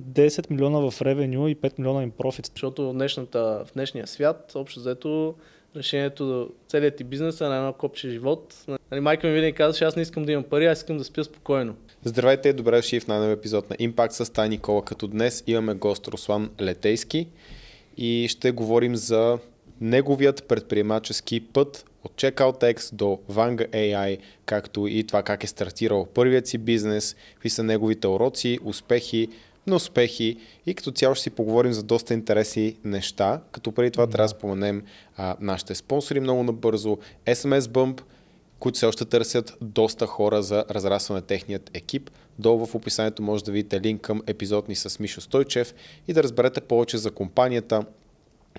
10 милиона в ревеню и 5 милиона им профит. Защото в, днешната, в днешния свят, общо взето, решението, целият ти бизнес е на едно копче живот. Нали, майка ми винаги казваше, аз не искам да имам пари, аз искам да спя спокойно. Здравейте, добре дошли в най-нови епизод на Impact с Тай Никола, като днес имаме гост Руслан Летейски и ще говорим за неговият предприемачески път от CheckOutX до Vanga AI, както и това как е стартирал първият си бизнес, какви са неговите уроци, успехи, на успехи и като цяло ще си поговорим за доста интересни неща, като преди това трябва да споменем а, нашите спонсори много набързо, SMS Bump, които все още търсят доста хора за разрастване на техният екип. Долу в описанието може да видите линк към епизод ни с Мишо Стойчев и да разберете повече за компанията,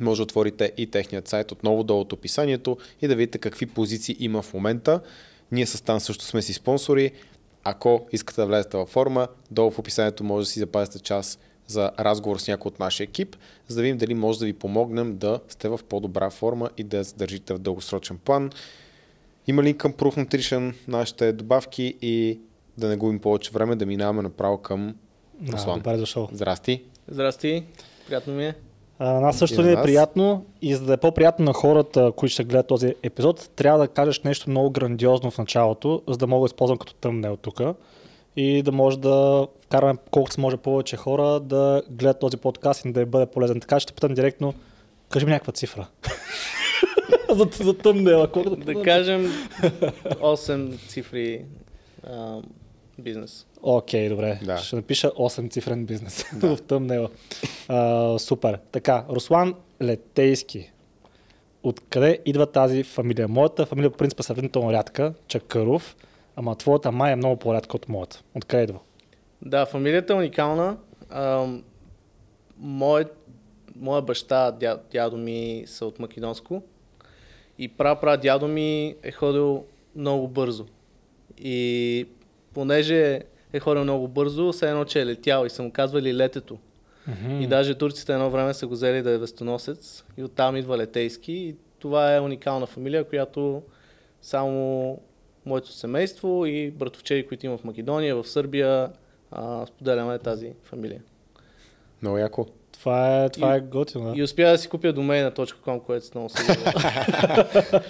може да отворите и техният сайт отново долу от описанието и да видите какви позиции има в момента. Ние с Тан също сме си спонсори. Ако искате да влезете във форма, долу в описанието може да си запазите час за разговор с някой от нашия екип, за да видим дали може да ви помогнем да сте в по-добра форма и да задържите в дългосрочен план. Има линк към Proof Nutrition, нашите добавки и да не губим повече време, да минаваме направо към Руслан. Да, добре дошъл. Здрасти. Здрасти, приятно ми е. А, на нас също ни е приятно и за да е по-приятно на хората, които ще гледат този епизод, трябва да кажеш нещо много грандиозно в началото, за да мога да използвам като тъмнел тук и да може да вкараме колкото се може повече хора да гледат този подкаст и да им бъде полезен. Така ще питам директно, кажи ми някаква цифра. за, за тъмнела. Колко да, Да кажем 8 цифри а, бизнес. Окей, добре. Да. Ще напиша 8 цифрен бизнес в тъмнела. А, супер. Така, Руслан Летейски. Откъде идва тази фамилия? Моята фамилия по принцип е сравнително рядка, Чакъров, ама твоята май е много по-рядка от моята. Откъде идва? Да, фамилията е уникална. А, мой, моя баща, дя, дядо ми са от Македонско и пра дядо ми е ходил много бързо. И понеже е ходил много бързо, все едно, че е летял и са му казвали летето. И даже турците едно време са го взели да е вестоносец и оттам идва летейски. И това е уникална фамилия, която само моето семейство и братовчери, които има в Македония, в Сърбия, а, споделяме тази фамилия. Много яко. Това е, това И- е готино. И успя да си купя domain.com, което много се.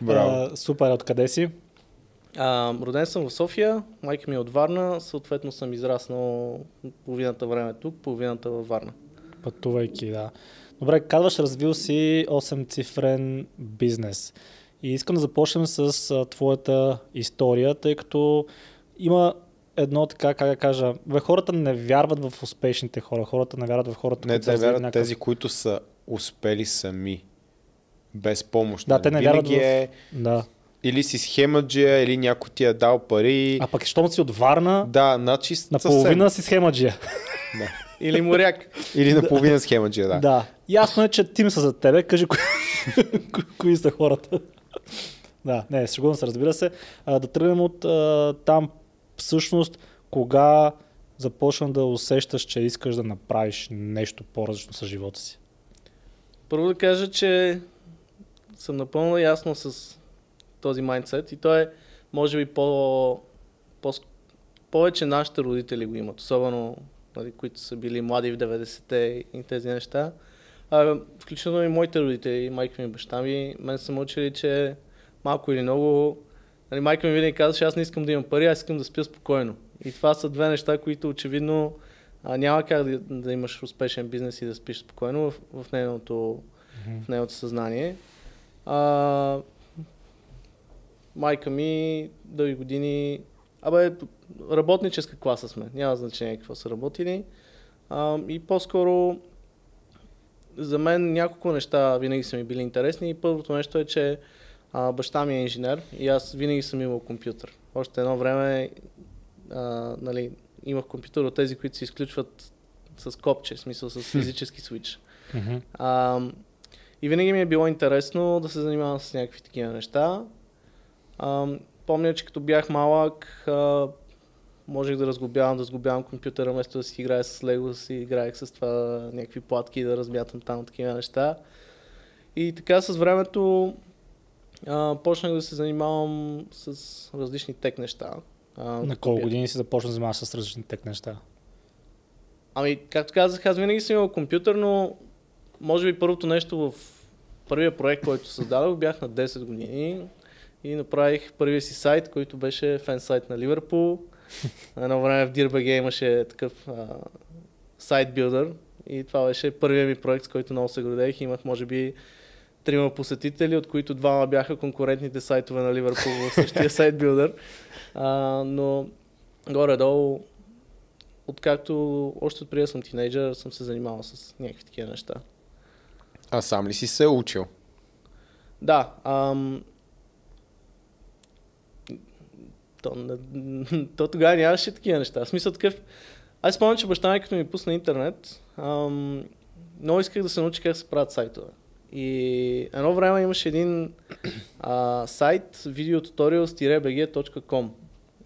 Браво. А, супер, откъде си? А, роден съм в София, майка ми е от Варна, съответно съм израснал половината време тук, половината във Варна. Пътувайки, да. Добре, казваш, развил си 8-цифрен бизнес. И искам да започнем с а, твоята история, тъй като има едно така, как да кажа, бе, хората не вярват в успешните хора, хората не вярват в хората, Не, които те вярват някакъв- тези, които са успели сами. Без помощ. Да, нали? те не Винаги вярват в- е Да. Или си схемаджия, или някой ти е дал пари. А пък, щом си от Варна, Да, значи наполовина си схемаджия. Да. Или моряк. Или наполовина схемаджия, да. Да. Ясно е, че тим са за тебе. Кажи, кои, кои, са хората. да, не, сигурно се разбира се. А, да тръгнем от а, там всъщност, кога започна да усещаш, че искаш да направиш нещо по-различно с живота си. Първо да кажа, че съм напълно ясно с този майндсет и то е, може би, по, по, повече нашите родители го имат, особено нали, които са били млади в 90-те и тези неща. А, включително и моите родители, майка ми и баща ми, мен са ме учили, че малко или много, нали, майка ми винаги казваше, аз не искам да имам пари, аз искам да спя спокойно. И това са две неща, които очевидно а, няма как да, да имаш успешен бизнес и да спиш спокойно в, в нейното в нейното съзнание. А, майка ми дълги години... Абе, работническа класа сме. Няма значение какво са работили. А, и по-скоро за мен няколко неща винаги са ми били интересни. И първото нещо е, че а, баща ми е инженер и аз винаги съм имал компютър. Още едно време а, нали, имах компютър от тези, които се изключват с копче, в смисъл с физически свич. А, и винаги ми е било интересно да се занимавам с някакви такива неща. А, помня, че като бях малък, а, можех да разглобявам, да сглобявам компютъра, вместо да си играя с лего, си играех с това някакви платки, да размятам там такива неща. И така с времето а, почнах да се занимавам с различни тек неща. А, На колко години си започна да занимаваш с различни тек неща? Ами, както казах, аз винаги съм имал компютър, но може би първото нещо в първия проект, който създадох, бях на 10 години и направих първия си сайт, който беше фен сайт на Ливърпул. Едно време в DIRBG имаше такъв а, сайт билдър и това беше първият ми проект, с който много се гордеех. Имах може би трима посетители, от които двама бяха конкурентните сайтове на Ливърпул в същия сайт билдър. А, но горе-долу, откакто още от преди съм тинейджър, съм се занимавал с някакви такива неща. А сам ли си се учил? Да. Ам... То, то тогава нямаше такива неща. В смисъл такъв... Аз спомням, че баща ми като ми пусна интернет, ам... много исках да се науча как се правят сайтове. И едно време имаше един а, сайт videotutorials-bg.com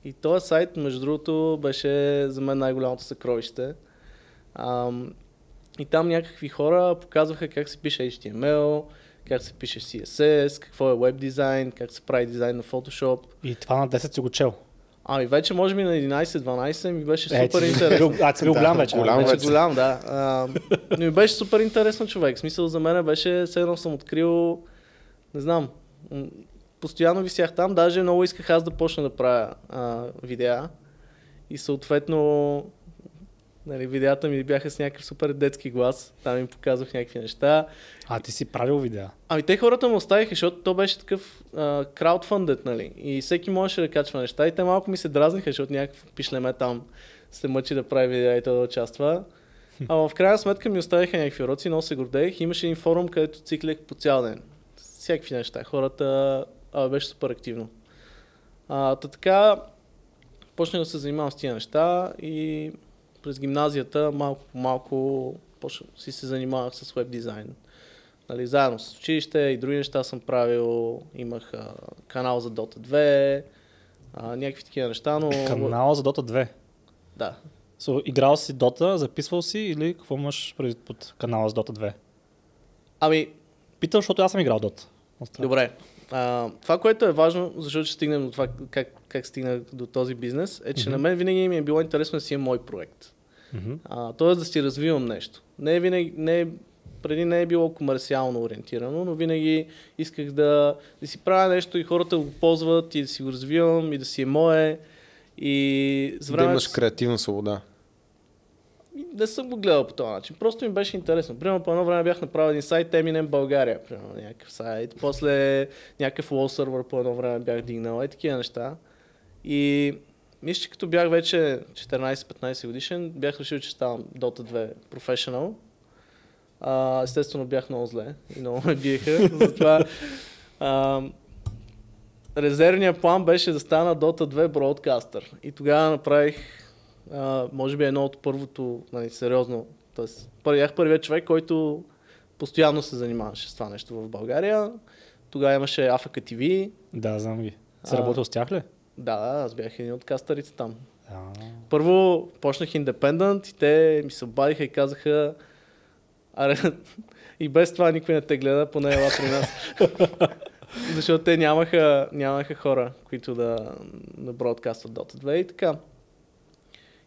и този сайт, между другото, беше за мен най-голямото съкровище. Ам, и там някакви хора показваха как се пише HTML, как се пише CSS, какво е веб дизайн, как се прави дизайн на Photoshop. И това на 10 си го чел. Ами вече може би на 11-12 ми беше Е, супер си интересно. А, ти си бил голям вече. голям вече. Голям, да. А, но ми беше супер интересен човек. В смисъл за мен беше, все едно съм открил, не знам, постоянно висях там, даже много исках аз да почна да правя а, видеа. И съответно, нали, видеята ми бяха с някакъв супер детски глас. Там им показвах някакви неща. А, ти си правил видеа. Ами те хората му оставиха, защото то беше такъв а, краудфандед, нали? И всеки можеше да качва неща. И те малко ми се дразниха, защото някакъв пишлеме там се мъчи да прави видеа и то да участва. А в крайна сметка ми оставиха някакви уроци, много се гордеех. Имаше един форум, където циклех по цял ден. Всякакви неща. Хората а, беше супер активно. А, та така, почнах да се занимавам с тия неща и през гимназията малко по малко почнах, си се занимавах с веб дизайн. Нали, заедно с училище и други неща съм правил. Имах а, канал за Dota 2, а, някакви такива неща, но... Канала за Dota 2. Да. So, играл си Dota, записвал си или какво имаш преди под канала за Dota 2? Ами, Питам, защото аз съм играл Dota. добре. А, това, което е важно, защото ще стигнем до това как, как стигнах до този бизнес, е, че Мгм. на мен винаги ми е било интересно да си имам мой проект. А, тоест да си развивам нещо. Не е винаги, не е, преди не е било комерциално ориентирано, но винаги исках да, да си правя нещо и хората го ползват и да си го развивам и да си е мое. И с Да време имаш креативна свобода. не съм го гледал по този начин. Просто ми беше интересно. Примерно по едно време бях направил един сайт Eminem България. Примерно някакъв сайт. После някакъв wall server по едно време бях дигнал и такива неща. И мисля, че като бях вече 14-15 годишен, бях решил, че ставам Dota 2 Professional. А, естествено бях много зле и много ме биеха. Затова а, резервният план беше да стана Dota 2 Broadcaster. И тогава направих а, може би едно от първото, нали, сериозно, т.е. бях първият човек, който постоянно се занимаваше с това нещо в България. Тогава имаше AFK TV. Да, знам ги. Си А. работил с тях ли? Да, аз бях един от кастарите там. А, Първо почнах Independent и те ми се обадиха и казаха Аре, и без това никой не те гледа, поне ела при нас. Защото те нямаха, нямаха хора, които да, да бродкастват Dota 2 и така.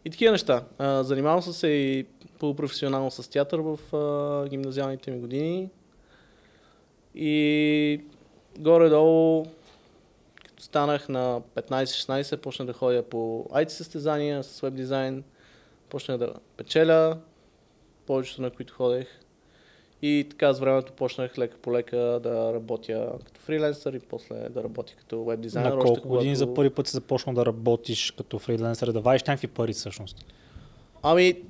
И такива неща. А, занимавал съм се и полупрофесионално с театър в а, гимназиалните ми години. И горе-долу, станах на 15-16, почнах да ходя по IT състезания с веб дизайн. Почнах да печеля, повечето на които ходех. И така с времето почнах лека по лека да работя като фриленсър и после да работя като веб дизайнер. на още колко години когато- за първи път си започнал да работиш като фрилансър, да вадиш някакви пари всъщност? Ами,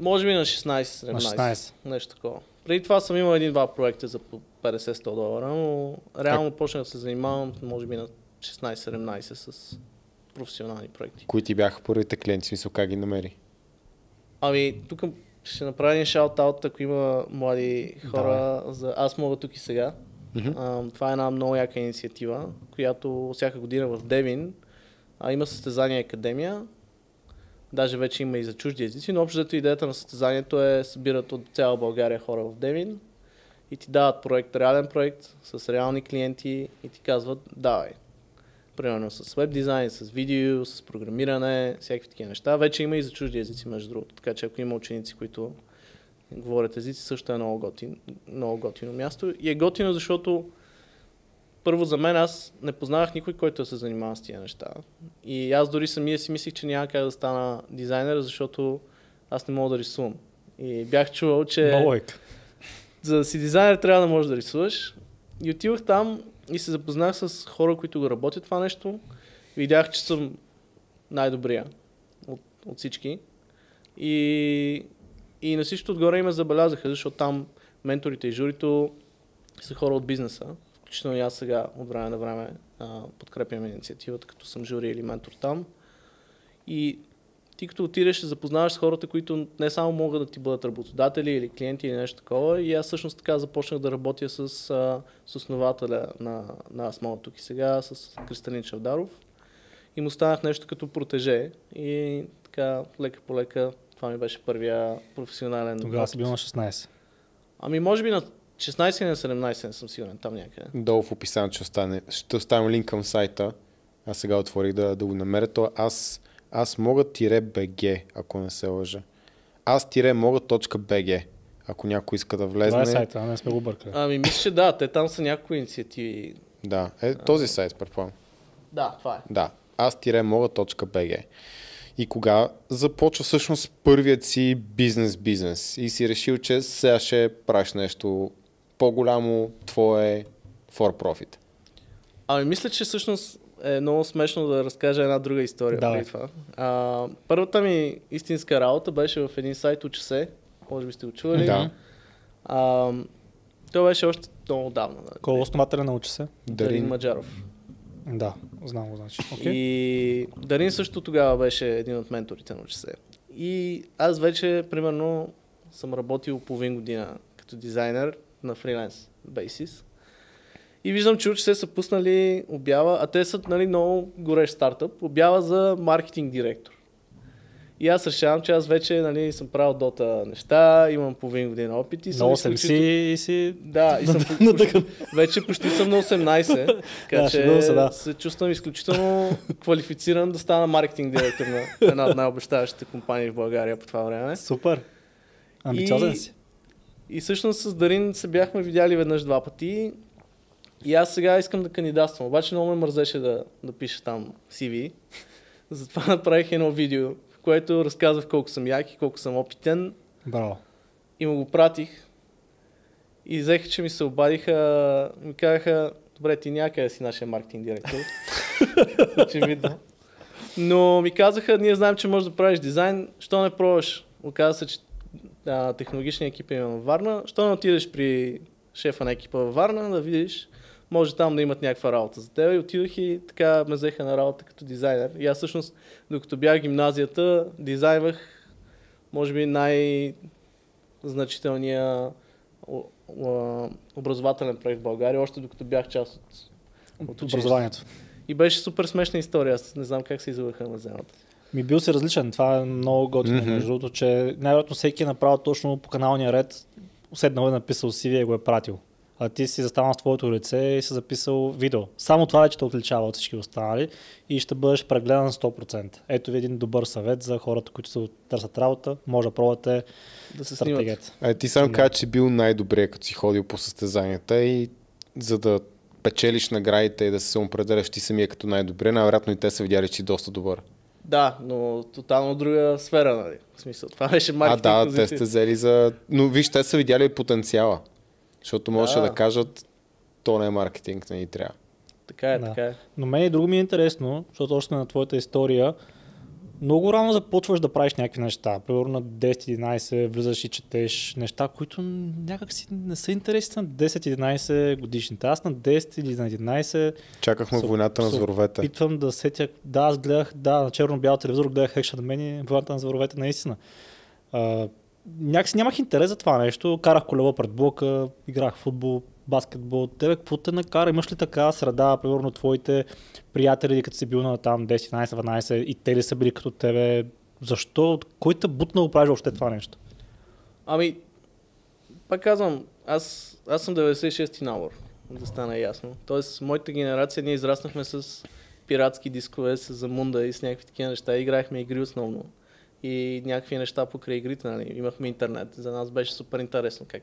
може би на 16-17. На 16. Нещо такова. Преди това съм имал един-два проекта за по 50-100 долара, но реално почнах да се занимавам, може би на 16-17 с професионални проекти. Кои ти бяха първите клиенти, смисъл как ги намери? Ами, тук ще направя един шаут-аут, ако има млади хора. За... Аз мога тук и сега. Мгм. А, това е една много яка инициатива, която всяка година в Девин а, има състезание Академия. Даже вече има и за чужди езици, но общо идеята на състезанието е събират от цяла България хора в Девин и ти дават проект, реален проект с реални клиенти и ти казват, давай. примерно с веб дизайн, с видео, с програмиране, всякакви такива неща. Вече има и за чужди езици, между другото. Така че ако има ученици, които говорят езици, също е много, готин, много готино място. И е готино, защото първо за мен аз не познавах никой, който се занимава с тия неща. И аз дори самия си мислих, че няма как да стана дизайнер, защото аз не мога да рисувам. И бях чувал, че Лойк. За да си дизайнер трябва да можеш да рисуваш. И отивах там и се запознах с хора, които го работят това нещо. Видях, че съм най-добрия от, от всички. И, и на всичко отгоре и ме забелязаха, защото там менторите и журито са хора от бизнеса. Включително и аз сега от време на време подкрепям инициативата, като съм жури или ментор там. И ти като отидеш, се запознаваш с хората, които не само могат да ти бъдат работодатели или клиенти или нещо такова. И аз всъщност така започнах да работя с, с основателя на, на Асмал тук и сега, с Кристалин Чавдаров. И му станах нещо като протеже. И така, лека по лека, това ми беше първия професионален Тогава си бил на 16. Ами може би на 16 или на 17, не съм сигурен, там някъде. Долу в описанието ще, остане, ще оставим линк към сайта. Аз сега отворих да, да го намеря. То аз, аз мога тире BG, ако не се лъжа. Аз тире мога точка BG, ако някой иска да влезне. Това е сайта, а не сме го бъркали. Ами мисля, че да, те там са някои инициативи. Да, е този сайт, предполагам. Да, това е. Да, аз-мога.bg. И кога започва всъщност първият си бизнес-бизнес и си решил, че сега ще правиш нещо по-голямо, твое for profit. Ами мисля, че всъщност е много смешно да разкажа една друга история Давай. преди това. А, първата ми истинска работа беше в един сайт Учи се, може би сте го чували. Да. А, той беше още много отдавна. нали? Кой е основателя научи се? Дарин Дарин. Маджаров. Да, знам го значи. Окей. И Дарин също тогава беше един от менторите на Учи се. И аз вече, примерно, съм работил половин година като дизайнер на фриленс бейсис. И виждам, че Учи се са пуснали обява, а те са нали, много горещ стартъп, обява за маркетинг директор. И аз решавам, че аз вече нали, съм правил дота неща, имам половин година опит и съм Много съм си изключително- и си... да, и съм почти, вече почти съм на 18, така Да, че се, да. се чувствам изключително квалифициран да стана маркетинг директор на една от най-обещаващите компании в България по това време. Супер. Амбициозен И- си. И всъщност с Дарин се бяхме видяли веднъж два пъти и аз сега искам да кандидатствам, обаче много ме мързеше да, да пиша там CV. Затова направих едно видео, в което разказвах колко съм як и колко съм опитен Браво. и му го пратих. И взеха, че ми се обадиха, ми казаха, добре, ти някъде си нашия маркетинг директор. Очевидно. Но ми казаха, ние знаем, че можеш да правиш дизайн, що не пробваш? Оказа се, че а, технологичния екип има във Варна. Що не отидеш при шефа на екипа във Варна, да видиш, може там да имат някаква работа за теб. И отидох и така ме взеха на работа като дизайнер. И аз всъщност, докато бях в гимназията, дизайнвах, може би най- значителния о- о- образователен проект в България, още докато бях част от... От училище. образованието. И беше супер смешна история, аз не знам как се извърха на земята. Ми бил си различен. Това е много готино, Мгм. между другото, че най-вероятно всеки е направил точно по каналния ред, седнал е написал CV и го е пратил. А ти си застанал с твоето лице и си записал видео. Само това вече те отличава от всички останали и ще бъдеш прегледан 100%. Ето ви един добър съвет за хората, които се търсят работа. Може да пробвате Да се снимат. стратегията. А ти само Да. каза, че си бил най-добре, като си ходил по състезанията и за да печелиш наградите и да се определяш ти самия като най-добре, най-вероятно и те са видяли, че си доста добър. Да, но тотално друга сфера, нали? В смисъл, това беше А, маркетинг да, те позиция. сте взели за... Но виж, те са видяли потенциала. Защото можеше Да. да кажат, то не е маркетинг, не ни трябва. Така е, Да. така е. Но мен и друго ми е интересно, защото още на твоята история, много рано започваш да правиш някакви неща. Примерно на 10-11 влизаш и четеш неща, които някак си не са интересни на 10-11 годишните. Аз на 10 или на 11 Чакахме Се- войната на се зверовете. Питвам да сетя. Да, аз гледах, да, на черно-бял телевизор гледах Action Man и войната на зверовете наистина. А, някакси нямах интерес за това нещо. Карах колело пред блока, играх футбол, баскетбол. Тебе какво те накара? Имаш ли така среда, примерно твоите приятели, като си бил на там 10, 11, 12 и те ли са били като тебе? Защо? Кой те бутна да го правиш въобще това нещо? Ами, пак казвам, аз, аз съм 96-ти набор, да стане ясно. Тоест, моята генерация, ние израснахме с пиратски дискове с Замунда и с някакви такива неща. Играехме игри основно. И някакви неща покрай игрите, нали. Имахме интернет. За нас беше супер интересно как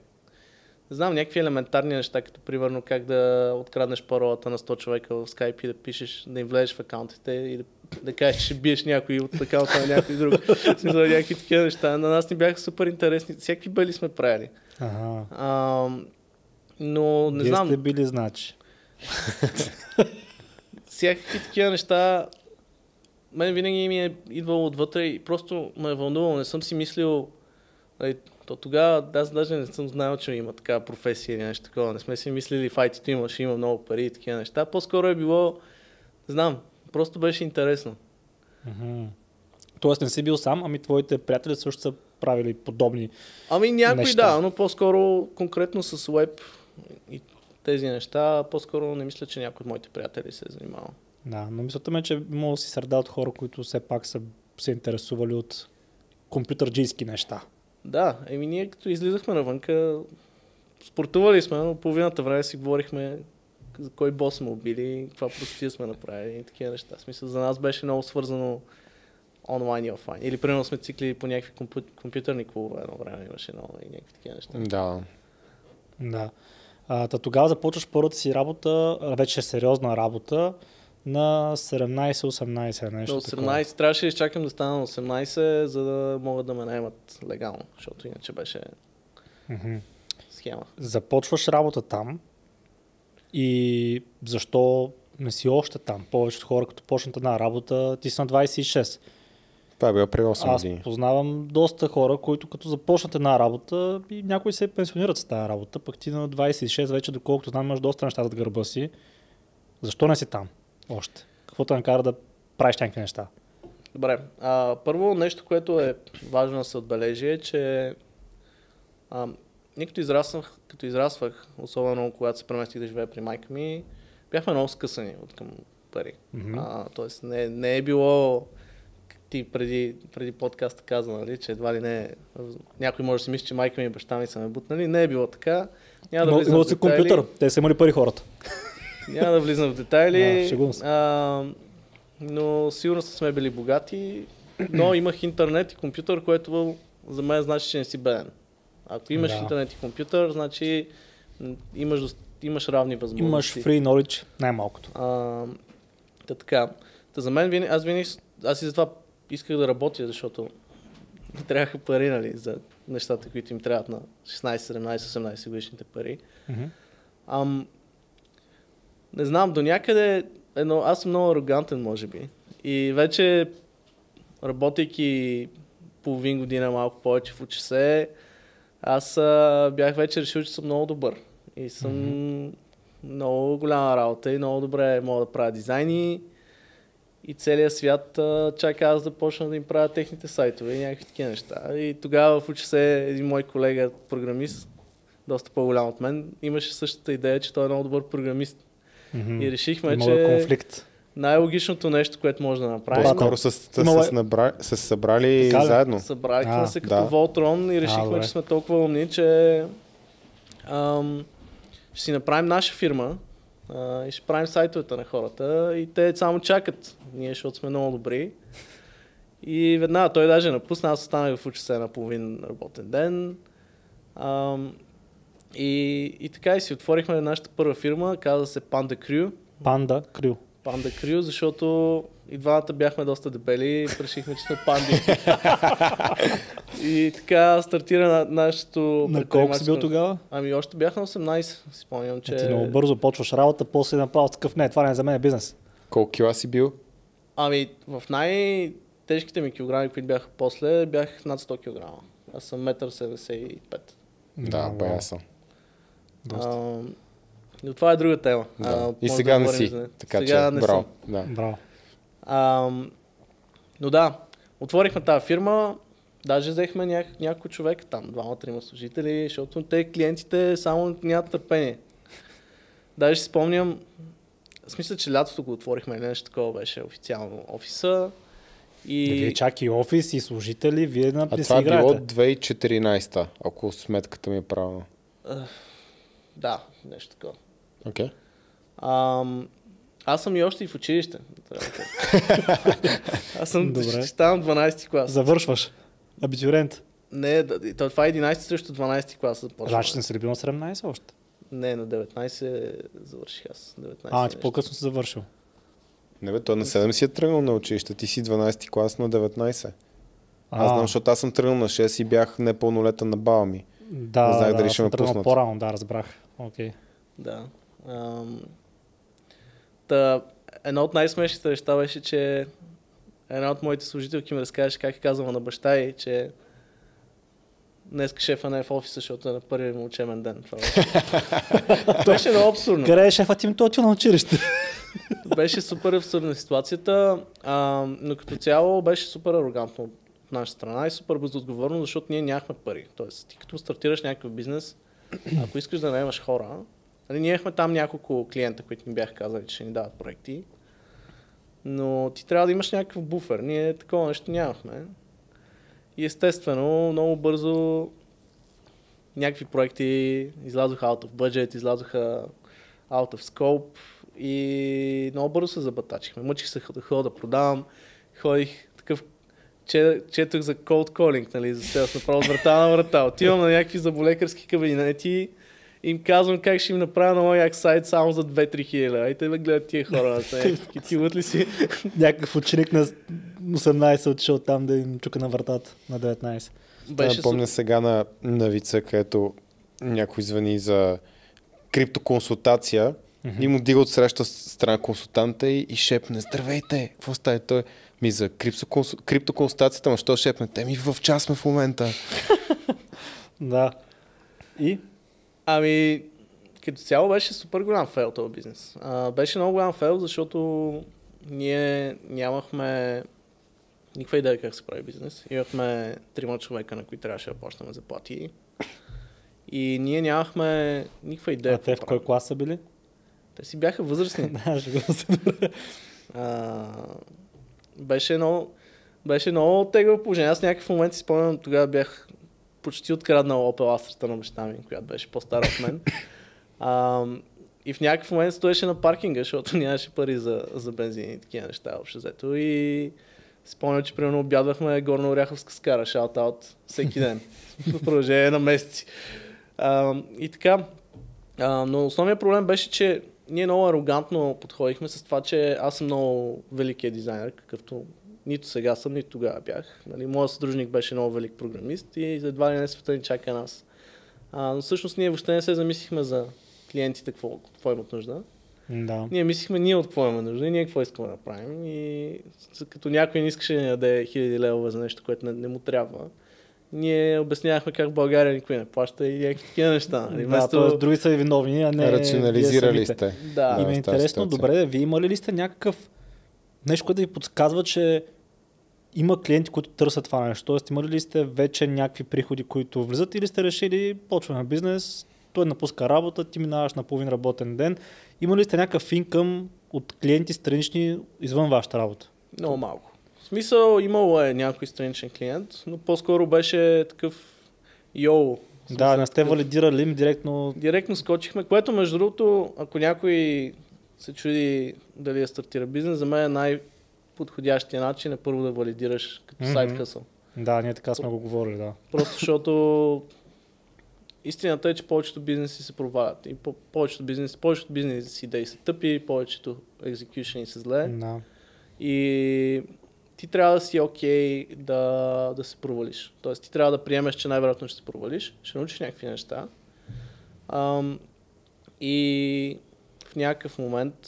не знам, някакви елементарни неща, като примерно как да откраднеш паролата на 100 човека в Skype и да пишеш, да им влезеш в акаунтите и да, да кажеш, че ще биеш някой от акаунта на някой друг. Смисъл, някакви такива неща. На нас ни бяха супер интересни. Всякакви бъли сме правили. Ага. А, но не Вие знам, сте били, значи. всякакви такива неща, мен винаги ми е идвало отвътре и просто ме е вълнувало. Не съм си мислил, нали, то тогава аз даже не съм знаел, че има такава професия или нещо такова. Не сме си мислили в IT-то има, ще има много пари и такива неща. По-скоро е било, знам, просто беше интересно. Мгм. Тоест не си бил сам, ами твоите приятели също са правили подобни. Ами някой Неща. да, но по-скоро конкретно с веб и тези неща, по-скоро не мисля, че някой от моите приятели се е занимавал. Да, но мисълта ми е, че може да си среда от хора, които все пак са се интересували от компютърджийски неща. Да, еми ние като излизахме навънка, спортували сме, но половината време си говорихме за кой бос сме убили, каква простия сме направили и такива неща. В смисъл, за нас беше много свързано онлайн и офлайн. Или примерно сме цикли по някакви компю... компютърни клубове едно време имаше много и някакви такива неща. Да. Да. А, та тогава започваш първата си работа, вече сериозна работа, на 17-18 нещо такова. 18 трябваше да изчакам да стана на 18, за да могат да ме наемат легално, защото иначе беше Мгм. схема. Започваш работа там и защо не си още там? Повечето хора, като почнат една работа, ти си на 26. Това е било при 8 Аз години. познавам доста хора, които като започнат една работа и някои се пенсионират с тази работа, пък ти на 26 вече, доколкото знам, имаш доста неща зад гърба си. Защо не си там още? Какво те накара да правиш някакви неща? Добре. А, първо нещо, което е важно да се отбележи е, че а, ние като израснах, като израствах, особено когато се преместих да живея при майка ми, бяхме много скъсани от към пари. Мгм. А, тоест не, не е било ти преди, преди подкаста каза, нали, че едва ли не някой може да си мисли, че майка ми и баща ми са ме бутнали. Не е било така. Няма да Има- влизам в компютър, те са имали пари хората. Няма да влизам в детайли. Да, а, но сигурно сме били богати, но имах интернет и компютър, което за мен значи, че не си беден. Ако имаш Да. интернет и компютър, значи имаш, имаш равни възможности. Имаш free knowledge, най-малкото. А, та така. Та за мен, винаги, аз винаги, аз и затова исках да работя, защото трябваха пари, нали, за нещата, които им трябват на 16, 17, 18 годишните пари. Ам, не знам, до някъде едно, аз съм много арогантен, може би. И вече, работейки половин година, малко повече в УЧС, аз а, бях вече решил, че съм много добър. И съм много голяма работа и много добре мога да правя дизайни. И целият свят а, чака аз да почна да им правя техните сайтове и някакви такива неща. И тогава в УЧС един мой колега, програмист, доста по-голям от мен, имаше същата идея, че той е много добър програмист. Мгм. И решихме, Има че конфликт. най-логичното нещо, което може да направим. По-скоро са, Имало е- са, набра... се събрали Така заедно. събрахме А, се като да. Волтрон и А, решихме, добре. че сме толкова умни, че ам, ще си направим наша фирма а, и ще правим сайтовете на хората и те само чакат. Ние, защото сме много добри. И веднага той даже напусна, аз останах в УЧС на половин работен ден. Ам, и, и така и си отворихме нашата първа фирма, каза се Panda Crew. Панда Крю. Панда Крю, защото и двамата бяхме доста дебели, решихме, че сме панди. и така стартира на нашето... На колко си бил тогава? Ами още бях на 18, си спомням, че... Ти много бързо почваш работа, после направо такъв, не, това не е за мен е бизнес. Колко кила си бил? Ами в най-тежките ми килограми, които бяха после, бях над 100 кг. Аз съм 1,75 м. Да, бая съм. Доста. А, но това е друга тема. Да. А, И сега да не говорим си. за- Така сега че, не браво. съм. Да. Браво. А, но да, отворихме тази фирма, даже взехме ня- няколко човека там, двама-трима служители, защото те клиентите само нямат търпение. Даже си спомням, в смисъл, че лятото го отворихме, или нещо такова беше официално офиса. И... И... Вие чак и офис, и служители, вие на А това е било играете. 2014, ако сметката ми е правилна. Да, нещо такова. Окей. Ам, Аз съм и още и в училище. Аз съм, Добре. ставам 12 клас. Завършваш. Абитюрент. Не, то- това е 11 срещу 12 клас. започва. Значи не си бил на 17 още? Не, на 19 завърших аз. 19 А, ти по-късно си завършил. Не бе, той на 7 си е тръгнал на училище, ти си 12 клас на 19. Аз А, знам, защото аз съм тръгнал на 6 и бях непълнолетен на баба ми. Да, не знаех да, дали аз ще съм ме пуснат. По-рано, да, разбрах. Окей. Да. Ам... Та, едно от най-смешните неща беше, че една от моите служителки ми разказваше как е казала на баща й, че днес шефа не е в офиса, защото е на първия му учебен ден. Това беше, беше много абсурдно. Къде е шефът ти ми той на училище? Беше супер абсурдна ситуацията, а, но като цяло беше супер арогантно от наша страна и супер безотговорно, защото ние нямахме пари. Тоест, ти като стартираш някакъв бизнес, ако искаш да наемаш хора, нали, ние имахме там няколко клиента, които ни бяха казали, че ще ни дават проекти, но ти трябва да имаш някакъв буфер. Ние такова нещо нямахме. И естествено, много бързо някакви проекти излязоха out of budget, излязоха out of scope и много бързо се забатачихме. Мъчих се да ходя да продавам, ходих че, четох за cold calling, нали, за селс, направо от врата на врата. Отивам на някакви заболекарски кабинети и им казвам как ще им направя много як сайт само за 2-3 хиляди. Ай, те ме гледат тия хора. Ти ли си? Някакъв ученик на 18 отишъл там да им чука на вратата на 19. Беше помня сега на, на вица, където някой звъни за криптоконсултация mm-hmm. и му дига от среща страна консултанта и, и шепне, здравейте, какво става той? Ми за криптоконсу... криптоконсултацията, ма що шепне? Те ми в час сме в момента. Да. И? Ами, като цяло беше супер голям фейл този бизнес. А, беше много голям фейл, защото ние нямахме никаква идея как се прави бизнес. Имахме трима човека, на които трябваше да почнем заплати. И ние нямахме никаква идея. А те в кой клас са били? Те си бяха възрастни. Да, шегувам се. Беше много, беше много тегаво положение. Аз някакъв момент си спомням, тогава бях почти откраднал Opel Astra на баща ми, която беше по-стара от мен. А, и в някакъв момент стоеше на паркинга, защото нямаше пари за, за бензин и такива неща общо взето. И спомням, че примерно обядвахме горно Оряховска скара, шаут-аут, всеки ден. в продължение на месеци. А, и така. А, но основният проблем беше, че ние много арогантно подходихме с това, че аз съм много великият дизайнер, какъвто нито сега съм, нито тогава бях. Нали, моят съдружник беше много велик програмист и едва ли не света ни чака нас. А, но всъщност ние въобще не се замислихме за клиентите, какво, какво имат нужда. Да. Ние мислихме ние от какво имаме нужда и ние какво искаме да правим. И като някой не искаше да ни даде хиляди левове за нещо, което не, не му трябва, ние обяснявахме как България никой не плаща и някакви такива неща. Нали? Да, Вместо- т.е. други са виновни, а не Рационализирали сте. Да. И ми е интересно, ситуация. добре, вие имали ли сте някакъв нещо, което да ви подсказва, че има клиенти, които търсят това нещо? Тоест, имали ли сте вече някакви приходи, които влизат или сте решили, почваме бизнес, той напуска работа, ти минаваш на половин работен ден. Има ли сте някакъв инкъм от клиенти странични извън вашата работа? Много малко. В смисъл, имало е някой страничен клиент, но по-скоро беше такъв йоу. Да, не сте такъв- валидирали им директно. Директно скочихме, което между другото, ако някой се чуди дали да стартира бизнес, за мен е най-подходящия начин е първо да валидираш като Мгм. сайт хъсъл. Да, ние така сме го говорили, да. Просто защото истината е, че повечето бизнеси се провалят. И по- повечето бизнес, повечето бизнес идеи са тъпи, повечето екзекюшени са зле. да. И ти трябва да си окей да, да се провалиш. Тоест ти трябва да приемеш, че най-вероятно ще се провалиш, ще научиш някакви неща. Ам, и в някакъв момент,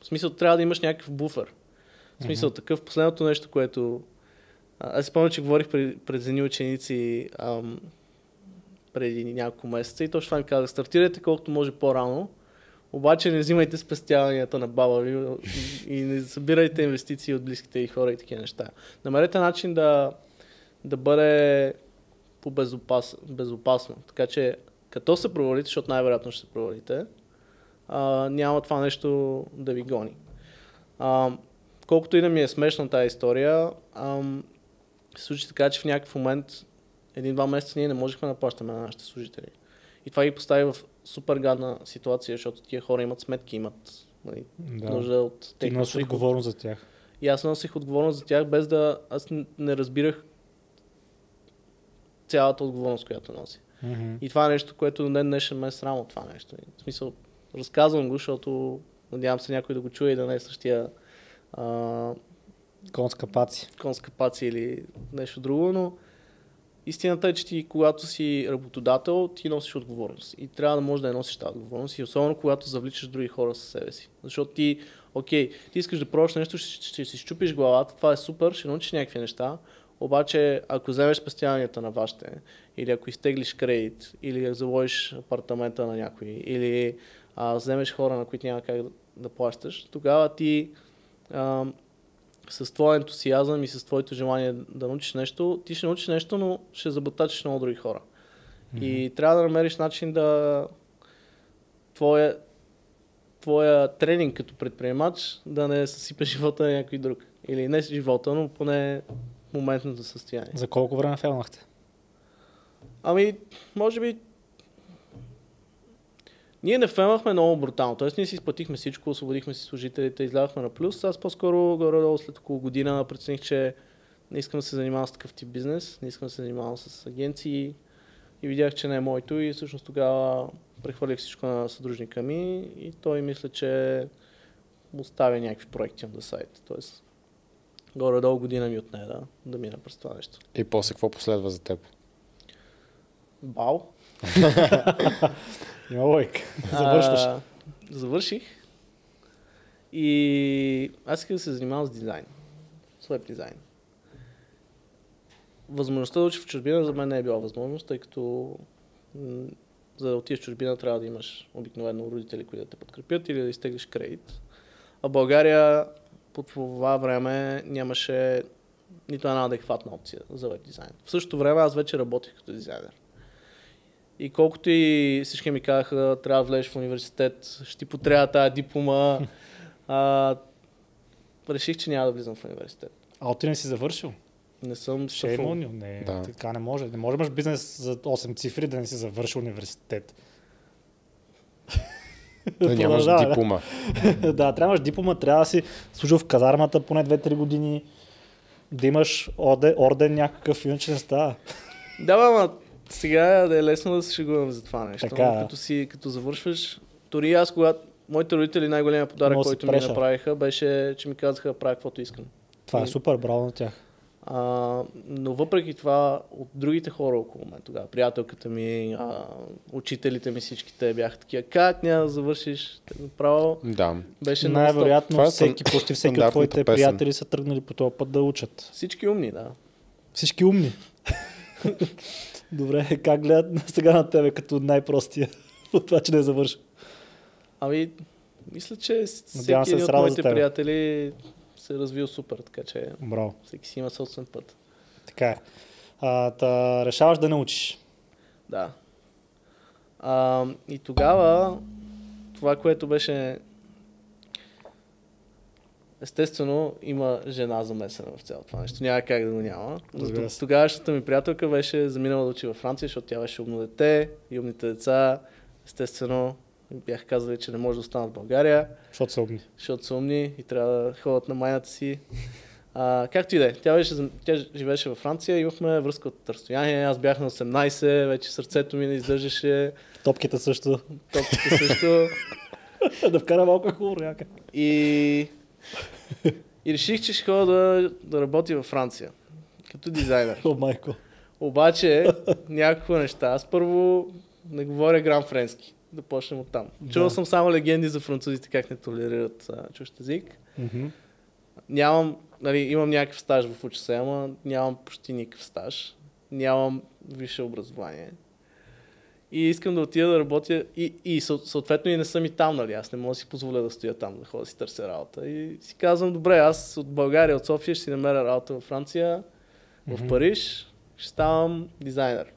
в смисъл трябва да имаш някакъв буфер. В смисъл Мгм. такъв, последното нещо, което... Аз спомням, че говорих пред, пред едни ученици ам, преди няколко месеца и точно това им казах. Стартирайте колкото може по-рано, обаче не взимайте спестяванията на баба ви и не събирайте инвестиции от близките ви хора и такива неща. Намерете начин да, да бъде по-безопасно. Безопасно. Така че, като се провалите, защото най-вероятно ще се провалите, а, няма това нещо да ви гони. А, колкото и да ми е смешна тази история, ам, се случи така, че в някакъв момент, един-два месеца ние не можехме да плащаме на нашите служители. И това ги постави в супер гадна ситуация, защото тия хора имат сметки, имат нали, Да. нужда от Ти техния носиш приход. отговорност за тях. И аз носих отговорност за тях, без да... Аз не разбирах цялата отговорност, която носи. Мгм. И това е нещо, което до ден днешен ме е срам от това нещо. В смисъл, разказвам го, защото надявам се някой да го чуе и да не е същия а, Конска паци. конска паци или нещо друго, но истината е, че ти, когато си работодател, ти носиш отговорност. И трябва да можеш да я носиш тази отговорност. И особено когато завличаш други хора със себе си. Защото ти, окей, ти искаш да пробваш нещо, ще, ще си щупиш главата, това е супер, ще научиш някакви неща. Обаче, ако вземеш спестяванията на вашите, или ако изтеглиш кредит, или заложиш апартамента на някой, или а, вземеш хора, на които няма как да, да плащаш, тогава ти а, с твоя ентусиазъм и с твоето желание да научиш нещо, ти ще научиш нещо, но ще забатачиш много други хора. И трябва да намериш начин да твоя, твоя тренинг като предприемач да не съсипе живота на някой друг. Или не живота, но поне моментното състояние. За колко време фелнахте? Ами, може би... Ние не фемахме много брутално. Тоест, ние си изплатихме всичко, освободихме си служителите, излязахме на плюс. Аз по-скоро, горе-долу след около година, прецених, че не искам да се занимавам с такъв тип бизнес, не искам да се занимавам с агенции и видях, че не е моето и всъщност тогава прехвърлих всичко на съдружника ми и той мисля, че оставя някакви проекти на сайт. Тоест, горе-долу година ми отне да, да мина през това нещо. И после какво последва за теб? Бау! Има лойка. Завършваш. Завърших. И аз исках да се занимавам с дизайн. С веб дизайн. Възможността да уча в чужбина за мен не е била възможност, тъй като за да отидеш в чужбина трябва да имаш обикновено родители, които да те подкрепят или да изтеглиш кредит. А в България по това време нямаше нито една адекватна опция за веб дизайн. В същото време аз вече работех като дизайнер. И колкото и всички ми казаха, трябва да влезеш в университет, ще ти потрябва тази диплома, а, реших, че няма да влизам в университет. А ти не си завършил? Не съм имал, не, Да. така не може. Не може да имаш бизнес за 8 цифри да не си завършил университет. Да нямаш да. диплома. да, трябва да имаш диплома, трябва да си служил в казармата поне 2-3 години, да имаш орден, орден някакъв, иначе не става. Да, ама сега да е лесно да се шегувам за това нещо. Така, но да. като, си, като завършваш, дори аз, когато моите родители най-големия подарък, Много си който ми направиха, беше, че ми казаха да правя каквото искам. Това е супер, браво на тях. А, но въпреки това, от другите хора около мен тогава, приятелката ми, а, учителите ми, всички те бяха такива, как няма да завършиш? Направо Да. беше. Най-вероятно Това е всеки, почти всеки от твоите песен. приятели са тръгнали по този път да учат. Всички умни, да. Всички умни. Добре, как гледат сега на тебе като най-простия от това, че не е завършил? Ами, мисля, че всеки се един от моите приятели се е развил супер, така че Браво. всеки си има собствен път. Така е. А, та, решаваш да не учиш. Да. А, и тогава това, което беше Естествено, има жена замесена в цялото това нещо. Няма как да го няма. Тогавашната ми приятелка беше заминала да учи във Франция, защото тя беше умно дете и умните деца. Естествено, бях казали, че не може да останат в България, Защото са умни. защото са умни и трябва да ходят на майната си. А, както и да е, тя, беше, тя живееше във Франция, имахме връзка от разстояние. Аз бях на 18, вече сърцето ми не издържаше, Топките също. топките също. да вкара малко хубаво някак. И, и реших, че ще ходя да, да работя във Франция. Като дизайнер. О, майко. Обаче, няколко неща. Аз първо не говоря грам френски. Да почнем от там. Чувал Да. съм само легенди за французите как не толерират а, чужд език. Мгм. Нямам, нали, имам някакъв стаж в УЧС, ама нямам почти никакъв стаж. Нямам висше образование. И искам да отида да работя и, и съ- съответно и не съм и там, нали? Аз не мога да си позволя да стоя там, да ходя да си търся работа. И си казвам, добре, аз от България, от София ще си намеря работа във Франция, в Мгм. Париж, ще ставам дизайнер.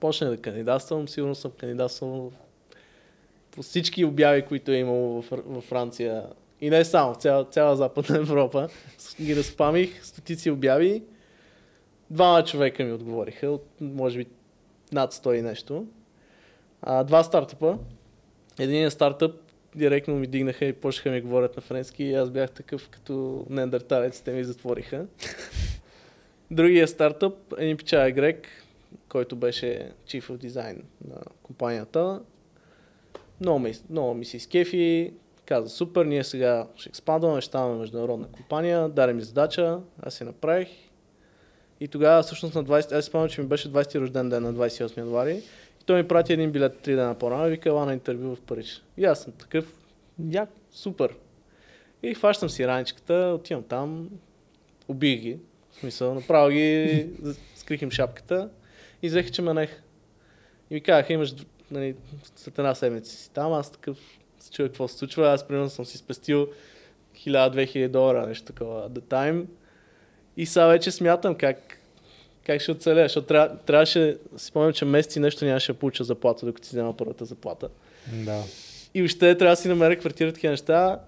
Почнах да кандидатствам, сигурно съм кандидатствал в- по всички обяви, които е имало в, във Франция. И не само, цяла, цяла Западна Европа. Ги разпамих, стотици обяви. Двама човека ми отговориха, от може би над 100 и нещо. А, два стартъпа. Единият стартъп директно ми дигнаха и почнаха ми говорят на френски и аз бях такъв като неандерталец, те ми затвориха. Другия стартъп, един пича грек, който беше Chief of Design на компанията. Много ми, много ми се изкефи, каза супер, ние сега ще експандваме, ще ставаме международна компания, даде ми задача, аз я направих. И тогава всъщност на 20, аз спомням, че ми беше 20 рожден ден на 28 януари. И той ми прати един билет 3 дена по-рано и вика, ела на интервю в Париж. И аз съм такъв, як, супер. И хващам си раничката, отивам там, убих ги. В смисъл, направо ги, скрих им шапката и взеха, че менех. И ми казаха, имаш нали, след една седмица си там, аз такъв се чуя какво се случва. Аз примерно съм си спестил 1000-2000 долара, нещо такова, the time. И сега вече смятам как, как ще оцеля, защото трябва, трябваше, си спомням, че месеци нещо нямаше да получа заплата, докато си взема първата заплата. Да. И още трябва да си намеря квартира, такива неща.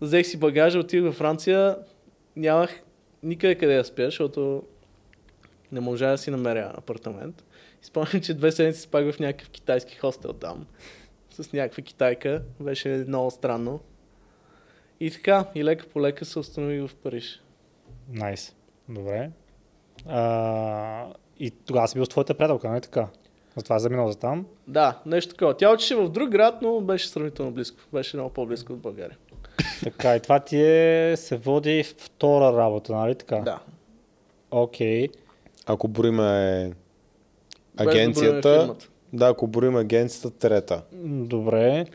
Взех си багажа, отидох във Франция, нямах никъде къде да спя, защото не можа да си намеря апартамент. И спомням, че две седмици спах в някакъв китайски хостел там, с някаква китайка. Беше много странно. И така, и лека по лека се установих в Париж. Найс. Добре. А, и тогава си бил с твоята приятелка, не така? Затова е заминал за там. Да, нещо такова. Тя учеше в друг град, но беше сравнително близко. Беше много по-близко от България. Така, и това ти е, се води втора работа, нали така? Да. Окей. Ако броиме Без да броим агенцията, фирмата. да, ако броим агенцията, трета. Добре.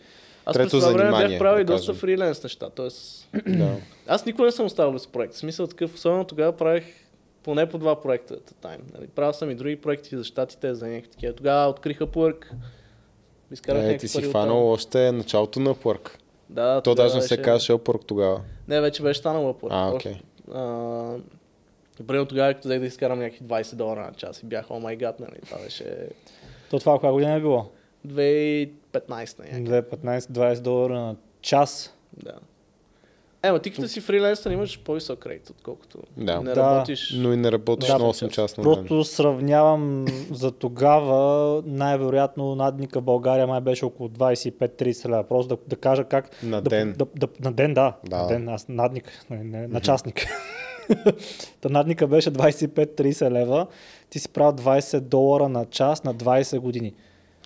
Аз Трето през това време бях правил да и доста фриленс неща. Тоест, да. аз никога не съм оставал без проект. В смисъл такъв, особено тогава правих поне по два проекта at a time. Нали, правил съм и други проекти за щатите, за някакви такива. Тогава открих Upwork. Изкарах Е, ти си фанал още началото на Upwork. Да, То даже не се беше- казваше Upwork тогава. Не, вече беше станал Upwork. А, окей. А, Добре, от тогава, като взех да изкарам някакви 20 долара на час и бях, о май гад, нали, това беше То това коя година е било? 2015 някакви. 2,15-20 долара на час. Да. Е, ма ти като си фрилансър имаш по-висок рейт, отколкото Да. не Да. работиш. Но и не работиш Да, на 8 часа. Просто сравнявам за тогава, най-вероятно надника България май беше около 25-30 лева. Просто да, да кажа как... На да, ден. Да, да, на ден, да. Да. На ден, аз надник, не, не, на частник. Та надника беше 25-30 лева. Ти си правил 20 долара на час на 20 години.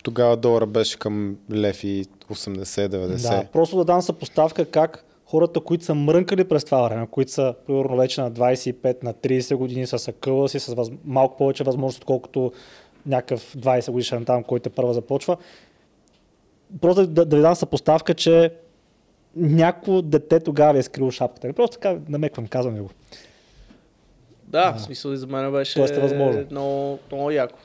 Тогава долара беше към лев и 80-90. Да, просто да дам съпоставка как хората, които са мрънкали през това време, които са примерно вече на 25, на 30 години, са съкъла си с въз... малко повече възможност, отколкото някакъв 20 годишен там, който е първа започва. Просто да, да ви дам съпоставка, че някакво дете тогава е скрило шапката. Просто така намеквам, казвам ви го. Да, в смисъл и за мен беше Тоест е възможно. много, много яко.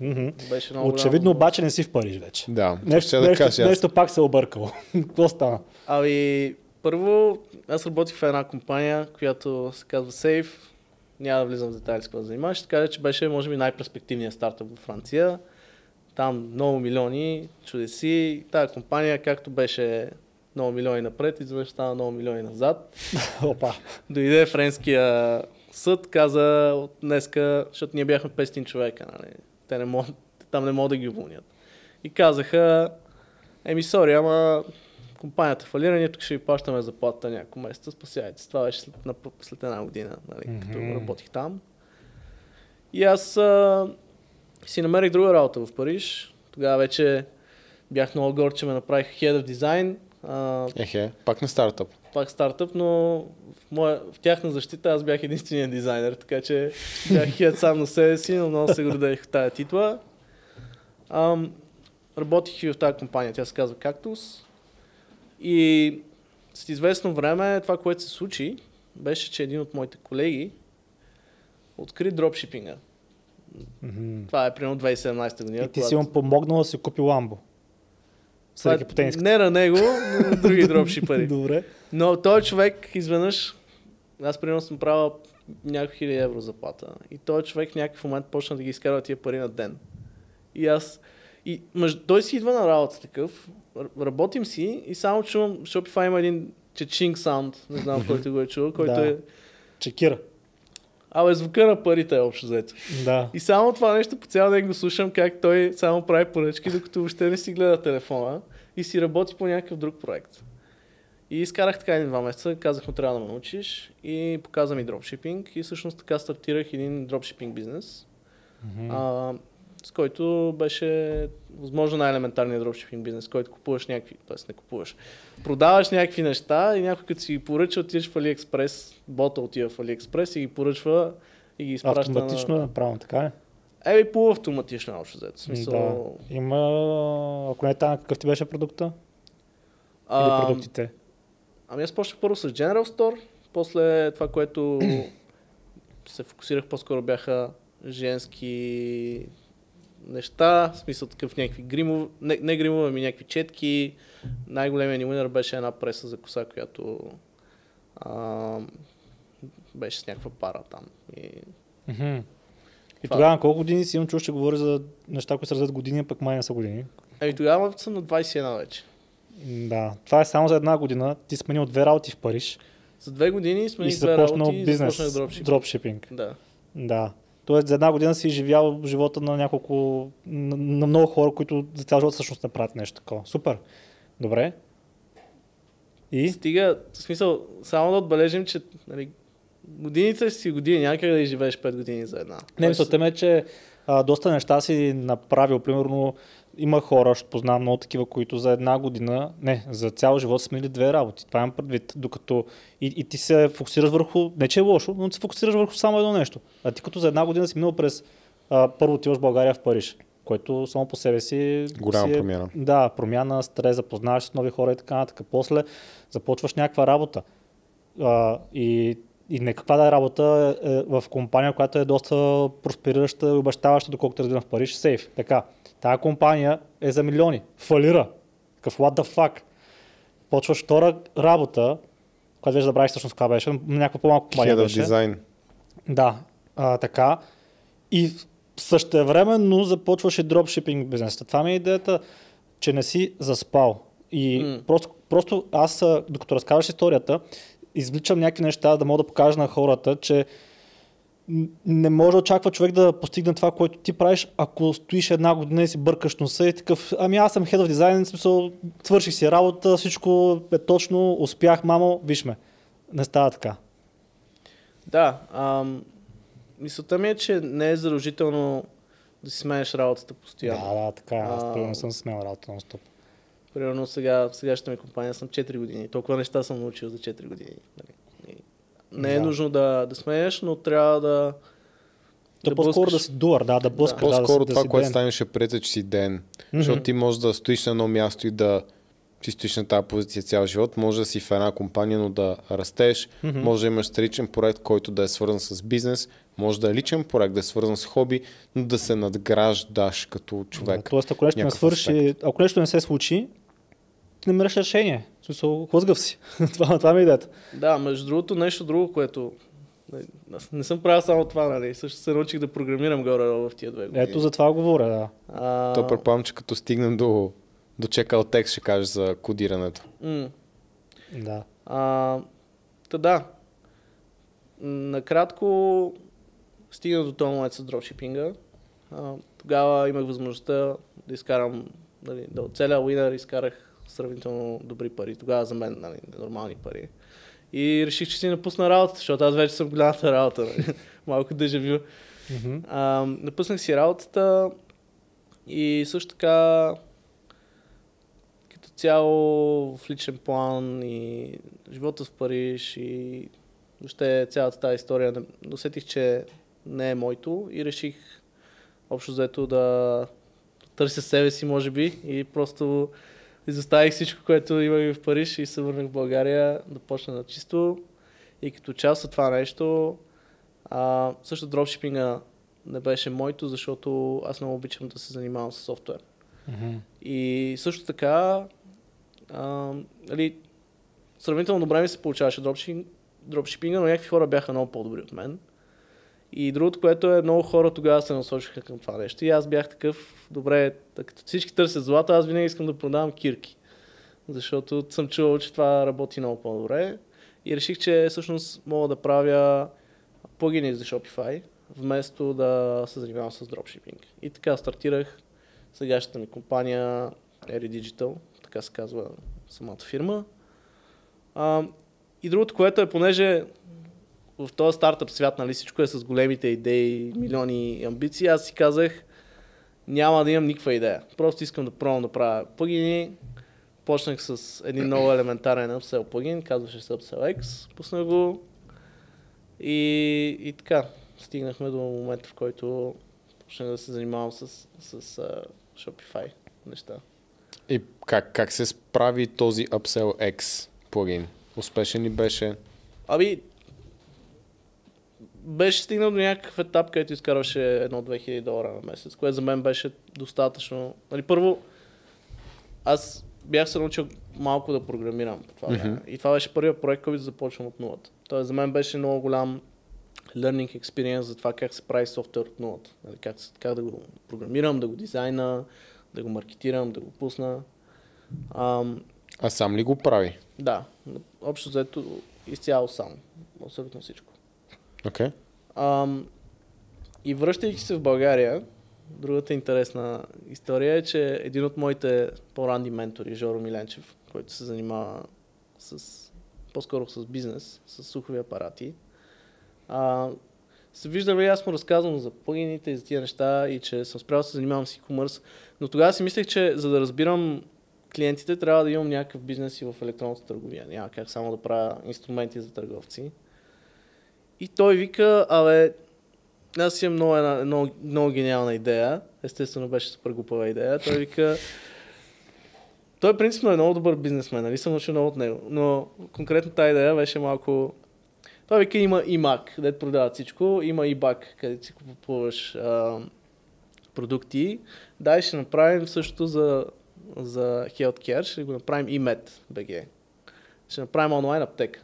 Мгм. Беше много Очевидно голямо. обаче не си в Париж вече. Да, Нещо, да нещо, кажа аз. нещо пак се е объркало. Какво стана? Ами, първо, аз работих в една компания, която се казва Safe. Няма да влизам в детайли с какво да занимаваш. Ще кажа, че беше, може би, най-перспективният стартъп в Франция. Там много милиони, чудеси. Тая компания, както беше много милиони напред, изведнъж стана много милиони назад. Опа. Дойде френския съд, каза от днеска, защото ние бяхме 500 човека, нали? Те не могат, там не могат да ги уволнят. И казаха, еми, сори, ама компанията фалира, ние тук ще ви плащаме заплата няколко месеца, спасявайте се. Това беше след, на- след една година, нали, като Мгм. работих там. И аз а, си намерих друга работа в Париж. Тогава вече бях много горд, че ме направих Head of Design. А, Ехе, пак на стартъп. пак стартъп, но в, моя, в тяхна защита аз бях единственият дизайнер, така че бях хият сам на себе си, но много се гордеех в тази титла. Ам, работих и в тази компания, тя се казва Cactus. И след известно време това, което се случи, беше, че един от моите колеги откри дропшипинга. Мгм. Това е примерно 2017 година. И ти си му помогнал да си купи ламбо. Това е не на него, но на други дропшипъри. Добре. Но той човек изведнъж, аз примерно съм правил няколко хиляди евро заплата. И той човек в някакъв момент почна да ги изкарва тия пари на ден. И аз... И между, той си идва на работа такъв, работим си и само чувам, Shopify има един чечинг саунд, не знам който го е чувал, който Да. е... Чекира. Абе, звука на парите е общо взето. Да. И само това нещо по цял ден го слушам, как той само прави поръчки, докато въобще не си гледа телефона и си работи по някакъв друг проект. И изкарах така един-два месеца, казах му трябва да ме научиш и показа ми дропшипинг и всъщност така стартирах един дропшипинг бизнес, Мгм. а, с който беше възможно най-елементарният дропшипинг бизнес, който купуваш някакви, т.е. не купуваш, продаваш някакви неща и някой като си ги поръча, отидеш в AliExpress, бота отива в AliExpress и ги поръчва и ги изпраща Автоматично е на... направено, така ли? Еми, полуавтоматично, общо взето. Смисъл, Да. Има, ако не е там, какъв ти беше продукта? Или а, продуктите? Ами аз почнах първо с General Store, после това, което се фокусирах по-скоро бяха женски неща, в смисъл такъв някакви гримове, не, не гримове, ами някакви четки. Най-големият ни уинър беше една преса за коса, която а, беше с някаква пара там. И... Мгм. И тогава на колко години си имам чул, ще говори за неща, които се разят години, пък май не са години. Ами тогава съм на 21 вече. Да, това е само за една година. Ти сменил две работи в Париж За две години и смених две работи и бизнес, започнах дропшип. дропшипинг. Да. Да. Тоест за една година си живял живота на няколко, на, на много хора, които за цял живот всъщност не правят нещо такова. Супер. Добре. И? Стига, в смисъл, само да отбележим, че нали, годините си години, някъде да изживееш 5 години за една. Не, мисълта ми е, че а, доста неща си направил. Примерно има хора, ще познавам много такива, които за една година, не, за цял живот са смели две работи. Това имам предвид. Докато и, и ти се фокусираш върху, не че е лошо, но се фокусираш върху само едно нещо. А ти като за една година си минал през, а, първо отиваш в България в Париж, което само по себе си... Голяма си е, промяна. Да, промяна, стрес, запознаваш с нови хора и така нататък. После започваш някаква работа. А, и, и не каква да е работа е, в компания, която е доста просперираща и обещаваща, доколкото разбирам в Париж, сейф. Така, тая компания е за милиони. Фалира. Какъв what the fuck. Почваш втора работа, която вече забравих всъщност каква беше, някаква по-малко компания Head беше. Design. Да, а, така. И същевременно започваше дропшипинг бизнеса. Това ми е идеята, че не си заспал. И М. просто, просто аз, докато разказваш историята, извличам някакви неща, да мога да покажа на хората, че не може да очаква човек да постигне това, което ти правиш, ако стоиш една година и си бъркаш носа и такъв, ами аз съм head of design, в смисъл, свърших си работа, всичко е точно, успях, мамо, виж ме. Не става така. Да, ам, мисълта ми е, че не е задължително да си сменеш работата постоянно. Да, да, така. е. Аз А, примерно съм смел работа на стоп. Примерно сега, в сегашната ми компания съм 4 години. Толкова неща съм научил за 4 години. Нали? Не е Да. нужно да, да сменеш, но трябва да... То да по-скоро да си дуър, да, да блъскаш. да, По-скоро да, това, си което ден. станеше пред е, че си ден. Мгм. Защото ти можеш да стоиш на едно място и да си стоиш на тази позиция цял живот. Може да си в една компания, но да растеш. Мгм. Може да имаш страничен проект, който да е свързан с бизнес. Може да е личен проект, да е свързан с хоби, но да се надграждаш като Да, човек. тоест, ако нещо не свърши, ако нещо не се случи, ти намираш решение. В смисъл, хлъзгав си. това, това ми е идеята. Да, между другото, нещо друго, което... нали, Аз не съм правил само това, нали? Също се научих да програмирам горе в тия две години. Ето за това говоря, да. А, То предполагам, че като стигнем до, до checkout текст ще кажеш за кодирането. м, да. А, та да. Накратко стигна до този момент с дропшипинга. А, тогава имах възможността да изкарам, нали, да оцеля Winner, изкарах сравнително добри пари. Тогава за мен, нали, нормални пари. И реших, че си напусна работата, защото аз вече съм голямата работа. Нали? Малко дежавю. А, напуснах си работата и също така като цяло в личен план и живота в Париж и въобще цялата тази история усетих, че не е моето и реших общо взето да търся себе си, може би, и просто изоставих всичко, което имах в Париж и се върнах в България да почна на чисто. И като част от това нещо, а, също дропшипинга не беше моето, защото аз много обичам да се занимавам с софтуер. Мгм. И също така, а, нали, сравнително добре ми се получаваше дропшипинг, дропшипинга, но някакви хора бяха много по-добри от мен. И другото, което е, много хора тогава се насочиха към това нещо. И аз бях такъв, добре, като всички търсят злато, аз винаги искам да продавам кирки. Защото съм чувал, че това работи много по-добре. И реших, че всъщност мога да правя плагини за Shopify, вместо да се занимавам с дропшипинг. И така стартирах сегашната ми компания Eri Digital, така се казва самата фирма. А, и другото, което е, понеже в този стартъп свят, нали, всичко е с големите идеи, милиони амбиции, аз си казах, няма да имам никаква идея. Просто искам да пробвам да правя пъгини. Почнах с един много елементарен upsell плагин, казваше се Upsell X, пусна го и, и така, стигнахме до момента, в който почнах да се занимавам с, с, с uh, Shopify неща. И как, как се справи този Upsell X плагин? Успешен ли беше? Аби, беше стигнал до някакъв етап, където изкарваше едно 2000 долара на месец, което за мен беше достатъчно. Нали, първо, аз бях се научил малко да програмирам по това време. Мгм. И това беше първият проект, който започвам от нулата. Тоест за мен беше много голям learning experience за това как се прави софтуер от нулата. Нали, как, как да го програмирам, да го дизайна, да го маркетирам, да го пусна. Ам, А сам ли го прави? да, общо взето изцяло сам. Абсолютно всичко. Okay. Ам, и връщайки се в България, другата интересна история е, че един от моите по-ранни ментори, Жоро Миленчев, който се занимава с, по-скоро с бизнес, с слухови апарати, а, се виждали, аз му разказвам за плагините и за тия неща и че съм спрял да се занимавам с e-commerce, но тогава си мислех, че за да разбирам клиентите, трябва да имам някакъв бизнес и в електронната търговия. Няма как само да правя инструменти за търговци. И той вика, абе, аз имам много, една, много, много гениална идея. Естествено беше супер глупава идея. Той вика, той принципно е много добър бизнесмен, нали съм научил много от него. Но конкретно тази идея беше малко... Той вика, има iMac, където продават всичко, има eBack, където си купуваш а, продукти. Дай ще направим също за, за Healthcare, ще го направим eMed BG. Ще направим онлайн аптека.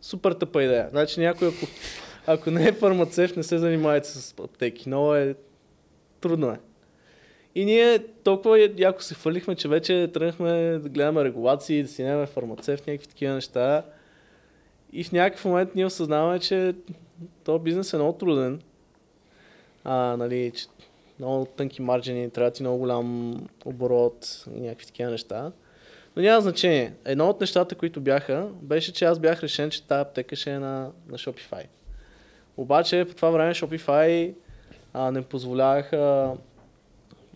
Супер тъпа идея. Значи някой, ако, ако не е фармацевт, не се занимавайте с аптеки. Много е... Трудно е. И ние толкова яко се хвърлихме, че вече тръгнахме да гледаме регулации, да си нямаме фармацевт, някакви такива неща. И в някакъв момент ние осъзнаваме, че този бизнес е много труден. А, нали, че много тънки марджини, трябва ти много голям оборот и някакви такива неща. Но няма значение. Едно от нещата, които бяха, беше, че аз бях решен, че тази аптека ще е на, на Shopify. Обаче по това време Shopify а, не позволяваха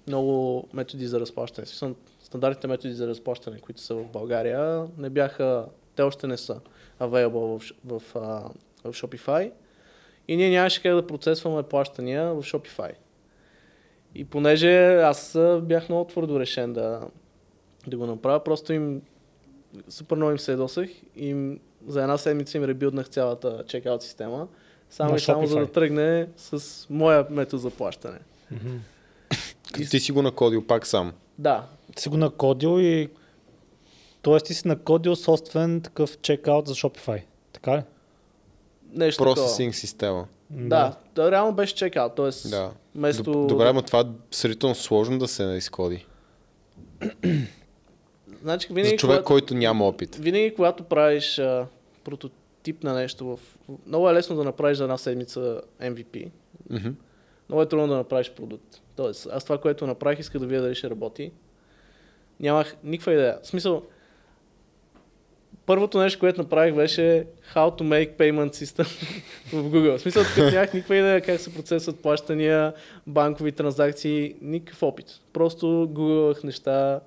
много методи за разплащане. В Стандартните методи за разплащане, които са в България, не бяха, те още не са available в, в, а, в Shopify. И ние нямаше как да процесваме плащания в Shopify. И понеже аз бях много твърдо решен да, да го направя, просто им супер много им се ядосах и за една седмица им ребилднах цялата чекаут система, само На и само за да тръгне с моя метод за плащане. Като ти си го накодил пак сам. Да, Ти си го накодил и... Тоест ти си накодил собствен такъв чекаут за Shopify. Така ли? нещо. Процесинг система. Да, да, реално беше чекаут, т.е. Да. вместо... Доб- Добре, но това е сравнително сложно да се изкоди. Значи, За винаги, човек, когато, който няма опит. винаги когато правиш а, прототип на нещо, в... много е лесно да направиш за една седмица MVP. Мгм. Много е трудно да направиш продукт. Тоест, аз това, което направих, исках да видя дали ще работи. Нямах никаква идея. В смисъл, първото нещо, което направих беше How to make payment system в Google. В смисъл, като нямах никаква идея как се процесват плащания, банкови транзакции, никакъв опит. Просто гуглах неща,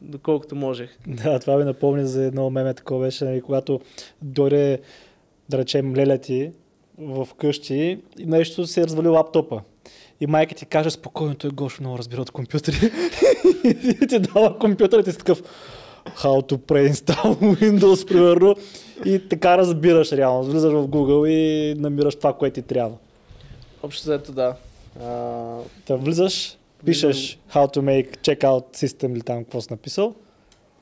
доколкото можех. Да, това ми напомня за едно меме, такова беше, нали, когато дойде, да речем, леля ти в къщи и нещо се е развали лаптопа. И майка ти каже спокойно, той Гошо много разбира от компютри. и ти дава компютър и ти си такъв how to pre-install Windows, примерно. И така разбираш реално. Влизаш в Google и намираш това, което ти трябва. Общо взето да. А, Та влизаш, пишеш how to make checkout system или там какво си написал.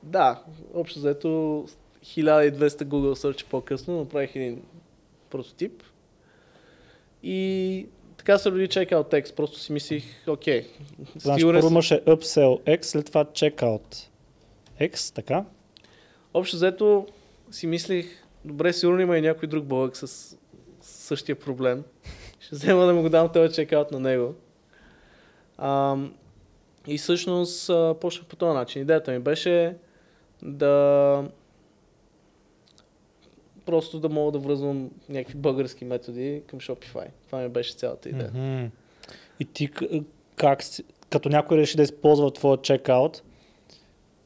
Да, общо взето 1200 Google Search по-късно направих един прототип и така се роди Checkout Text. Просто си мислих, окей, Значи сигурен първо имаше upsell X, след това checkout X, така? Общо взето си мислих, добре, сигурно има и някой друг бълък с, с същия проблем. Ще взема да му го дам този чекаут на него. Ам, и всъщност а, почнах по този начин. Идеята ми беше да просто да мога да връзвам някакви български методи към Shopify. Това ми беше цялата идея. Мгм. И ти как като някой реши да използва твоя чекаут,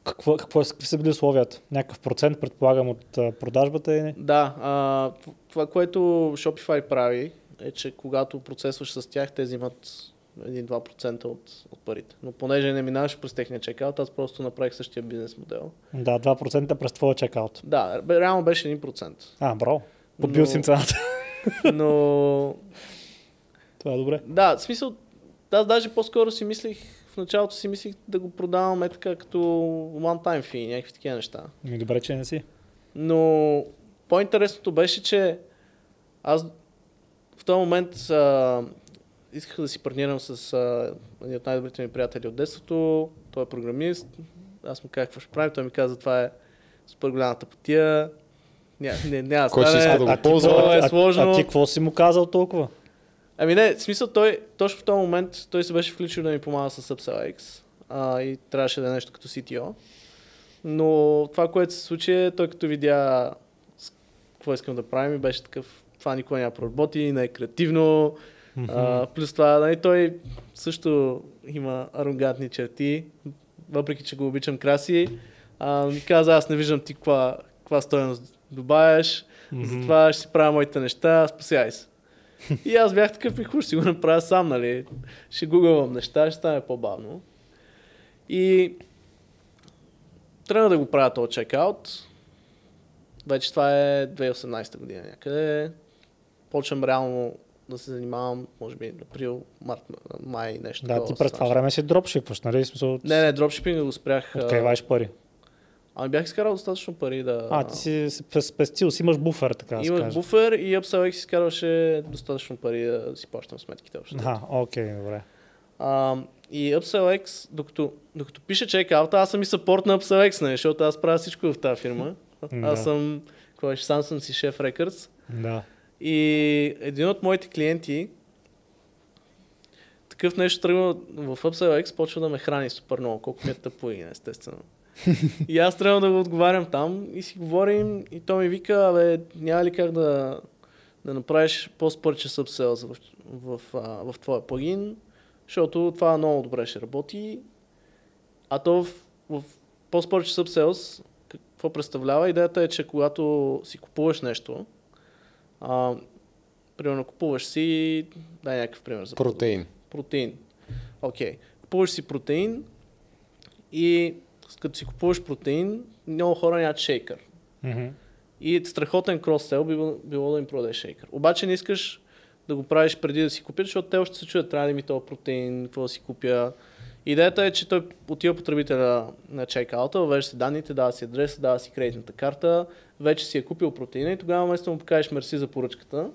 какво, какво, е- какви са били условията? Някакъв процент, предполагам, от а, продажбата или? Да, а, това, което Shopify прави, е, че когато процесваш с тях, те взимат 1-2% от, от парите. Но понеже не минаваш през техния чекаут, аз просто направих същия бизнес модел. Да, 2% през твоя чекаут. Да, реално беше 1%. А, браво. Подбил Но- си цената. Но Това е добре. да, в смисъл, аз даже по-скоро си мислих, в началото си мислих да го продавам е така като one-time fee, някакви такива неща. Ми добре, че не си. Но по-интересното беше, че аз в този момент а, исках да си партнирам с а, един от най-добрите ми приятели от детството. Той е програмист. Аз му казах какво ще правим. Той ми каза, това е супер голямата потия. Ня, не, няма да Кой ще иска да го а, ти, ползва? Това е а, сложно. а, ти какво си му казал толкова? Ами не, в смисъл той, точно в този момент той се беше включил да ми помага с UpsellX а, и трябваше да е нещо като CTO. Но това, което се случи е, той като видя какво искам да правим и беше такъв, това никога няма проработи, не е креативно. А, плюс това, нали, той също има арогантни черти, въпреки че го обичам краси. А, ми каза, аз не виждам ти каква, каква стоеност добавяш, затова ще си правя моите неща, спасяй се. И аз бях такъв и хуш, си го направя сам, нали? Ще гугълвам неща, ще стане по-бавно. И тръгна да го правя този чекаут. Вече това е 2018 година някъде. Почвам реално да се занимавам, може би, април, март, май, нещо. Да, ти през това време си дропшипваш, нали? Смисъл, Не, не, дропшипинга го спрях. а, откриваш пари. Ами бях изкарал достатъчно пари да... А, ти си си спестил, си имаш буфер, така да Имах буфер и UpsellX изкарваше достатъчно пари да си плащам сметките общо. А, окей, добре. А, и UpsellX, докато, докато пише чекаута, аз съм и съпорт на UpsellX, нали, защото аз правя всичко в тази фирма. Аз съм, кой сам съм си шеф Records. Да. И един от моите клиенти, такъв нещо тръгва в UpsellX, почва да ме храни супер много, колко ми е тъпо естествено. и аз трябва да го отговарям там и си говорим и той ми вика, абе, няма ли как да, да направиш по-спърче upsells в, в, в, в твоя плагин, защото това много добре ще работи. А то в, в по-спърче upsells какво представлява? Идеята е, че когато си купуваш нещо, а, примерно купуваш си, дай някакъв пример за Протеин. Протеин. Окей. Okay. Купуваш си протеин и като си купуваш протеин, много хора нямат шейкър. Мгм. И страхотен крос-сел би било, било да им продадеш шейкър. Обаче не искаш да го правиш преди да си купиш, защото те още се чуят, трябва да ми този протеин, какво да си купя. Идеята е, че той отива потребителя на чекаута, въвежда си данните, дава си адреса, дава си кредитната карта, вече си е купил протеина и тогава вместо му покажеш мерси за поръчката,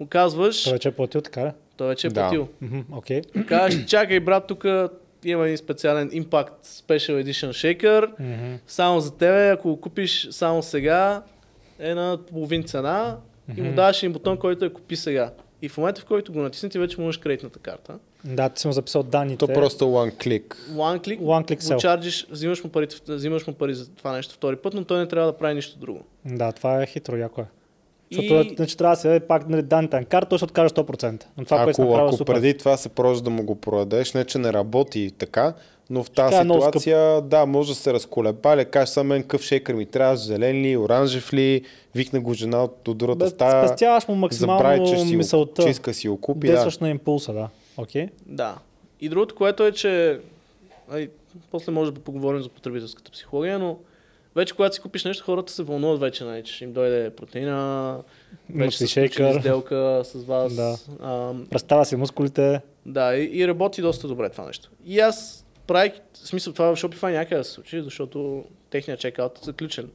му казваш, Той вече е платил, така ли? той вече е Да. платил. Мгм, Окей. Казваш, чакай брат, тук има един специален Impact Special Edition Shaker, Мгм. само за тебе, ако го купиш само сега, е на половин цена и му даваш един бутон, който е купи сега. И в момента, в който го натисне, ти вече имаш кредитната карта. Да, ти си му записал данните. То просто one click. One click, One click sell. чарджиш, взимаш му, парите, взимаш му пари за това нещо втори път, но той не трябва да прави нищо друго. Да, това е хитро, яко е. Защото И- и... значи, трябва да се даде пак нали, данните на карта, той ще откаже 100%. Но това, Ако, ако супер. преди това се прожи да му го продадеш, не че не работи така, но в тази е ситуация, да, може да се разколеба, ли, кажеш само мен къв шейкър ми трябва, зелен ли, оранжев ли, викна го жена от другата стая, спестяваш му забрави, че, максимално си, мисълта. че иска си го купи, да. Действаш на импулса, да. Окей. Да. И другото, което е, че ай, после може да поговорим за потребителската психология, но вече когато си купиш нещо, хората се вълнуват вече, нали, че ще им дойде протеина, вече шейкър. сделка с вас. Да. Ам, Представя си мускулите. да, и, и, работи доста добре това нещо. И аз правих, смисъл това в Shopify някъде да се случи, защото техният чекаут е заключен.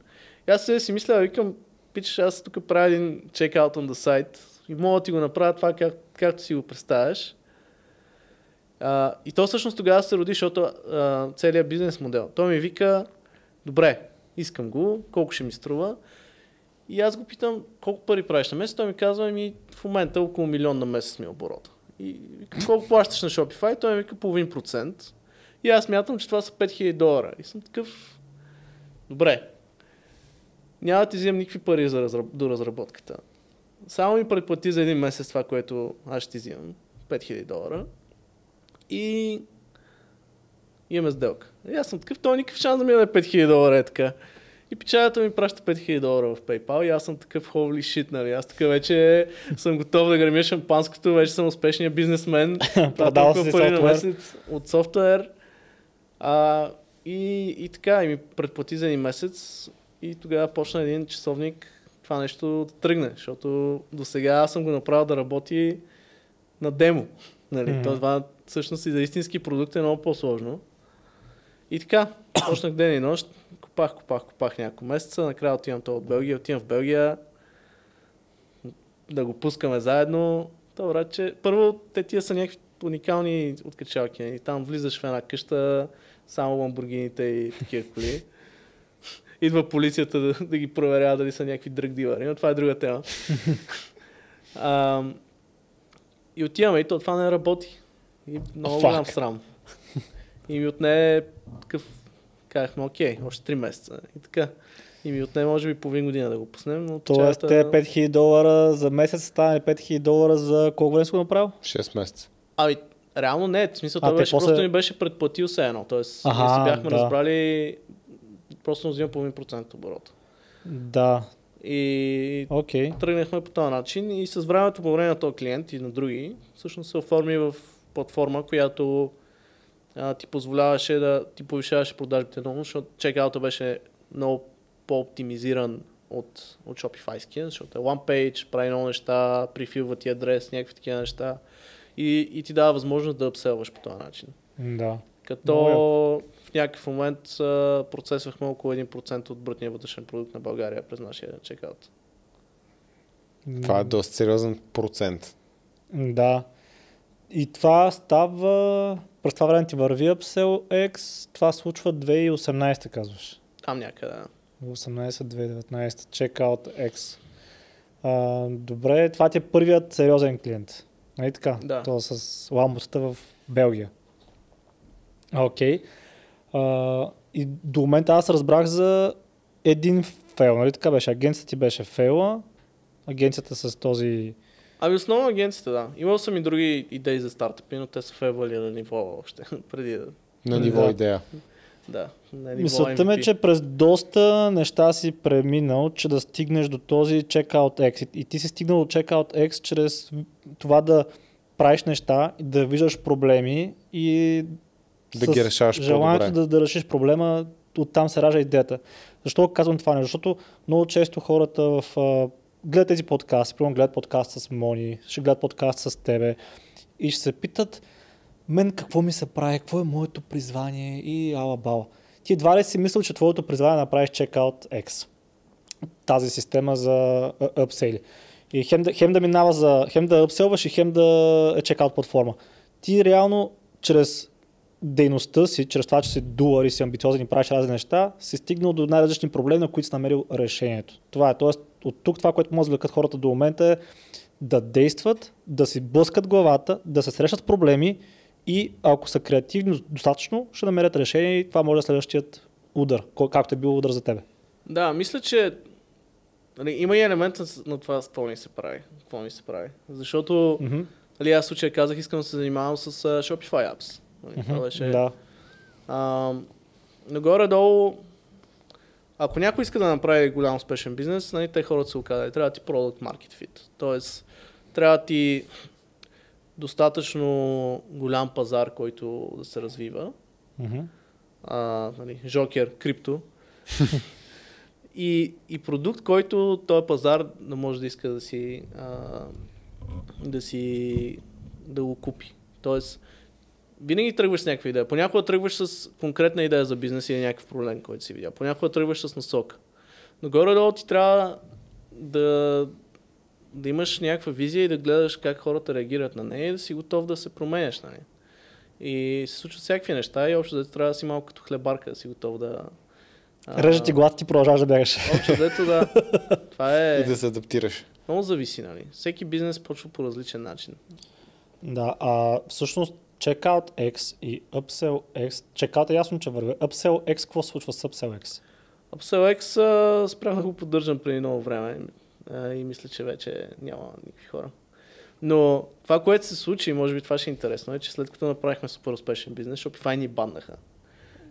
И аз се си мисля, викам, пичаш, аз тук правя един чекаут the site и мога да ти го направя това как, както си го представяш. А, и то всъщност тогава се роди, защото целият бизнес модел. Той ми вика, добре, искам го, колко ще ми струва. И аз го питам, колко пари правиш на месец? Той ми казва, ми в момента около милион на месец ми е оборота. И вика, колко плащаш на Shopify? Той ми вика половин процент. И аз мятам, че това са 5000 долара. И съм такъв, добре. няма да ти вземам никакви пари за разраб... до разработката. Само ми предплати за един месец това, което аз ще ти взимам. 5000 долара. И имаме сделка. И аз съм такъв, той никакъв шанс да ми даде 5000 долара е така. И печалята ми праща 5000 долара в PayPal и аз съм такъв holy shit, нали? Аз така вече съм готов да гремя шампанското, вече съм успешния бизнесмен. Продава си пари на месец от софтуер. А, и, и така, и ми предплати за един месец и тогава почна един часовник това нещо да тръгне, защото до сега аз съм го направил да работи на демо. Нали? Mm-hmm. Това всъщност и за истински продукт е много по-сложно. И така, почнах ден и нощ, копах, копах, копах няколко месеца, накрая отивам то от Белгия, отивам в Белгия, да го пускаме заедно. Добре, че първо те тия са някакви уникални откачалки. нали? Там влизаш в една къща, само ламбургините и такива коли. Идва полицията да, да ги проверява дали са някакви дръг дилъри, но това е друга тема. а, и отиваме и то това не работи. И много Fuck. голям срам. И ми отне такъв, казахме, окей, още 3 месеца. И така. И ми отне може би половин година да го пуснем, но Тоест, те 5000 долара за месец стане 5000 долара за колко време си го направил? 6 месеца. Ами, реално не. В смисъл, А, той беше, после- просто ни беше предплатил все едно. Тоест, ние Аха, си бяхме да. разбрали, просто му взимам половин процент оборот. Да, И окей. тръгнахме по този начин и с времето по време на този клиент и на други, всъщност се оформи в платформа, която а, ти позволяваше да ти повишаваше продажбите много, защото чекаута беше много по-оптимизиран от, от Shopify, защото е one page, прави много неща, прифилва ти адрес, някакви такива неща и, и ти дава възможност да апселваш по този начин. Да. Като Много в някакъв момент а, процесвахме около 1% от брутния вътрешен продукт на България през нашия чекаут. Това е доста сериозен процент. Да. И това става... През това време ти върви Upsell X. Това случва 2018, казваш. Там някъде. да. 18-2019. Checkout X. А, добре, това ти е първият сериозен клиент. Нали така? Да. То с ламбутата в Белгия. Окей. А, и до момента аз разбрах за един фейл, нали така беше? Агенцията ти беше фейла, агенцията с този... Ами основно агенцията, да. Имал съм и други идеи за стартъпи, но те са фейвали на ниво още, преди да... На Да. ниво идея. Да, на ниво Мисълта ми е, че през доста неща си преминал, че да стигнеш до този Checkout X. И ти си стигнал до Checkout X чрез това да правиш неща, и да виждаш проблеми и Да ги решаваш желанието по-добре. да, да решиш проблема, оттам се ражда идеята. Защо казвам това? нещо? Защото много често хората в, гледат тези подкасти, примерно гледат подкаст с Мони, ще гледат подкаст с тебе и ще се питат мен какво ми се прави, какво е моето призвание и ала бала. Ти едва ли си мислил, че твоето призвание е да направиш Checkout X. Тази система за а, upsell. И хем да, хем да минава за, хем да upsellваш и хем да е checkout платформа. Ти реално чрез дейността си, чрез това, че си дуар и си амбициозен и правиш разни неща, си стигнал до най-различни проблеми, на които си намерил решението. Това е. Тоест, от тук това, което може да извлекат хората до момента е да действат, да си блъскат главата, да се срещат с проблеми и ако са креативни достатъчно, ще намерят решение и това може да е следващият удар, както е бил удар за тебе. Да, мисля, че нали, има и елемент на, това с какво ни се прави. Какво ни се прави. Защото Мгм. нали, аз в случая казах, искам да се занимавам с uh, Shopify Apps. Нали, това беше... Да. А, но горе-долу, ако някой иска да направи голям успешен бизнес, нали, те хората са го казали, трябва да ти product market fit. Тоест, трябва да ти достатъчно голям пазар, който да се развива. Мгм. А, нали, жокер, крипто. и, и продукт, който този пазар да може да иска да си, а, да си да го купи. Тоест, винаги тръгваш с някаква идея. Понякога тръгваш с конкретна идея за бизнес или някакъв проблем, който си видял. Понякога тръгваш с насока. Но горе-долу ти трябва да, да имаш някаква визия и да гледаш как хората реагират на нея и да си готов да се променяш. Нали? И се случват всякакви неща и общо взето трябва да си малко като хлебарка, да си готов да... Режа ти главата, ти продължаваш да бягаш. Общо взето да. Това е... И да се адаптираш. Много зависи, нали? Всеки бизнес почва по различен начин. Да, а всъщност Checkout X и Upsell X, Checkout е ясно, че върви. Upsell X, какво се случва с Upsell X? UpsellX а, спрях да го поддържам преди много време и мисля, че вече няма никакви хора. Но това, което се случи, може би това ще е интересно, е, че след като направихме супер успешен бизнес, Shopify ни баннаха.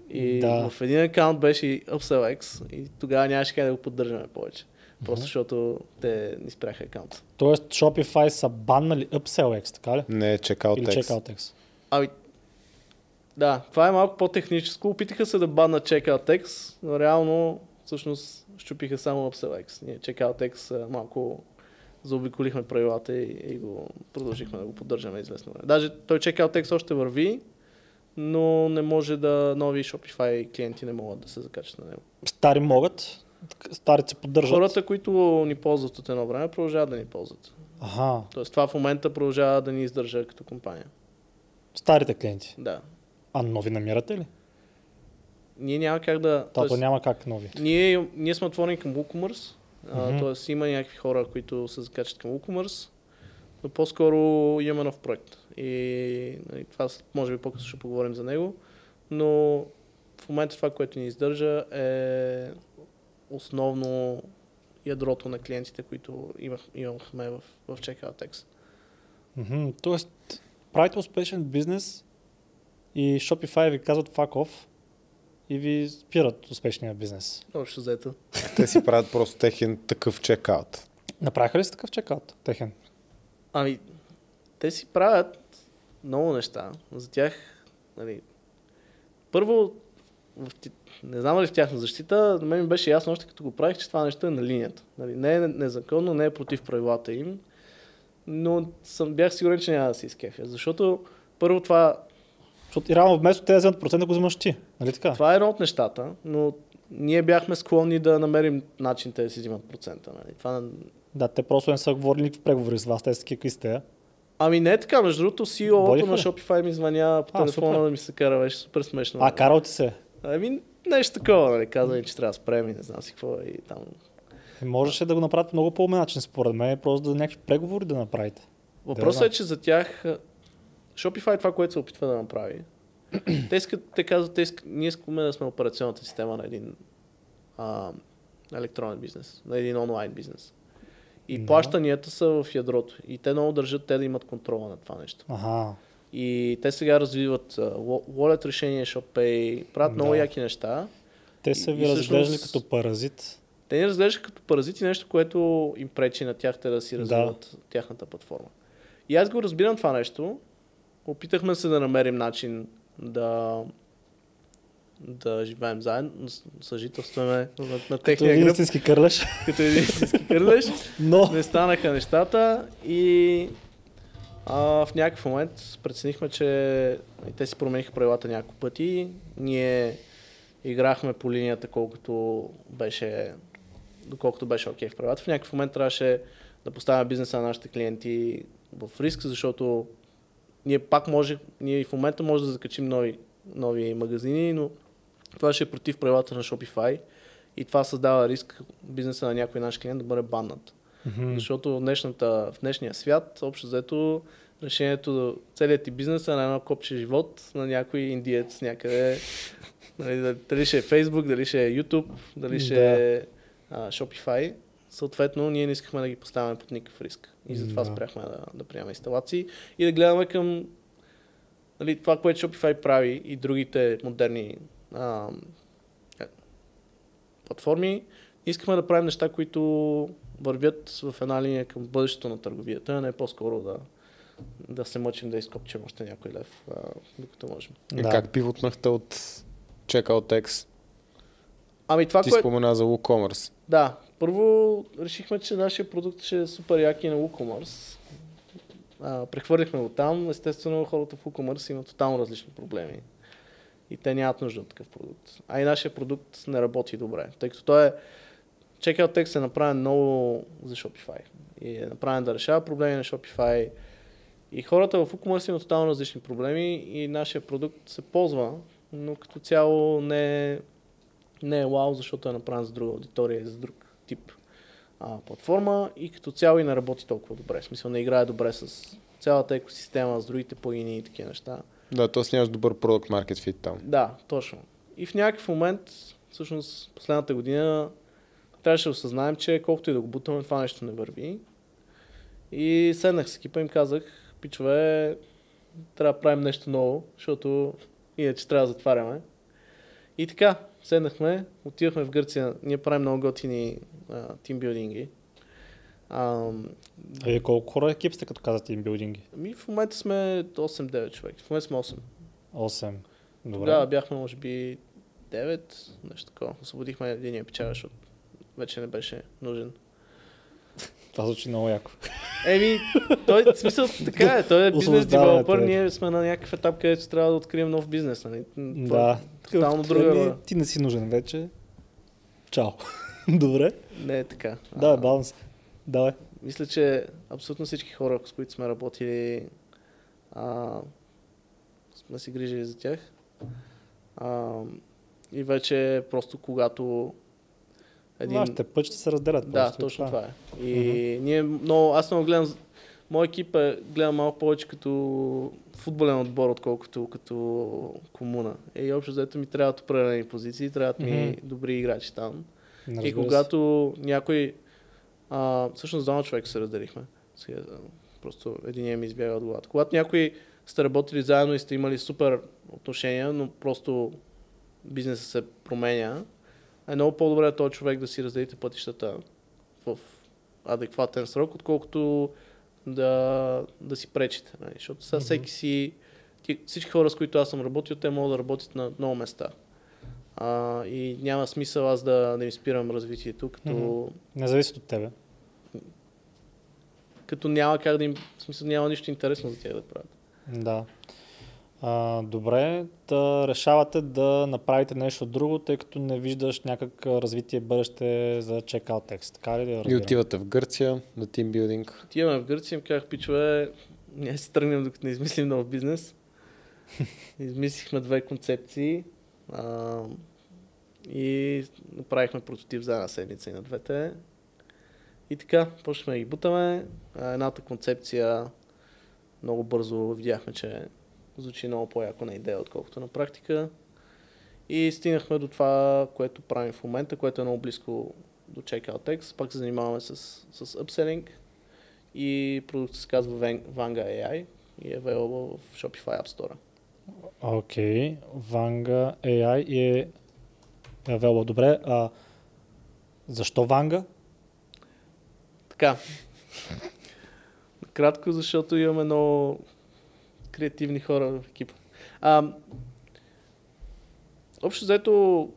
И Да. в един акаунт беше и UpsellX и тогава нямаше как да го поддържаме повече. Просто защото те ни спряха акаунта. Тоест Shopify са баннали UpsellX, така ли? Не, чекал Или. CheckOutX. Ами, да, това е малко по-техническо. Опитаха се да баннат CheckOutX, но реално всъщност щупиха само UpsellX. Ние CheckOutX а, малко заобиколихме правилата и, и го продължихме да го поддържаме известно време. Даже той CheckOutX още върви, но не може да нови Shopify клиенти не могат да се закачат на него. Стари могат, старите се поддържат. Хората, които ни ползват от едно време, продължават да ни ползват. Ага, Тоест това в момента продължава да ни издържа като компания. Старите клиенти. Да. А нови намирате ли? Ние няма как да... Тато тоест- няма как нови. Ние, ние сме отворени към WooCommerce, mm-hmm. т.е. има някакви хора, които се закачат към WooCommerce, но по-скоро имаме нов проект. И нали, това може би по-късно ще поговорим за него, но в момента това, което ни издържа е основно ядрото на клиентите, които имах, имахме в, в CheckOutX. Мгм, Тоест, правите успешен бизнес и Shopify ви казват fuck off и ви спират успешния бизнес. Общо взето. Те си правят просто техен такъв чекаут. Направиха ли сте такъв чекаут? Техен. Ами, те си правят много неща. За тях, нали, първо, в, не знам ли в тяхна защита, на мен ми беше ясно още като го правих, че това нещо е на линията. Нали, не е незаконно, не е против правилата им, но съм, бях сигурен, че няма да се изкефя. Защото първо това, Защото и реално вместо те да вземат процент да го вземаш ти. Нали така? това е едно от нещата, но ние бяхме склонни да намерим начин те да си взимат процента. Нали. Това Да, те просто не са говорили никакви преговори с вас. Те са какви сте. Ами не е така, между другото CEO-то Водиха на? Shopify ми звъня по телефона да ми се кара, беше супер смешно. А, карал ти се. Ами нещо такова, нали, каза ми, че трябва да спрем и не знам си какво и там. И можеше да го направят много по-умен начин, според мен, просто да някакви преговори да направите. Въпросът Да, е, че за тях Shopify това, което се опитва да направи. те, искат, те казват, те искат, ние искаме да сме операционната система на един а, електронен бизнес, на един онлайн бизнес. И Да. плащанията са в ядрото. И те много държат те да имат контрола на това нещо. Ага. И те сега развиват wa- wallet решение, ShopPay, правят много Да. яки неща. Те са ви и разглеждали всъщност- като паразит. Те ни разглеждаха като паразити нещо, което им пречи на тях те да си Да. развиват тяхната платформа. И аз го разбирам това нещо. Опитахме се да намерим начин да да живеем заедно, съжителстваме на, на Като техния един гръб, истински кърлеш. като един истински кърлеж. Но, Не станаха нещата и а, в някакъв момент преценихме, че и те си промениха правилата няколко пъти. Ние играхме по линията колкото беше, доколкото беше окей в правилата. В някакъв момент трябваше да поставяме бизнеса на нашите клиенти в риск, защото ние пак може, ние в момента може да закачим нови, нови магазини, но това ще е против правилата на Shopify и това създава риск бизнеса на някой наш клиент да бъде баннат. Мгм. Защото в, днешната, в днешния свят, общо взето, решението, целият ти бизнес е на едно копче живот на някой индиец някъде. Нали, дали ще е Facebook, дали ще е YouTube, дали ще Да. А, Shopify. Съответно, ние не искахме да ги поставяме под никакъв риск. И затова Да. спряхме да, да приемаме инсталации и да гледаме към нали, това, което Shopify прави и другите модерни а, е, платформи. Искахме да правим неща, които вървят в една линия към бъдещето на търговията, а не по-скоро да, да се мъчим да изкопчим още някой лев, а, докато можем. И Да. как пивотнахте от Checkout Ами това, Ти което... спомена за WooCommerce. Да, първо решихме, че нашия продукт ще е супер яки на WooCommerce. А, прехвърлихме го там. Естествено, хората в WooCommerce имат тотално различни проблеми. И те нямат нужда от такъв продукт. А и нашия продукт не работи добре, тъй като той е... Checkout Text е направен много за Shopify. И е направен да решава проблеми на Shopify. И хората в WooCommerce имат тотално различни проблеми и нашия продукт се ползва, но като цяло не е не е вау, защото е направен за друга аудитория и за друг тип а, платформа и като цяло и не работи толкова добре. В смисъл не играе добре с цялата екосистема, с другите плагини и такива неща. Да, т.е. нямаш добър продукт market fit там. Да, точно. И в някакъв момент всъщност последната година трябваше да осъзнаем, че колкото и да го бутаме, това нещо не върви. И седнах с екипа и им казах, пичове, трябва да правим нещо ново, защото иначе трябва да затваряме. И така, седнахме, отивахме в Гърция, ние правим много готини тимбилдинги. А вие колко хора екип сте, като казвате тимбилдинги? Ми в момента сме 8-9 човека. В момента сме 8. 8. Добре. Тогава бяхме, може би, 9, нещо такова. Освободихме един печага, защото вече не беше нужен. Това звучи много яко. Еми, той, в смисъл, така е, той е бизнес девелопър, ние сме на някакъв етап, където трябва да открием нов бизнес. Нали? Да. Е тотално друга роля. Ти не си нужен вече. Чао. Добре. Не е така. Да, баланс. Давай. Мисля, че абсолютно всички хора, с които сме работили, а, сме си грижили за тях. А, и вече просто когато един... Вашите пъти се разделят. Да, точно това е. И mm-hmm. ние много, аз много гледам, моят екип е, гледам малко повече като футболен отбор, отколкото като комуна. И общо заето ми трябват определени позиции, трябват ми mm-hmm. добри играчи там. Разбира и когато се. някой, а, всъщност двама човека се разделихме. Просто един ми избяга от главата. Когато някой сте работили заедно и сте имали супер отношения, но просто бизнесът се променя, е много по-добре този човек да си разделите пътищата в адекватен срок, отколкото да, да си пречите. Нали? Защото сега mm-hmm. всеки си, всички хора, с които аз съм работил, те могат да работят на много места. А, и няма смисъл аз да, да им спирам развитието, като... Mm-hmm. Не зависи от тебе. Като няма как да им... В смисъл няма нищо интересно за тях да правят. Да. А, добре, да решавате да направите нещо друго, тъй като не виждаш някак развитие бъдеще за checkout текст. Така ли да И отивате в Гърция на тимбилдинг. Отиваме в Гърция и им казах, пичове, ние си тръгнем докато не измислим нов бизнес. Измислихме две концепции а, и направихме прототип за една седмица и на двете. И така, почнахме да ги бутаме. Едната концепция много бързо видяхме, че звучи много по-яко на идея, отколкото на практика. И стигнахме до това, което правим в момента, което е много близко до Checkout Text. Пак се занимаваме с, с upselling и продуктът се казва Vanga AI и е available в Shopify App Store. Окей, okay. Vanga AI и е available. Добре, а защо Vanga? Така. Кратко, защото имаме много креативни хора в екипа. А, общо заето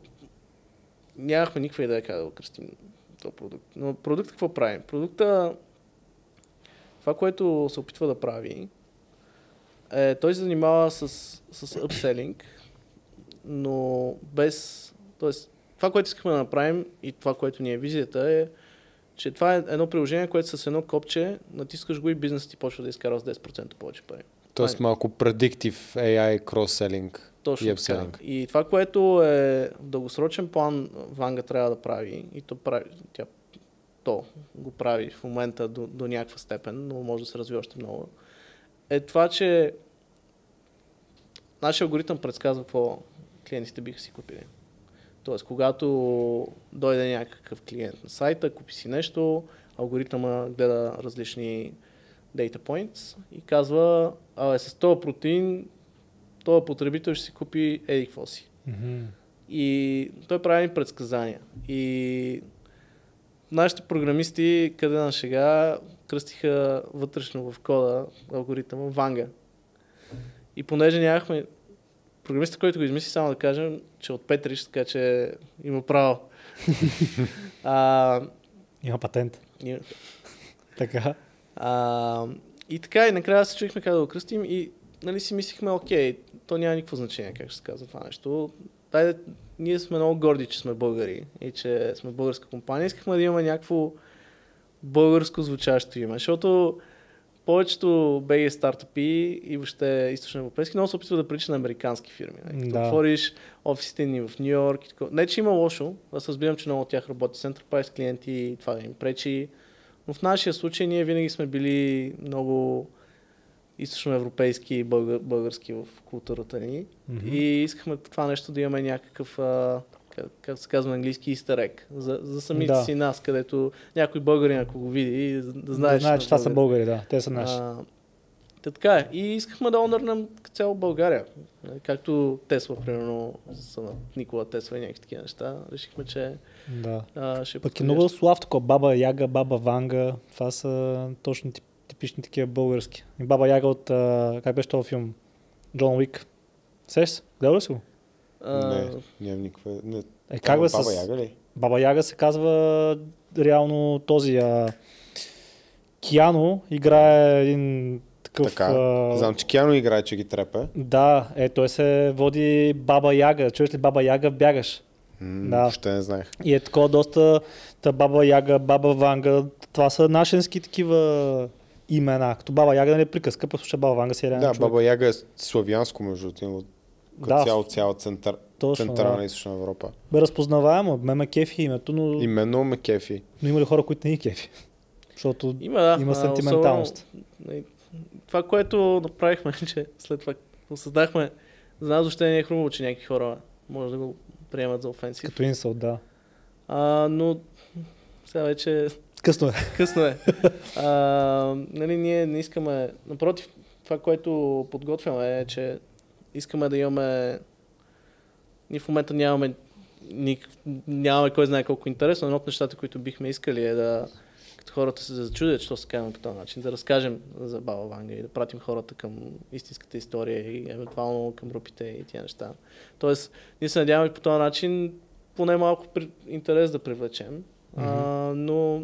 нямахме никаква идея как да го кръстим този продукт. Но продукт какво правим? Продукта, това, което се опитва да прави, е, той се занимава с, с upselling, но без... Тоест, това, което искаме да направим и това, което ни е визията е, че това е едно приложение, което с едно копче натискаш го и бизнесът ти почва да изкарва с 10% повече пари. Тоест малко predictive AI cross-selling Точно. Така. И това, което е в дългосрочен план Ванга трябва да прави, и то, прави, тя, то го прави в момента до, до някаква степен, но може да се развива още много, е това, че нашия алгоритъм предсказва какво клиентите биха си купили. Тоест, когато дойде някакъв клиент на сайта, купи си нещо, алгоритъма гледа различни data points и казва, абе с този протеин, този потребител ще си купи еди какво си. Mm-hmm. И той прави предсказания. И нашите програмисти, къде на шега, кръстиха вътрешно в кода алгоритъма Ванга. И понеже нямахме програмиста, който го измисли, само да кажем, че от Петриш, така че има право. а, има патент. Има. така. А, и така, и накрая се чуихме как да го кръстим и нали, си мислихме, окей, то няма никакво значение как ще се казва това нещо. Дай, ние сме много горди, че сме българи и че сме българска компания. Искахме да имаме някакво българско звучащо име, защото повечето BG стартъпи и въобще източно европейски много се опитват да приличат на американски фирми. Нали? Да. Отвориш офисите ни в Нью Йорк и така. Не, че има лошо, аз разбирам, че много от тях работят с Enterprise клиенти и това им пречи. Но в нашия случай ние винаги сме били много източноевропейски и българ, български в културата ни. Mm-hmm. И искахме това нещо да имаме някакъв, а, как, как се казва на английски, egg, за, за самите Да. си нас, където някой българин, ако го види, да, знае, да знаеш, че това са българи. да. Те са наши. А, Та така е. И искахме да онърнем цяло България. Както Тесла, примерно, са на Никола Тесла и някакви такива неща. Решихме, че да. а, ще Пък е много слав такова. Баба Яга, Баба Ванга. Това са точно тип, типични такива български. И Баба Яга от, а, как беше този филм? Джон Уик. Сеш? се? Гледал ли си го? А, Не, нямам никаква... Не. Е, как бе Баба с... Яга ли? Баба Яга се казва реално този а... Киано играе един такъв... Така. а, Знам, че Киано играе, че ги трепе. Да, е, той се води Баба Яга. Чуеш ли Баба Яга, бягаш. Да. Въобще не знаех. И е такова доста та Баба Яга, Баба Ванга. Това са нашенски такива имена. Като Баба Яга нали е приказка, пък слуша Баба Ванга си е реален Да, човек. Баба Яга е славянско, между другото. Като Да, цяло, цяла център, Точно, Централна да. и Източна Европа. Бе разпознаваемо, ме ме кефи името, но, Именно ме кефи. но има ли хора, които не ги кефи? Защото Има, да. има а, сентименталност. особено, нали, това, което направихме, че след това го създахме, за нас въобще не е хрумво, че някакви хора може да го приемат за офенсив. като инсулт, да. А, но сега вече Късно е. късно е. А, нали, ние не искаме... Напротив, това, което подготвяме е, че искаме да имаме... Ние в момента нямаме ник... нямаме кой знае колко интересно. Едно от нещата, които бихме искали е да хората се зачудят, що се казваме по този начин, да разкажем за Баба Ванга и да пратим хората към истинската история и евентуално към групите и тия неща. Тоест, ние се надяваме по този начин поне малко интерес да привлечем. А, но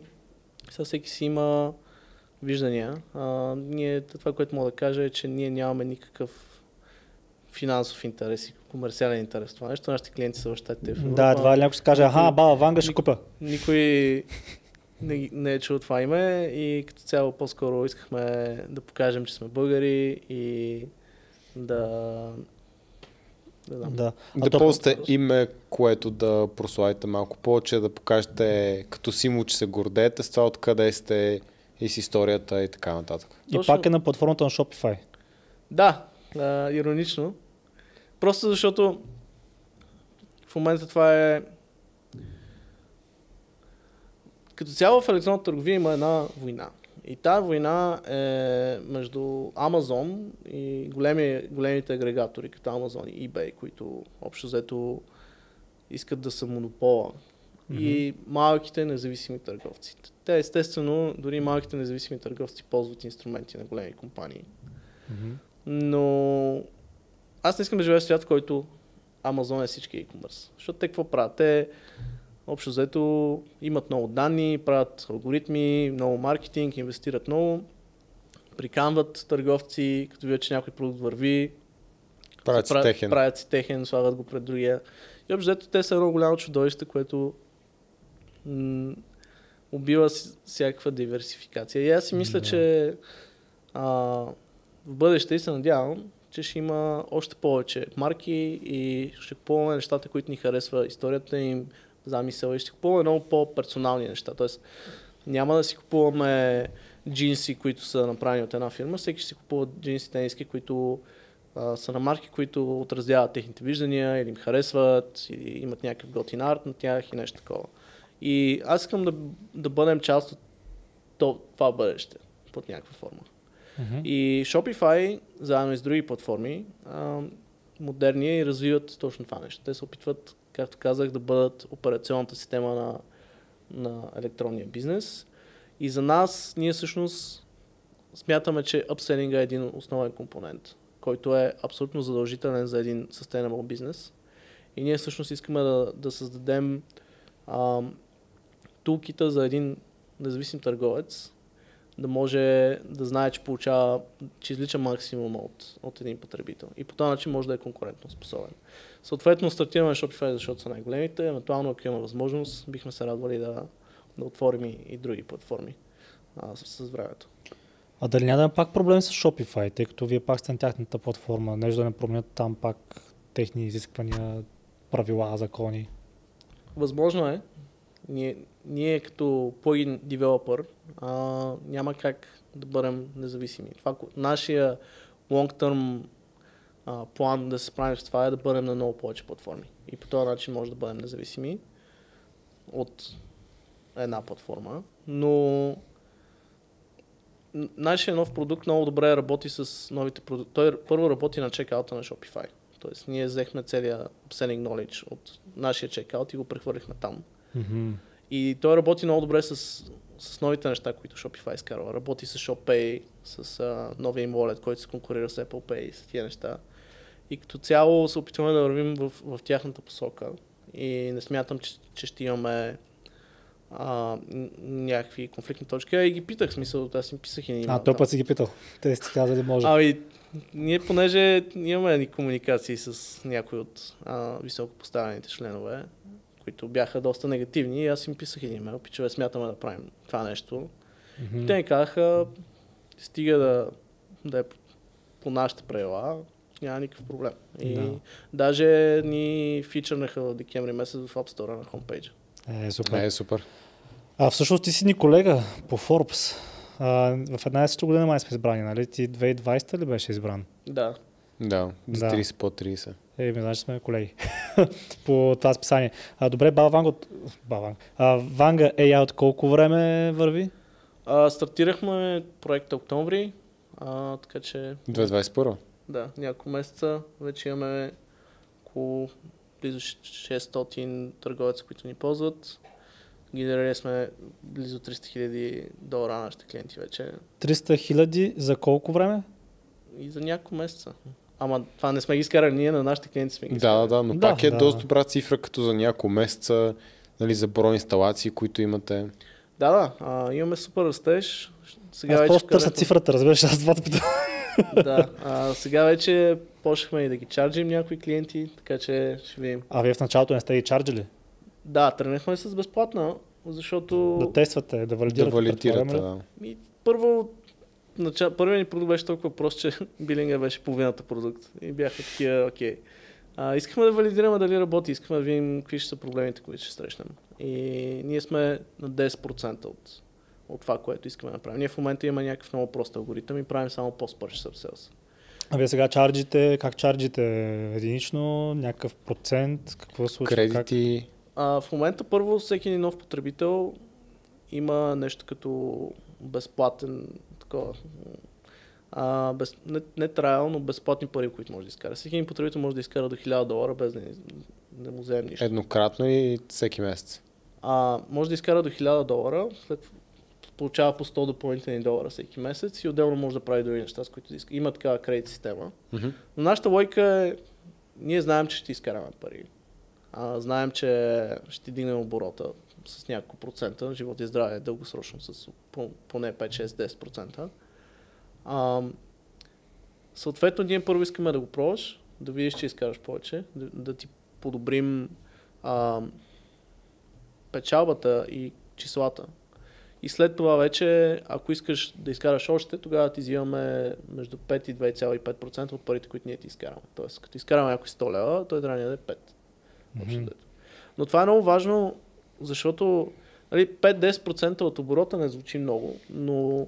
сега всеки си има виждания. А, ние, това, което мога да кажа е, че ние нямаме никакъв финансов интерес и комерциален интерес това нещо. Нашите клиенти са в щатите. в Европа. Да, това някой ще каже, аха, Баба Ванга ще купя. Никой не, не е чул това име и като цяло по-скоро искахме да покажем, че сме българи и да... Да. Да. Да то- ползвате име, което да прославите малко повече, да покажете като символ, че се гордеете с това, откъде сте и с историята и така нататък. И Точно. пак е на платформата на Shopify. Да, а, иронично. Просто защото в момента това е... Като цяло в електронната търговия има една война. И тази война е между Amazon и големи, големите агрегатори, като Amazon и eBay, които общо взето искат да са монопола. И малките независими търговци. Те естествено, дори малките независими търговци ползват инструменти на големи компании. Но аз не искам да живея в свят, в който Amazon е всички e-commerce. Защото те какво правят? Те общо взето имат много данни, правят алгоритми, много маркетинг, инвестират много, приканват търговци, като видят, че някой продукт върви, Правят си правят- техен. правят си техен, слагат го пред другия. И общо взето те са едно голямо чудовище, което м- убива всякаква диверсификация. И аз си мисля, Да. че а, в бъдеще и се надявам, че ще има още повече марки и ще купуваме нещата, които ни харесва историята им, замисъл и ще купуваме много по-персонални неща. Тоест няма да си купуваме джинси, които са направени от една фирма, всеки ще си купува джинси тениски, които а, са на марки, които отразяват техните виждания или им харесват, или имат някакъв готин арт на тях и нещо такова. И аз искам да, да бъдем част от то- това бъдеще под някаква форма. Мгм. И Shopify, заедно и с други платформи, а, модерни и развиват точно това нещо. Те се опитват, както казах, да бъдат операционната система на, на електронния бизнес. И за нас, ние всъщност смятаме, че upselling е един основен компонент, който е абсолютно задължителен за един sustainable бизнес. И ние всъщност искаме да, да създадем а, тулкита за един независим търговец, да може да знае, че получава, че излича максимум от, от един потребител. И по този начин може да е конкурентно способен. Съответно, стартираме Shopify, защото са най-големите. Евентуално, ако имаме възможност, бихме се радвали да, да отворим и, и други платформи а, с, с времето. А дали няма да има пак проблем с Shopify, тъй като вие пак сте на тяхната платформа, нещо да не променят там пак техни изисквания, правила, закони. Възможно е. Ние, ние като плагин девелопър няма как да бъдем независими. Това, нашия long-term а, план да се справим с това е да бъдем на много повече платформи. И по този начин може да бъдем независими от една платформа. Но нашия нов продукт много добре работи с новите продукти. Той първо работи на чекаута на Shopify. Тоест, ние взехме целия Selling Knowledge от нашия чекаут и го прехвърлихме там. Мгм. И той работи много добре с, с новите неща, които Shopify изкарва. Работи с ShopPay, с а, новия им wallet, който се конкурира с Apple Pay, с тия неща. И като цяло се опитваме да вървим в, в тяхната посока. И не смятам, че, че ще имаме а, някакви конфликтни точки. А и ги питах, смисъл, аз им писах и на А, имейл той път си ги питал. Те си казали може. Ами, ние понеже имаме комуникации с някои от а, високо поставените членове, които бяха доста негативни и аз им писах един имейл, пичове, смятаме да правим това нещо. Мгм. Те ми казаха, стига да, да е по нашите правила, няма никакъв проблем. И Да. даже ни фичърнаха в декември месец в App Store на хомпейджа. Е, супер. Е, супер. А всъщност ти си ни колега по Forbes. А, в една и съща година май сме избрани, нали? Ти 2020 ли беше избран? Да. Да, за Да. 30 по 30. Е, ми значи сме колеги по това списание. А, добре, Балванг от... Балванг. А, Ванга AI от колко време върви? А, стартирахме проекта октомври, а, така че 2021. Да, няколко месеца вече имаме около близо 600 търговеца, които ни ползват. Генерирали сме близо 300 хиляди долара на нашите клиенти вече 300 хиляди за колко време? и за няколко месеца. Ама това не сме ги изкарали ние, на нашите клиенти сме ги Да, изкарали. да, да, но Да, пак е да. доста добра цифра, като за няколко месеца, нали, за брой инсталации, които имате. Да, да, а, имаме супер растеж. Сега Аз вече просто търся цифрата, разбираш, аз това питам. Да, а, сега вече почнахме и да ги чарджим някои клиенти, така че ще видим. А вие в началото не сте ги чарджили? Да, тръгнахме с безплатна, защото... Да тествате, да Да валидирате. валидирате, предполагам ли? да. Първо, нача... първият ни продукт беше толкова прост, че билинга беше половината продукт. И бяха такива, окей. А, искахме да валидираме дали работи, искахме да видим какви ще са проблемите, които ще срещнем. И ние сме на 10% от, от това, което искаме да направим. Ние в момента имаме някакъв много прост алгоритъм и правим само post-purchase upsells. А вие сега чарджите, как чарджите? Единично, някакъв процент, какво се случва? Как? Кредити, А, в момента първо всеки един нов потребител има нещо като безплатен такова. А, без, не, не трайл, но безплатни пари, които може да изкара. Всеки един потребител може да изкара до 1000 долара без да, да му вземем нищо. еднократно и всеки месец. А, може да изкара до 1000 долара, след получава по 100 допълнителни долара всеки месец и отделно може да прави други неща, с които иска. Има такава кредит система. Мгм. Но нашата лойка е, ние знаем, че ще изкараме пари. А, знаем, че ще дигнем оборота с няколко процента, живот и здраве дългосрочно с по- поне 5-6-10%. А, съответно, ние първо искаме да го пробваш, да видиш, че изкараш повече, да, да ти подобрим а, печалбата и числата. И след това вече, ако искаш да изкараш още, тогава ти взимаме между 5 и 2,5% от парите, които ние ти изкараме. Тоест, като изкараме някой 100 лева, той трябва да даде 5. Общо Мгм. взето. Но това е много важно, защото нали, 5-10% от оборота не звучи много, но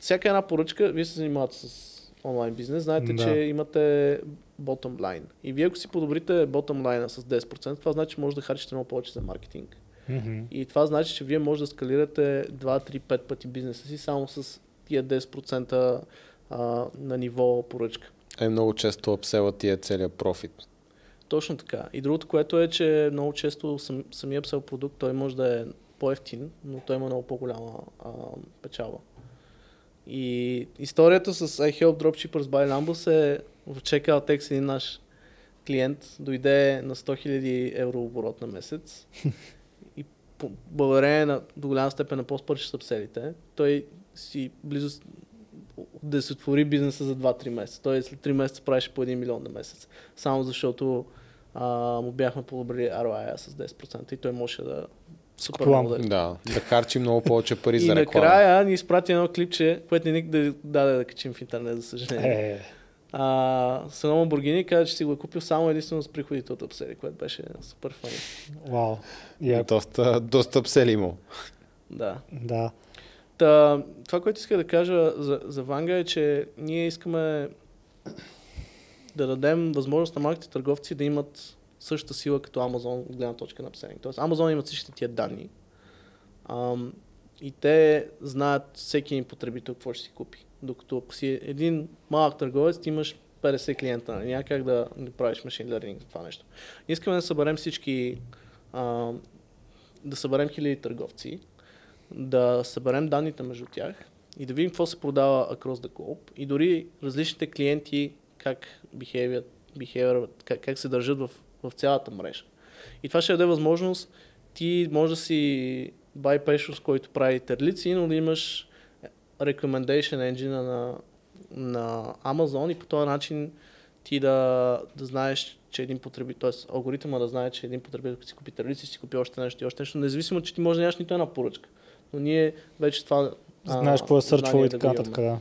всяка една поръчка, вие се занимавате с онлайн бизнес, знаете, Да. че имате bottom line. И вие ако си подобрите bottom line с 10%, това значи, че може да харчите много повече за маркетинг. Мгм. И това значи, че вие може да скалирате 2, 3, 5 пъти бизнеса си само с тия 10% а, на ниво поръчка. Е, много често апсела ти е целият профит. Точно така. И другото, което е, че много често сам, самия псел продукт, той може да е по-ефтин, но той има много по-голяма а, печалба. И историята с I Help Dropshippers by Lambus е в Checkout X един наш клиент дойде на 100 000 евро оборот на месец благодарение на до голяма степен на по-спърши събселите, той си близо да се отвори бизнеса за 2-3 месеца. Той след 3 месеца правеше по 1 милион на месец. Само защото а, му бяхме подобрили ROI с 10% и той можеше да супер много да Да, харчи много повече пари и за реклама. накрая ни изпрати едно клипче, което не ни да даде да качим в интернет, за съжаление. Е, А, с едно Lamborghini каза, че си го е купил само единствено с приходите от апсери, което беше супер фани. вау. Яко. Доста, доста апсели имал. Да. Да. Та, това, което иска да кажа за, за Ванга е, че ние искаме да дадем възможност на малките търговци да имат същата сила като Amazon от гледна точка на писание. Тоест Amazon имат всичките тия данни ам, и те знаят всеки един потребител какво ще си купи. Докато ако си един малък търговец, ти имаш 50 клиента, няма как да не правиш машин learning това нещо. Искаме да съберем всички, а, да съберем хиляди търговци, да съберем данните между тях и да видим какво се продава across the globe и дори различните клиенти как behavior, behavior как, как се държат в, в цялата мрежа. И това ще даде възможност ти може да си buy Precious, който прави терлици, но да имаш recommendation engine на, на Amazon и по този начин ти да, да знаеш, че един потребител, т.е. алгоритъма да знае, че един потребител, като си купи терлици, си купи още нещо и още нещо, независимо, че ти може да нямаш нито една поръчка. Но ние вече това Знаеш какво е сърчвало и така нататък, да.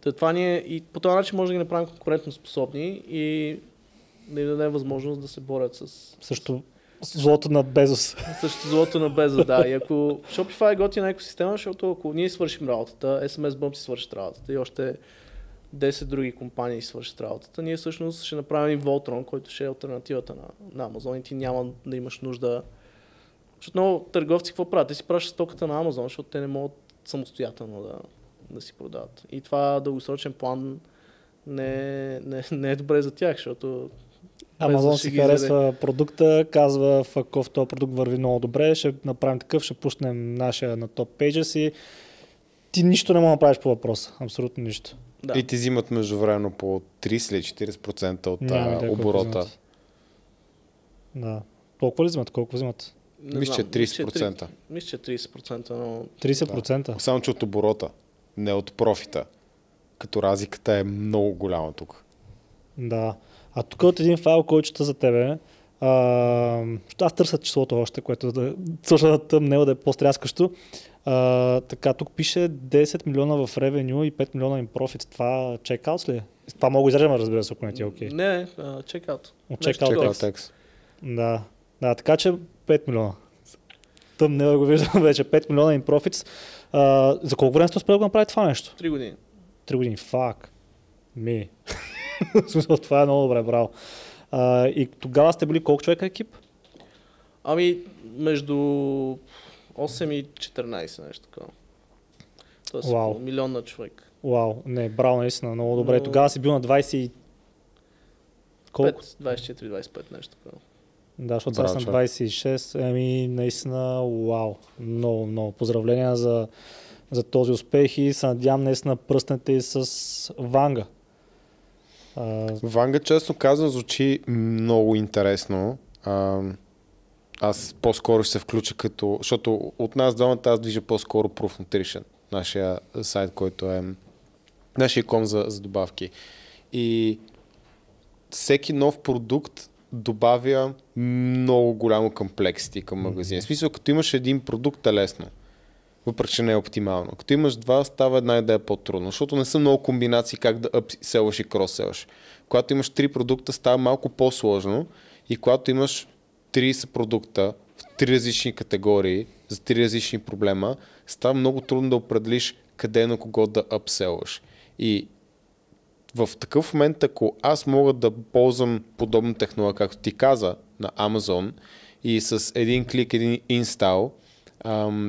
Та, това ни е, и по този начин може да ги направим конкурентно способни и да им дадем възможност да се борят с... Също злото на Безос. Също злото на Безос, да. И ако Shopify е готина екосистема, защото ако ние свършим работата, SMS Bump си свършат работата и още 10 други компании свършат работата, ние всъщност ще направим Voltron, който ще е альтернативата на, на Amazon и ти няма да имаш нужда защото много търговци какво правят? Те си пращат стоката на Amazon, защото те не могат самостоятелно да, да си продават. И това дългосрочен план не, не, не е добре за тях, защото Амазон си харесва заде. продукта, казва, ако в този продукт върви много добре, ще направим такъв, ще пуснем нашия на топ пейджа си. Ти нищо не можеш да правиш по въпроса. Абсолютно нищо. Да. И ти взимат междувременно по 30-40% от Няма, оборота. Да. Толкова ли взимат? Колко взимат? Мисля, че 30%. Мисля, че 30%, но... 30%? Да. Само, че от оборота, не от профита. Като разликата е много голяма тук. Да. А тук от един файл, който чета за тебе, а, аз търся числото още, което да слуша на тъмнел да е по-стряскащо. А, така, тук пише 10 милиона в ревеню и 5 милиона им профит. Това чекаут ли? Това мога да изрежем, разбира се, ако не ти е окей. Okay. Не, чекаут. От чекаут текст. Да. да, така че 5 милиона. Тъм не го виждам вече. 5 милиона им профит. за колко време сте успели да направи това нещо? 3 години. 3 години, фак. Ми. В смисъл, това е много добре, браво. А, и тогава сте били колко човека екип? Ами, между 8 и 14, нещо такова. Тоест, Вау. милион на човек. Вау, не, браво, наистина, много добре. Но... Тогава си бил на 20 колко? 24-25, нещо такова. Да, защото аз съм 26. Еми, наистина, вау. Много, много. Поздравления за, за този успех и се надявам наистина пръснете и с Ванга. Ванга, честно казвам, звучи много интересно. А, аз по-скоро ще се включа като... Защото от нас двамата аз движа по-скоро Proof Nutrition, нашия сайт, който е нашия ком за, за добавки. И всеки нов продукт добавя много голямо комплексити към магазина. Mm-hmm. В смисъл, като имаш един продукт е лесно, въпреки че не е оптимално. Като имаш два, става една идея по-трудно, защото не са много комбинации как да upselваш и кросселваш. Когато имаш три продукта, става малко по-сложно и когато имаш 30 продукта в три различни категории, за три различни проблема, става много трудно да определиш къде на кого да upselваш. И в такъв момент, ако аз мога да ползвам подобна технология, както ти каза, на Amazon и с един клик, един инстал,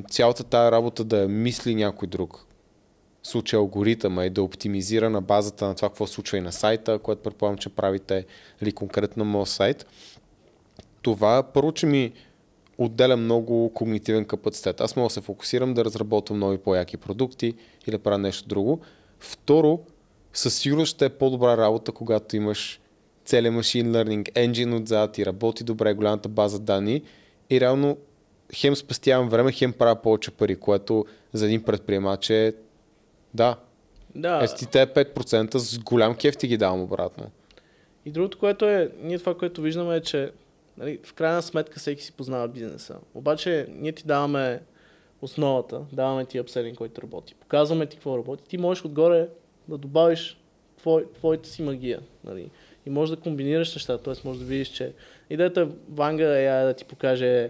цялата тая работа да мисли някой друг, случай алгоритъма и да оптимизира на базата на това, какво случва и на сайта, което предполагам, че правите или конкретно на моят сайт, това първо, че ми отделя много когнитивен капацитет. Аз мога да се фокусирам да разработвам нови по-яки продукти или да правя нещо друго. Второ, със сигурност ще е по-добра работа, когато имаш целият машин learning engine отзад и работи добре голямата база данни и реално хем спестявам време, хем правя повече пари, което за един предприемач е да. Да. Ето ти те 5% с голям кеф ти ги давам обратно. И другото, което е, ние това, което виждаме е, че нали, в крайна сметка всеки си познава бизнеса. Обаче ние ти даваме основата, даваме ти апселинг, който работи. Показваме ти какво работи. Ти можеш отгоре да добавиш твой, твоята си магия. Нали? И може да комбинираш нещата, т.е. може да видиш, че идеята е Ванга е да ти покаже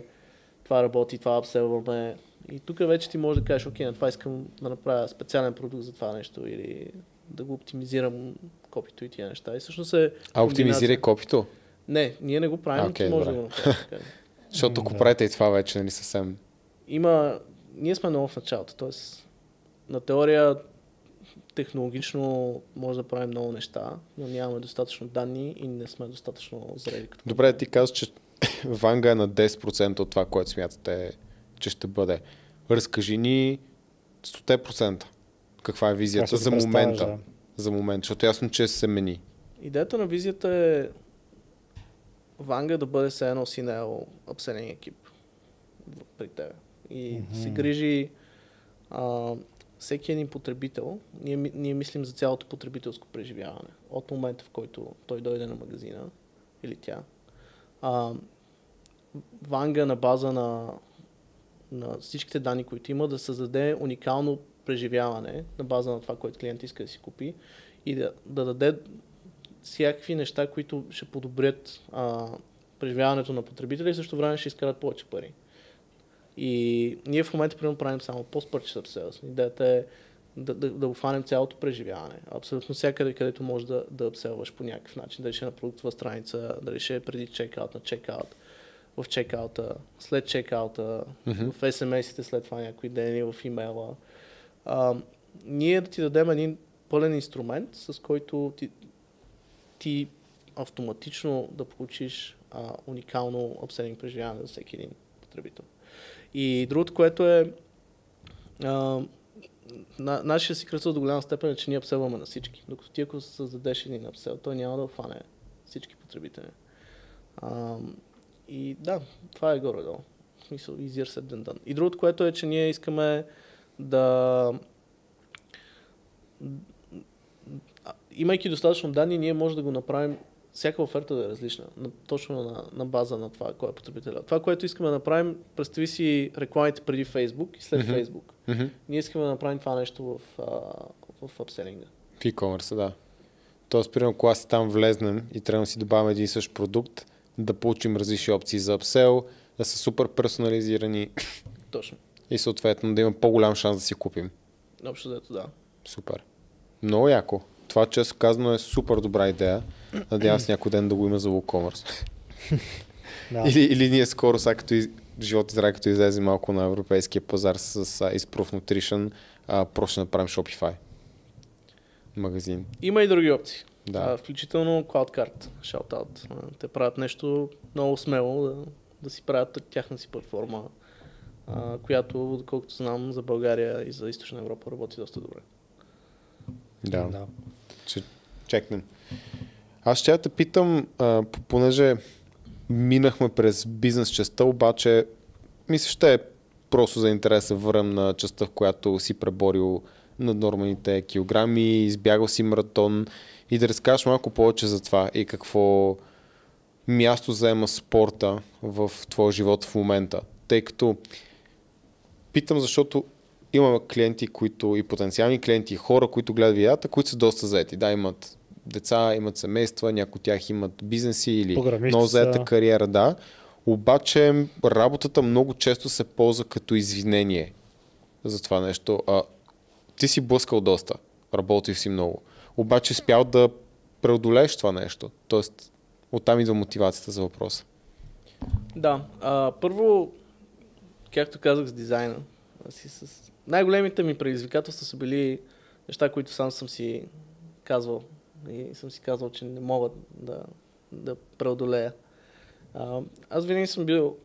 това работи, това апселваме. И тук вече ти можеш да кажеш, окей, на това искам да направя специален продукт за това нещо или да го оптимизирам копито и тия неща. И всъщност е А оптимизирай копито. Не, ние не го правим, ти окей, може да го направиш. така. Защото ако Да. правите и това вече, нали съвсем. Има... Ние сме много в началото, т.е. на теория технологично може да правим много неща, но нямаме достатъчно данни и не сме достатъчно зрели като Добре, ти казваш, че Ванга е на 10% от това, което смятате, че ще бъде. Разкажи ни 100%. Каква е визията за момента? да. За момента, защото ясно, че се мени. Идеята на визията е Ванга да бъде все едно си апселен екип при теб. И Мгм. се грижи а, всеки един потребител. Ние, ние мислим за цялото потребителско преживяване. От момента, в който той дойде на магазина или тя. А, Ванга на база на, на всичките данни, които има, да създаде уникално преживяване на база на това, което клиент иска да си купи и да, да даде всякакви неща, които ще подобрят а, преживяването на потребителя и също време ще изкарат повече пари. И ние в момента примерно правим само post-purchase sales. Идеята е да, да, да обхванем цялото преживяване. Абсолютно всякъде, където можеш да, да апселваш по някакъв начин. Дали ще е на продуктова страница, дали ще е преди чекаут, на чекаут, в чекаута, след чекаута, Мгм. в SMS-ите след това някои дни, в имейла. А, ние да ти дадем един пълен инструмент, с който ти, ти автоматично да получиш а, уникално апселинг преживяване за всеки един потребител. И другото, което е а, на, нашия си кръсъл до голяма степен е, че ние апселваме на всички. Докато ти ако създадеш един апсел, той няма да обхване всички потребители. А, и да, това е горе-долу. В смисъл, easier said than done. И другото, което е, че ние искаме да имайки достатъчно данни, ние може да го направим всяка оферта да е различна, на, точно на, на база на това, кой е потребителя. Това, което искаме да направим, представи си рекламите преди Facebook и след Мгм. Facebook. Мгм. Ние искаме да направим това нещо в, а, в апселинга. В e-commerce, да. Тоест, примерно, когато си там влезнем и трябва да си добавим един и същ продукт, да получим различни опции за апсел, да са супер персонализирани Точно. и съответно да има по-голям шанс да си купим. Общо взето, да. Супер. Много яко. Това, често казано, е супер добра идея. Надявам се някой ден да го има за WooCommerce. Да. Или, или ние скоро, сега като из... живот и здраве, като излезе малко на европейския пазар с uh, Isproof Nutrition, а, просто ще направим Shopify. Магазин. Има и други опции. Да. А, включително CloudCard, shoutout. Те правят нещо много смело да, да си правят тяхна си платформа, а, която, доколкото знам, за България и за Източна Европа работи доста добре. Да. да. Ще чекнем. Аз ще те питам, а, понеже минахме през бизнес частта, обаче мисля, ще е просто за интерес да върнем на частта, в която си преборил наднормалните килограми, избягал си маратон и да разкажеш малко повече за това и какво място заема спорта в твоя живот в момента. Тъй като питам, защото имаме клиенти, които и потенциални клиенти, и хора, които гледат видеята, които са доста заети. Да, имат деца, имат семейства, някои от тях имат бизнеси или много заета са. кариера, да. Обаче работата много често се ползва като извинение за това нещо. А, ти си блъскал доста, работил си много. Обаче спял да преодолееш това нещо. Тоест, оттам идва мотивацията за въпроса. Да, а, първо, както казах с дизайна, си с... най-големите ми предизвикателства са били неща, които сам съм си казвал и съм си казал, че не мога да, да преодолея. А, аз винаги съм бил,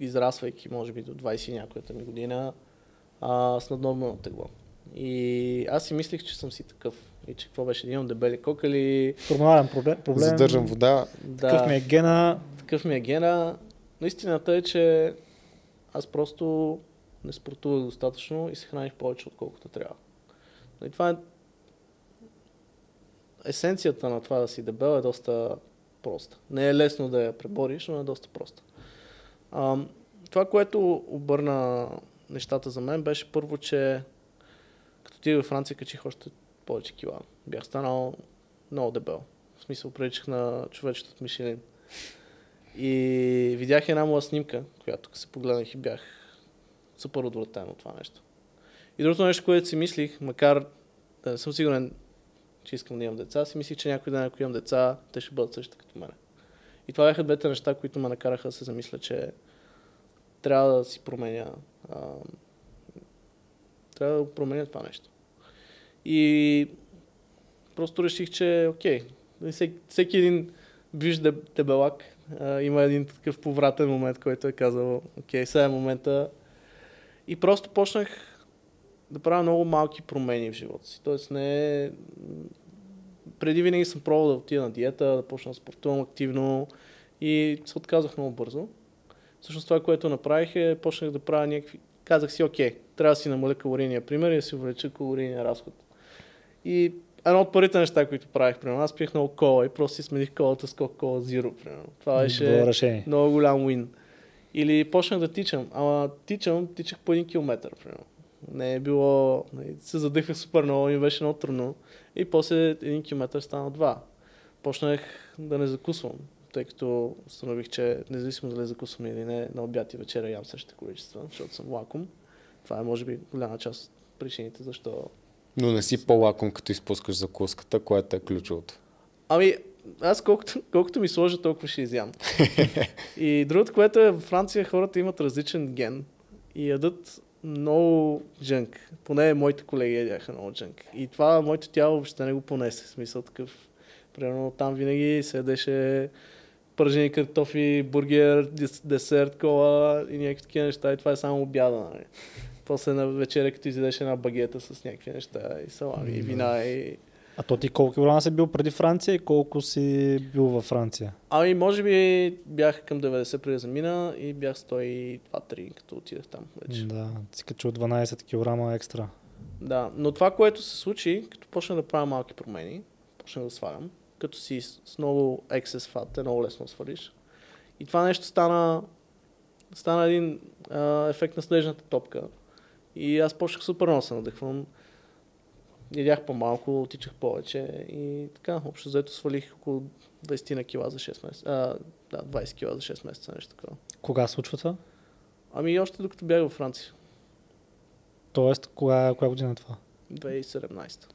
израсвайки, може би до 20 и някоята ми година, а, с наднормално тегло. И аз си мислих, че съм си такъв. И че какво беше? Имам дебели кокали. Хормонален проблем. проблем. Задържам вода. Да, Такъв ми е гена. такъв ми е гена. Но истината е, че аз просто не спортувах достатъчно и се храних повече, отколкото трябва. Но и това е... Есенцията на това да си дебел е доста проста. Не е лесно да я пребориш, но е доста проста. Ам, това, което обърна нещата за мен, беше първо, че като отидох във Франция, качих още повече кила. Бях станал много дебел. В смисъл, приличах на човечето от Мишелин. И видях една моя снимка, която се погледнах и бях супер удовлетворен от това нещо. И другото нещо, което си мислих, макар да не съм сигурен че искам да имам деца, си мислих, че някой ден, ако имам деца, те ще бъдат същите като мен. И това бяха двете неща, които ме накараха да се замисля, че трябва да си променя. А, трябва да променя това нещо. И просто реших, че окей, всеки, всеки един вижда дебелак а, има един такъв повратен момент, който е казал, окей, сега е момента. И просто почнах да правя много малки промени в живота си. Тоест не. Преди винаги съм пробвал да отида на диета, да почна да спортувам активно и се отказах много бързо. Всъщност това, което направих е, почнах да правя някакви... Казах си, окей, трябва да си намаля калорийния пример и да си увелича калорийния разход. И едно от първите неща, които правих, примерно, аз пих много кола и просто си смених колата с Coca-Cola Zero, примерно. Това беше много голям win. Или почнах да тичам, ама тичам, тичах по един километър, примерно. Не е било, не, се задъхах супер много, ми беше много трудно. И после един километър стана два. Почнах да не закусвам, тъй като установих, че независимо дали закусвам или не, на обяд и вечера ям същите количества, защото съм лаком. Това е може би голяма част от причините, защо но не си по-лаком, като изпускаш закуската, което е ключовото. Ами, аз колкото, колкото ми сложа, толкова ще изям. и другото, което е, в Франция хората имат различен ген и ядат много джънк. Поне моите колеги ядяха много джънк. И това моето тяло въобще не го понесе. В смисъл такъв. Примерно там винаги се ядеше пържени картофи, бургер, десерт, кола и някакви такива неща. И това е само обяда. Нали? После на вечеря, като изядеш една багета с някакви неща и салами, и вина и... А то ти колко килограма си бил преди Франция и колко си бил във Франция? Ами, може би бях към 90 преди замина и бях 102-3, като отидах там вече. Да, си качил 12 кг екстра. Да, но това, което се случи, като почна да правя малки промени, почна да свалям, като си с много excess fat, е много лесно свалиш. И това нещо стана, стана един а, ефект на снежната топка, и аз почнах супер много се надъхвам. Ядях по-малко, отичах повече и така, общо заето свалих около 20 на кила за 6 месеца. А, да, 20 кила за 6 месеца, нещо такова. Кога случва това? Ами още докато бях във Франция. Тоест, кога, коя година е това? 2017.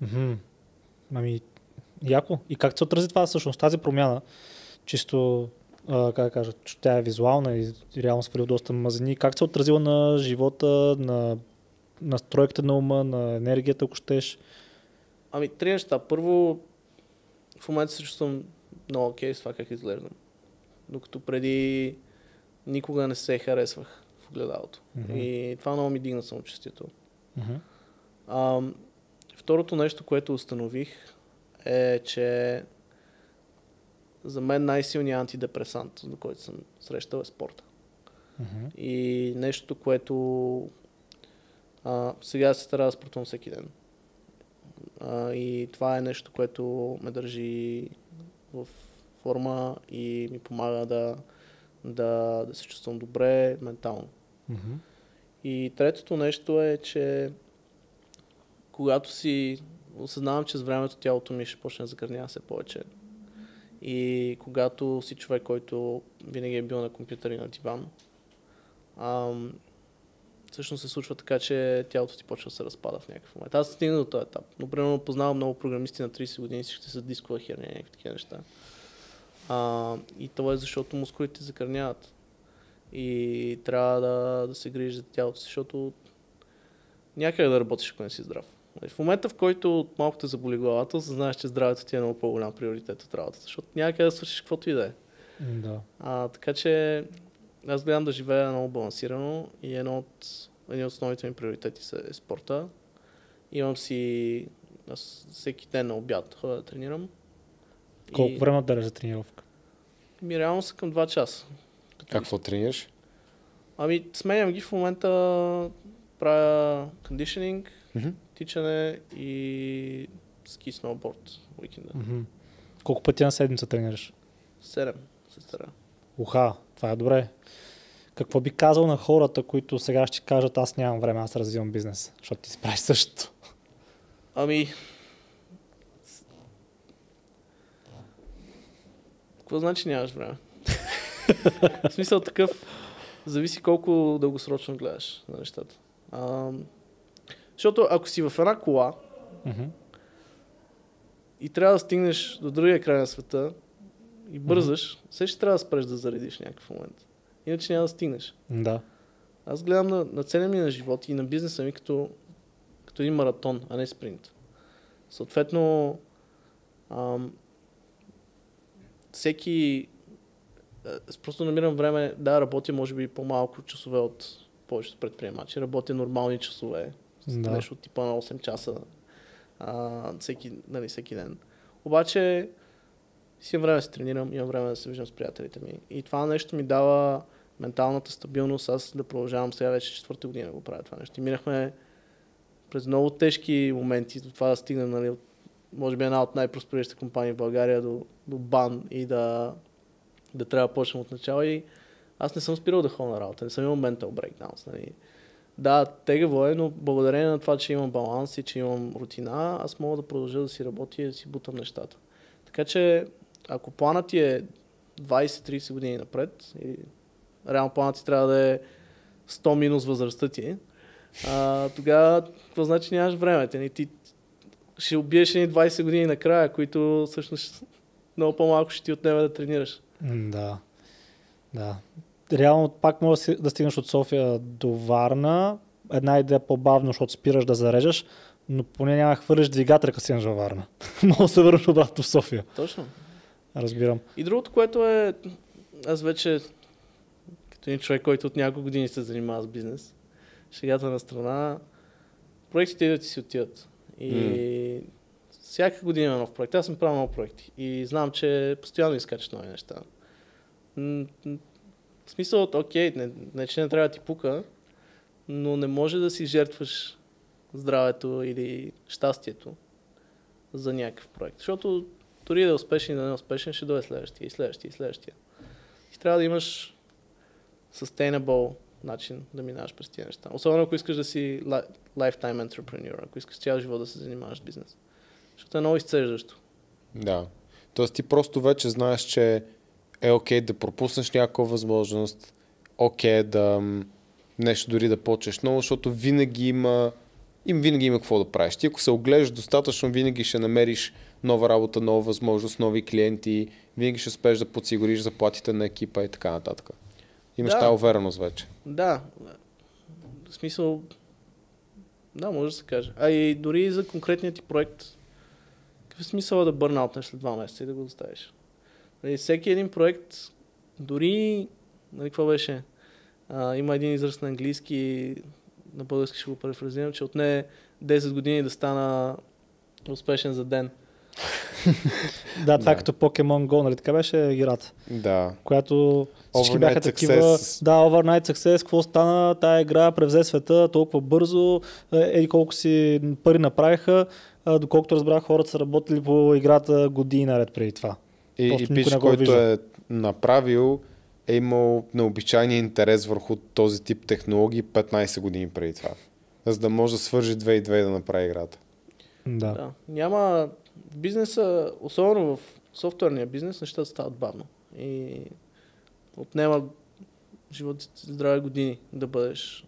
Мхм. Ами, яко. И как се отрази това всъщност, тази промяна? Чисто а, как кажа, че тя е визуална и реално свалил доста мазнини. Как се е отразила на живота, на настройката на ума, на енергията, ако щеш? Ами, три неща. Първо, в момента се чувствам много окей okay с това как изглеждам. Докато преди никога не се харесвах в огледалото. Mm-hmm. И това много ми дигна самочувствието. Mm-hmm. А, второто нещо, което установих е, че за мен най-силният антидепресант, до който съм срещал е спорта. Uh-huh. И нещо, което а, сега се старая да спортувам всеки ден. А, и това е нещо, което ме държи в форма и ми помага да, да, да се чувствам добре ментално. Uh-huh. И третото нещо е, че когато си осъзнавам, че с времето тялото ми ще почне да загърнява все повече, и когато си човек, който винаги е бил на компютър и на диван, ам, всъщност се случва така, че тялото ти почва да се разпада в някакъв момент. Аз стигна до този етап. Но, примерно, познавам много програмисти на 30 години, всички са дискова херня и някакви такива неща. А, и това е защото мускулите закърняват. И трябва да, да се грижи за тялото си, защото някъде да работиш, ако не си здрав. Нали, в момента, в който малко те заболи главата, знаеш, че здравето ти е много по-голям приоритет от работата, защото някъде да свършиш каквото и да е. Да. А, така че аз гледам да живея много балансирано и едно от, един от основните ми приоритети е спорта. Имам си аз всеки ден на обяд ходя да тренирам. Колко и... време отделяш за тренировка? Ми реално са към 2 часа. Какво тренираш? Ами сменям ги в момента, правя кондишнинг, mm-hmm тичане и ски сноуборд уикенда. Mm-hmm. Колко пъти на седмица тренираш? Седем, сестра. Уха, това е добре. Какво би казал на хората, които сега ще кажат, аз нямам време, аз развивам бизнес, защото ти си правиш същото? Ами, какво значи нямаш време? в смисъл такъв, зависи колко дългосрочно гледаш на нещата. Защото ако си в една кола, mm-hmm. и трябва да стигнеш до другия край на света и бързаш, все ще трябва да спреш да заредиш някакъв момент. Иначе няма да стигнеш. Да. Аз гледам на, на целия ми на живот и на бизнеса ми като, като един маратон, а не спринт. Съответно, ам, всеки... Аз просто намирам време да работя, може би, по-малко часове от повечето предприемачи. Работя нормални часове, Да. нещо типа на 8 часа а, всеки, нали, всеки ден. Обаче си имам време да се тренирам, имам време да се виждам с приятелите ми. И това нещо ми дава менталната стабилност, аз да продължавам сега вече четвърта година да го правя това нещо. И минахме през много тежки моменти до това да стигнем, нали, от, може би една от най-проспериращите компании в България до, до бан и да, да трябва да почнем от начало. И аз не съм спирал да ходя на работа, не съм имал mental breakdowns. Нали. Да, тегаво е, но благодарение на това, че имам баланс и че имам рутина, аз мога да продължа да си работя и да си бутам нещата. Така че, ако планът ти е 20-30 години напред, и реално планът ти трябва да е 100 минус възрастта ти, а, тогава какво значи нямаш време? Ти, ти ще убиеш едни 20 години накрая, които всъщност много по-малко ще ти отнеме да тренираш. Да. Да. Реално пак може да стигнеш от София до Варна. Една идея по-бавно, защото спираш да зарежеш, но поне няма хвърлиш двигателя, като си във Варна. Може да се върнеш обратно в София. Точно. Разбирам. И другото, което е, аз вече като един човек, който от няколко години се занимава с бизнес, шегата на страна, проектите идват и си отиват. И всяка година има нов проект. Аз съм правил много проекти и знам, че постоянно изкачат нови неща. В смисъл окей, не, не, че не трябва да ти пука, но не може да си жертваш здравето или щастието за някакъв проект. Защото дори да е успешен и да не е успешен, ще дойде следващия и следващия и следващия. И трябва да имаш sustainable начин да минаваш през тези неща. Особено ако искаш да си li- lifetime entrepreneur, ако искаш цял живот да се занимаваш с бизнес. Защото е много изцеждащо. Да. Тоест ти просто вече знаеш, че е окей да пропуснеш някаква възможност, окей е да нещо дори да почнеш ново, защото винаги има, им винаги има какво да правиш. Ти ако се оглеждаш достатъчно, винаги ще намериш нова работа, нова възможност, нови клиенти, винаги ще успееш да подсигуриш заплатите на екипа и така нататък. Имаш Да. тази увереност вече. Да, в смисъл, да, може да се каже. А и дори за конкретният ти проект, какъв е смисъл да бърнаутнеш след два месеца и да го оставиш? Нали, всеки един проект, дори, нали, какво беше? А, има един израз на английски, на български ще го префразирам, че отне 10 години да стана успешен за ден. Да, това Да. е като Pokemon Go, нали така беше играта, Да. която всички Overnight бяха такива, success. да, overnight success, какво стана, тая игра превзе света толкова бързо, е, еди колко си пари направиха, доколкото разбрах, хората са работили по играта години наред преди това. И, Просто и го който вижда. е направил, е имал необичайния интерес върху този тип технологии 15 години преди това. За да може да свържи 2 и 2 и да направи играта. Да. Да. Няма бизнеса, особено в софтуерния бизнес, нещата стават бавно. И отнема живот здраве години да бъдеш,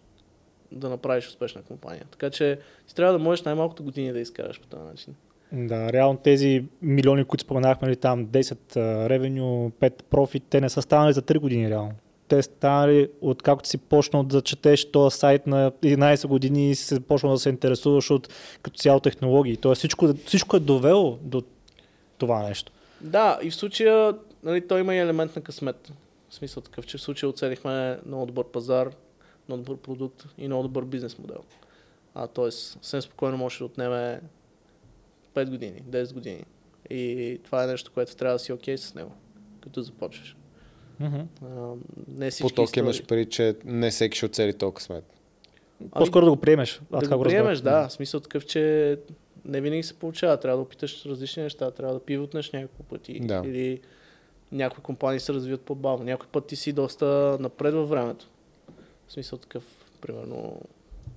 да направиш успешна компания. Така че ти трябва да можеш най-малкото години да изкараш по този начин. Да, реално тези милиони, които споменахме, нали, там 10 а, ревеню, 5 профит, те не са станали за 3 години реално. Те станали от както си почнал да четеш този сайт на 11 години и си почнал да се интересуваш от като цяло технологии. Тоест всичко, всичко е довело до това нещо. Да, и в случая нали, той има и елемент на късмет. В смисъл такъв, че в случая оцелихме много добър пазар, много добър продукт и много добър бизнес модел. А, тоест, съвсем спокойно може да отнеме 5 години, 10 години. И това е нещо, което трябва да си окей с него, като започваш. Мгм. А, не По всички ток истории. имаш пари, че не всеки ще оцели толкова смет. По-скоро да го приемеш. Аз да така го разбрах. приемеш, да. В смисъл такъв, че не винаги се получава. Трябва да опиташ различни неща, трябва да пивотнеш няколко пъти. Да. Или някои компании се развиват по-бавно. Някой път ти си доста напред във времето. В смисъл такъв, примерно,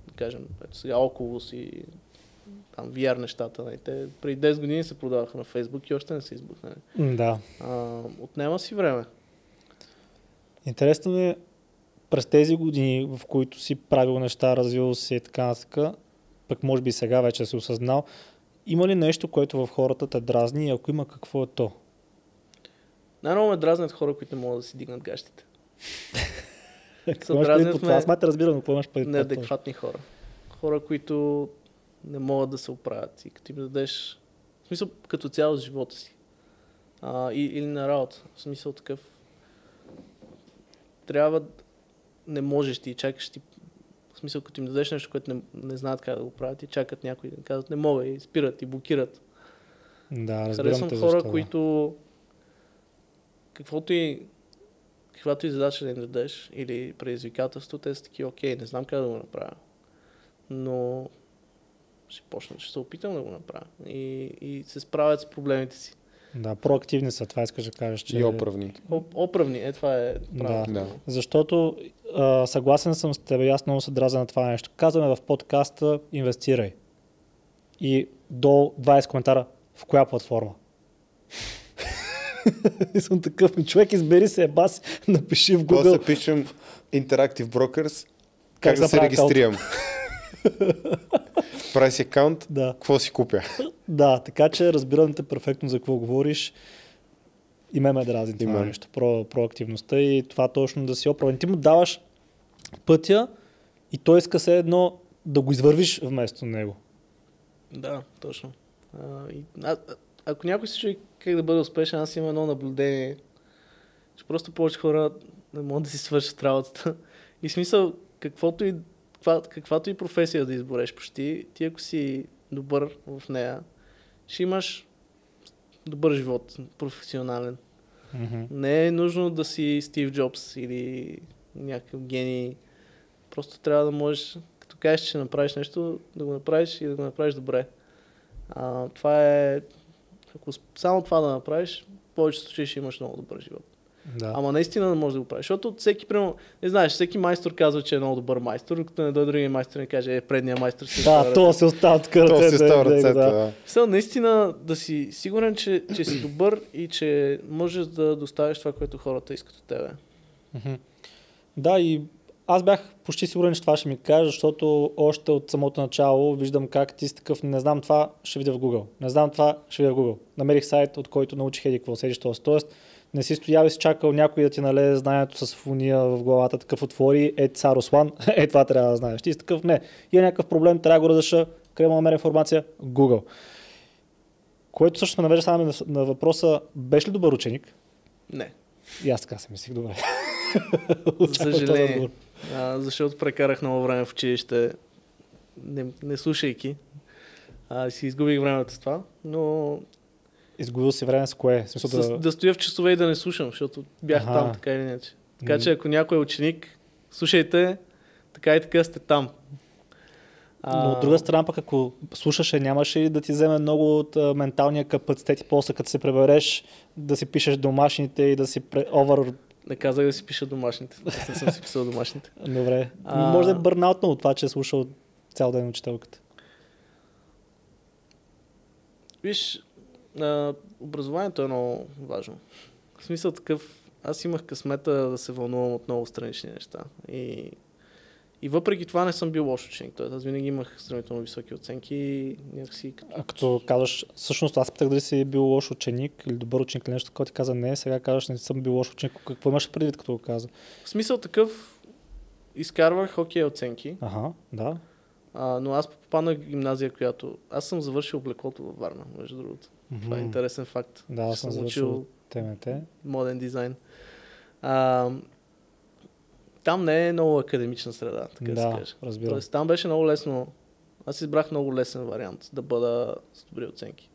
да кажем, ето сега Oculus и там VR нещата. Нали. Те преди 10 години се продаваха на Facebook и още не са избухнали. Да. А, отнема си време. Интересно е през тези години, в които си правил неща, развил се и така нататък, пък може би сега вече си осъзнал, Има ли нещо, което в хората те дразни и ако има, какво е то? Най-много ме дразнят хора, които не могат да си дигнат гащите. Какво имаш това? Аз май те разбирам, но какво имаш това? Неадекватни хора. Хора, които не могат да се оправят. И като им дадеш... В смисъл, като цяло с живота си. А, и, или на работа. В смисъл такъв... Трябва... Не можеш ти чакаш ти... В смисъл, като им дадеш нещо, което не, не знаят как да го правят и чакат някой да казват не мога и спират и блокират. Да, разбирам Харесвам те хора, защо, да. които каквото и каквато и задача да им дадеш или предизвикателство, те са такива, окей, не знам как да го направя, но ще почна, ще се опитам да го направя и, и се справят с проблемите си. Да, проактивни са, това искаш да кажеш, че... И оправни. О, оправни, е това е правилно. Да. Защото а, съгласен съм с теб, и аз много се дразя на това нещо. Казваме в подкаста, инвестирай. И до 20 коментара, в коя платформа? и съм такъв, ми човек, избери се, бас, напиши в После Google. пишем Interactive Brokers, Как как, да да се регистрирам. Прави си акаунт, Да, какво си купя. да, така че разбирам те перфектно за какво говориш. И ме ме дразни това мен. нещо, про, проактивността и това точно да си оправен. Ти му даваш пътя и той иска се едно да го извървиш вместо него. Да, точно. А, и, а, а, ако някой се чуи как да бъде успешен, аз имам едно наблюдение, че просто повече хора не могат да си свършат работата. И смисъл, каквото и, каква, каквато и професия да избореш почти, ти ако си добър в нея, ще имаш добър живот, професионален. Мгм. Не е нужно да си Стив Джобс или някакъв гений. Просто трябва да можеш, като кажеш, че направиш нещо, да го направиш и да го направиш добре. А, това е... Ако само това да направиш, в повечето случаи ще имаш много добър живот. Да. Ама наистина не можеш да го правиш. Защото всеки, примерно, не знаеш, всеки майстор казва, че е много добър майстор, докато не дойде другия майстор и не каже, е, предния майстор си Да, то се остава така То ръцете, си става да, ръцете. да. Да. Наистина да си сигурен, че, че си добър и че можеш да доставиш това, което хората искат от тебе. Да, и аз бях почти сигурен, че това ще ми кажеш, защото още от самото начало виждам как ти си такъв, не знам това, ще видя в Google. Не знам това, ще видя в Google. Намерих сайт, от който научих еди какво седиш този. Тоест, не си стоял и си чакал някой да ти налезе знанието с фуния в главата, такъв отвори, е цар Руслан, е това трябва да знаеш. Ти си такъв, не, има някакъв проблем, трябва да го разреша, къде мога да намеря информация? Google. Което всъщност ме навежда само на, на въпроса, беше ли добър ученик? Не. И аз така си мислих, добре. За съжаление. А, защото прекарах много време в училище, не, не слушайки. А, си изгубих времето с това, но Изгубил си време с кое? Смисъл с, да... да стоя в часове и да не слушам, защото бях Аха. там, така или иначе. Така че ако някой е ученик, слушайте, така и така сте там. Но от друга страна пък, ако слушаше, нямаше ли да ти вземе много от а, менталния капацитет и после като се пребереш да си пишеш домашните и да си пре... овър... Не казах да си пиша домашните. Не съм си писал домашните. Добре. А- Може да е бърнаутно от това, че е слушал цял ден учителката. Виж, а, образованието е много важно. В смисъл такъв, аз имах късмета да се вълнувам от много странични неща. И, и въпреки това не съм бил лош ученик. Тоест, аз винаги имах сравнително високи оценки и някакси... като- А като казваш, всъщност аз питах дали си бил лош ученик или добър ученик или нещо, такова ти каза не, сега казваш не съм бил лош ученик. Какво имаш предвид, като го каза? В смисъл такъв, изкарвах окей оценки, Ага, да. а, но аз попаднах в гимназия, която... Аз съм завършил облеклото във Варна, между другото. Това е интересен факт. Да, аз съм завършил ТМТ. моден дизайн. А, там не е много академична среда, така да, се Да, каже. разбирам. Тоест там беше много лесно. Аз избрах много лесен вариант да бъда с добри оценки.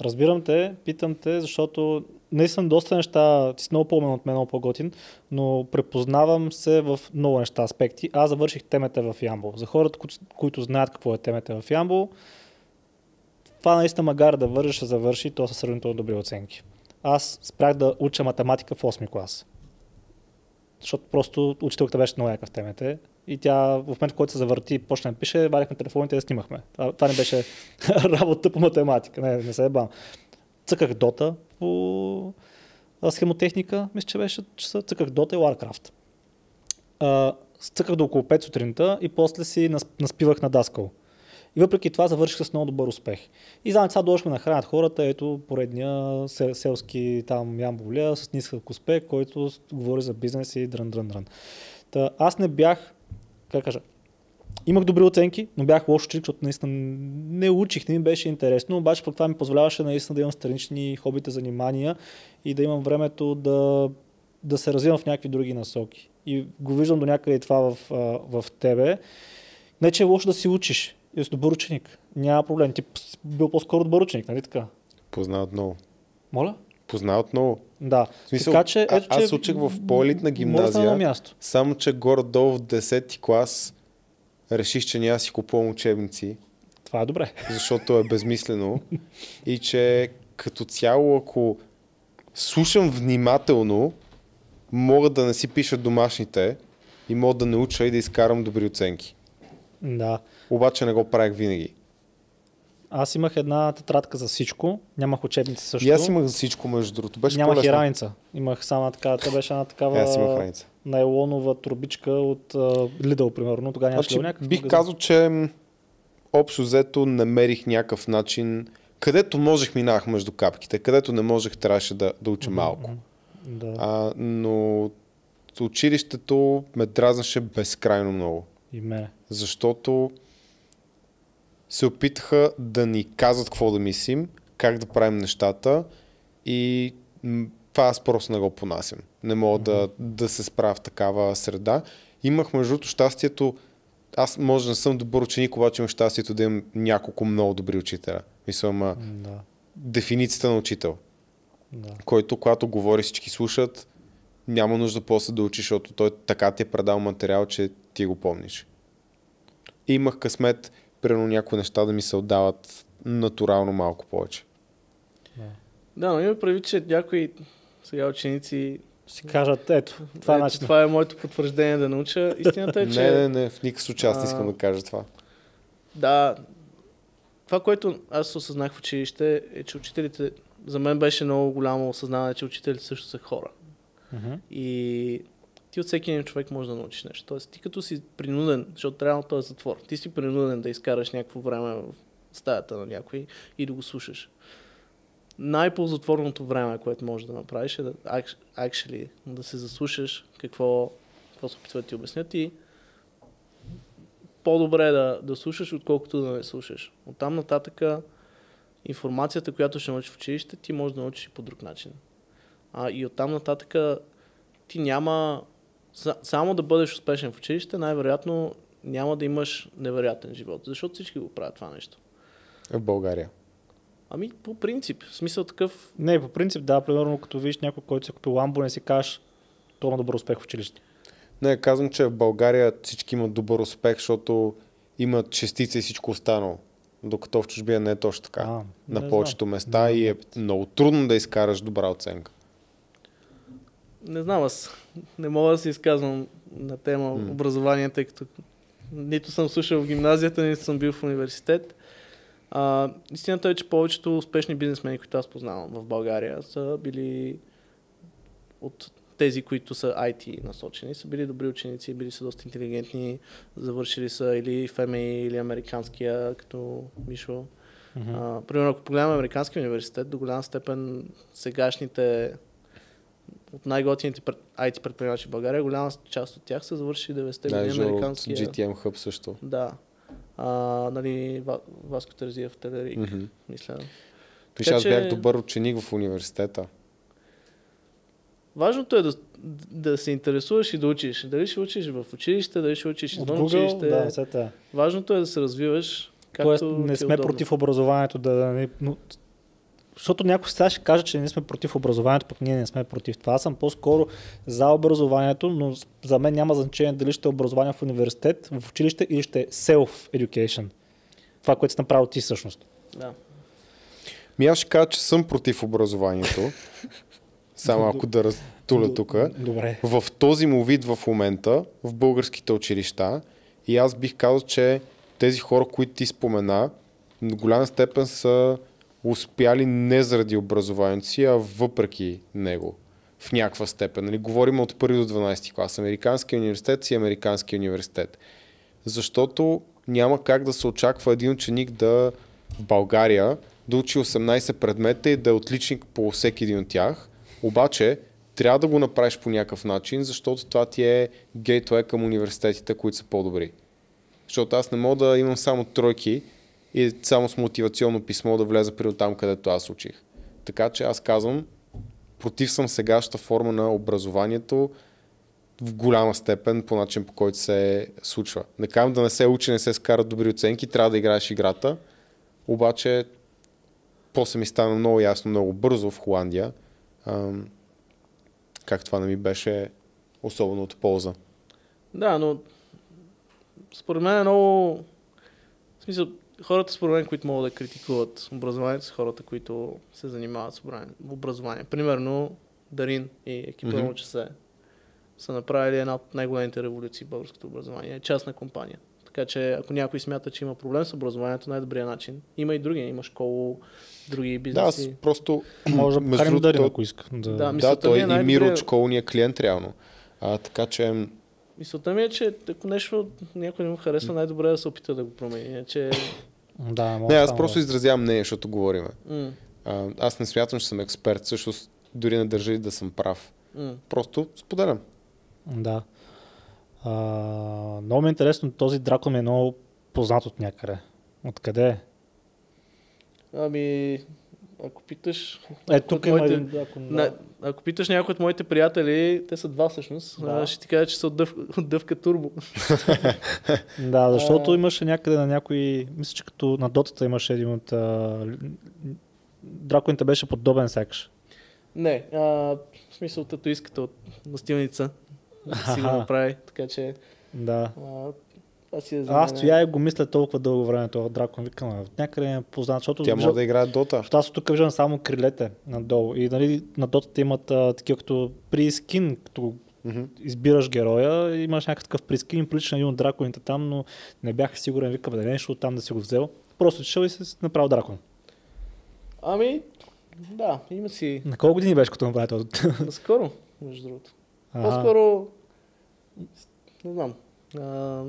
Разбирам те, питам те, защото наистина доста неща, ти си много по-умен от мен, много по-готин, но препознавам се в много неща, аспекти. Аз завърших темете в Ямбол. За хората, които, които знаят какво е темете в Ямбол, това наистина магар да вържи, ще завърши, то са сравнително добри оценки. Аз спрях да уча математика в 8 клас. Защото просто учителката беше много яка в темете. И тя в момента, в който се завърти и почна да пише, вадихме телефоните и да снимахме. Това, това не беше работа по математика. Не, не се е бам. Цъках Дота по схемотехника, мисля, че беше часа. Цъках Дота и Warcraft. А, цъках до около 5 сутринта и после си нас- наспивах на Даскал. И въпреки това завърших с много добър успех. И знам, сега дошли на хранят хората, ето поредния селски там ямболя с нисък успех, който говори за бизнес и дрън, дрън, дрън. Та, аз не бях, как кажа, имах добри оценки, но бях лош ученик, защото наистина не учих, не ми беше интересно, обаче пък това ми позволяваше наистина да имам странични хобите, занимания и да имам времето да, да се развивам в някакви други насоки. И го виждам до някъде това в, в тебе. Не, че е лошо да си учиш и си добър ученик. Няма проблем. Ти бил по-скоро добър ученик, нали така? Познават много. Моля? Познават много. Да. В смисъл, така, че, ето, а, аз учих в по-елитна гимназия, място. само че горе-долу в 10-ти клас реших, че няма си купувам учебници. Това е добре. Защото е безмислено. и че като цяло, ако слушам внимателно, мога да не си пиша домашните и мога да науча и да изкарам добри оценки. Да. Обаче не го правих винаги. Аз имах една тетрадка за всичко, нямах учебници също. И аз имах за всичко, между другото. Беше Нямах по-лесно. и раница. Имах само така, тя беше една такава аз имах раница. найлонова турбичка от Lidl, примерно. Тогава нямаше значи, някакъв Бих магазин. казал, че общо взето намерих някакъв начин, където можех минах между капките, където не можех трябваше да, да уча малко. Да. А, но училището ме дразнаше безкрайно много. И мене. Защото се опитаха да ни казват какво да мислим, как да правим нещата и това аз просто не го понасям. Не мога mm-hmm. да, да се справя в такава среда. Имах между другото щастието, аз може да не съм добър ученик, обаче имам щастието да имам няколко много добри учителя. Мисля, ма, да. дефиницията на учител. Да. Който, когато говори, всички слушат, няма нужда после да учиш, защото той така ти е предал материал, че ти го помниш. И имах късмет, примерно някои неща да ми се отдават натурално малко повече. Да, да но има прави, че някои сега ученици си кажат, ето, това, е, начин. това е моето потвърждение да науча. Истината е, че... не, не, не, в никакъв случай аз не искам да кажа това. Да, това, което аз осъзнах в училище е, че учителите, за мен беше много голямо осъзнаване, че учителите също са хора. Uh-huh. И ти от всеки един човек може да научиш нещо. Тоест, ти като си принуден, защото реално този е затвор, ти си принуден да изкараш някакво време в стаята на някой и да го слушаш. Най-ползотворното време, което можеш да направиш е да, actually, да се заслушаш какво, какво се опитват ти обяснят и по-добре е да, да слушаш, отколкото да не слушаш. Оттам нататъка информацията, която ще научиш в училище, ти можеш да научиш и по друг начин. А, и оттам нататък ти няма само да бъдеш успешен в училище, най-вероятно няма да имаш невероятен живот, защото всички го правят това нещо. В България. Ами, по принцип. В смисъл такъв... Не, по принцип, да. Примерно, като видиш някой, който си купил ламбо, не си кажеш, то на добър успех в училище. Не, казвам, че в България всички имат добър успех, защото имат частица и всичко останало. Докато в чужбия не е точно така. А, на повечето места не, и е много трудно да изкараш добра оценка. Не знам, аз не мога да се изказвам на тема mm. образование, тъй като нито съм слушал в гимназията, нито съм бил в университет. А, истината е, че повечето успешни бизнесмени, които аз познавам в България, са били от тези, които са IT насочени, са били добри ученици, били са доста интелигентни, завършили са или МА, или американския, като Мишо. Mm-hmm. примерно, ако погледнем американския университет, до голяма степен сегашните от най-готините IT предприемачи в България, голяма част от тях са завършили 90-те да, години американския. GTM Hub също. Да. А, нали, Васко Терзия в Телерик, mm-hmm. мисля. Виж, аз че... бях добър ученик в университета. Важното е да, да се интересуваш и да учиш. Дали ще учиш в училище, дали ще учиш извън училище. Да, сета. Важното е да се развиваш. Както Тоест, не сме удобно. против образованието, да, да но, защото някой сега ще каже, че ние сме против образованието, пък ние не сме против това. Аз съм по-скоро за образованието, но за мен няма значение дали ще е образование в университет, в училище или ще е self-education. Това, което си направил ти всъщност. Да. Ми аз ще кажа, че съм против образованието. Само ако да разтуля тук. Добре. В този му вид в момента, в българските училища, и аз бих казал, че тези хора, които ти спомена, в голяма степен са успяли не заради образованието си, а въпреки него. В някаква степен. Нали? Говорим от първи до 12 клас. Американския университет си Американския университет. защото няма как да се очаква един ученик да в България да учи 18 предмета и да е отличник по всеки един от тях. Обаче, трябва да го направиш по някакъв начин, защото това ти е гейтвей към университетите, които са по-добри. Защото аз не мога да имам само тройки и само с мотивационно писмо да влеза при там, където аз учих. Така че аз казвам, против съм сегашната форма на образованието в голяма степен по начин по който се случва. Не казвам да не се учи, не се скарат добри оценки, трябва да играеш играта, обаче после ми стана много ясно, много бързо в Холандия, как това не ми беше особено от полза. Да, но според мен е много... В смисъл, хората според мен, които могат да критикуват образованието, са хората, които се занимават с образование. Примерно Дарин и екипа mm-hmm. ЧС са направили една от най-големите революции в българското образование. Е частна компания. Така че ако някой смята, че има проблем с образованието, най-добрият начин. Има и други. Има школо, други Да, аз бизнеси. просто... Може да другото, Дарин, ако иска. Да. Да, Да, той ми е и Миро от школа ни е клиент реално. А, така че Мисълта ми е, че ако нещо някой не му харесва, най-добре е да се опита да го промени. Иначе... да може не, аз просто да- изразявам мнение, защото говорим. А, аз не смятам, че съм експерт, всъщност дори не държа и да съм прав. м. Просто споделям. Да. А, много ми е интересно, този дракон е много познат от някъде. Откъде е? Ами, ако питаш... Е, тук има моите- един дракон. На, ако питаш някой от моите приятели, те са два всъщност, Да. да. ще ти кажа, че са от, дъв, от дъвка турбо. Да, защото А. имаше някъде на някой, мисля, че като на дотата имаше един от... А, драконите беше подобен секш. Не, а, в смисъл татуистката от настилница си го направи, така че Да. а, това си е за Аз стоя и го мисля толкова дълго време, този дракон. Викам, «А, от някъде е познат, защото Тя може да играе Дота. Защото аз от тук виждам само крилете надолу. И нали, на дотата имат а, такива като при скин, като Мгм. избираш героя, имаш някакъв прискин, прилича на един от драконите там, но не бях сигурен, викам да не нещо там да си го взел. Просто отишъл и си направил дракон. Ами, да, има си На колко години беше като направи този? наскоро, между другото. По-скоро, не знам, а,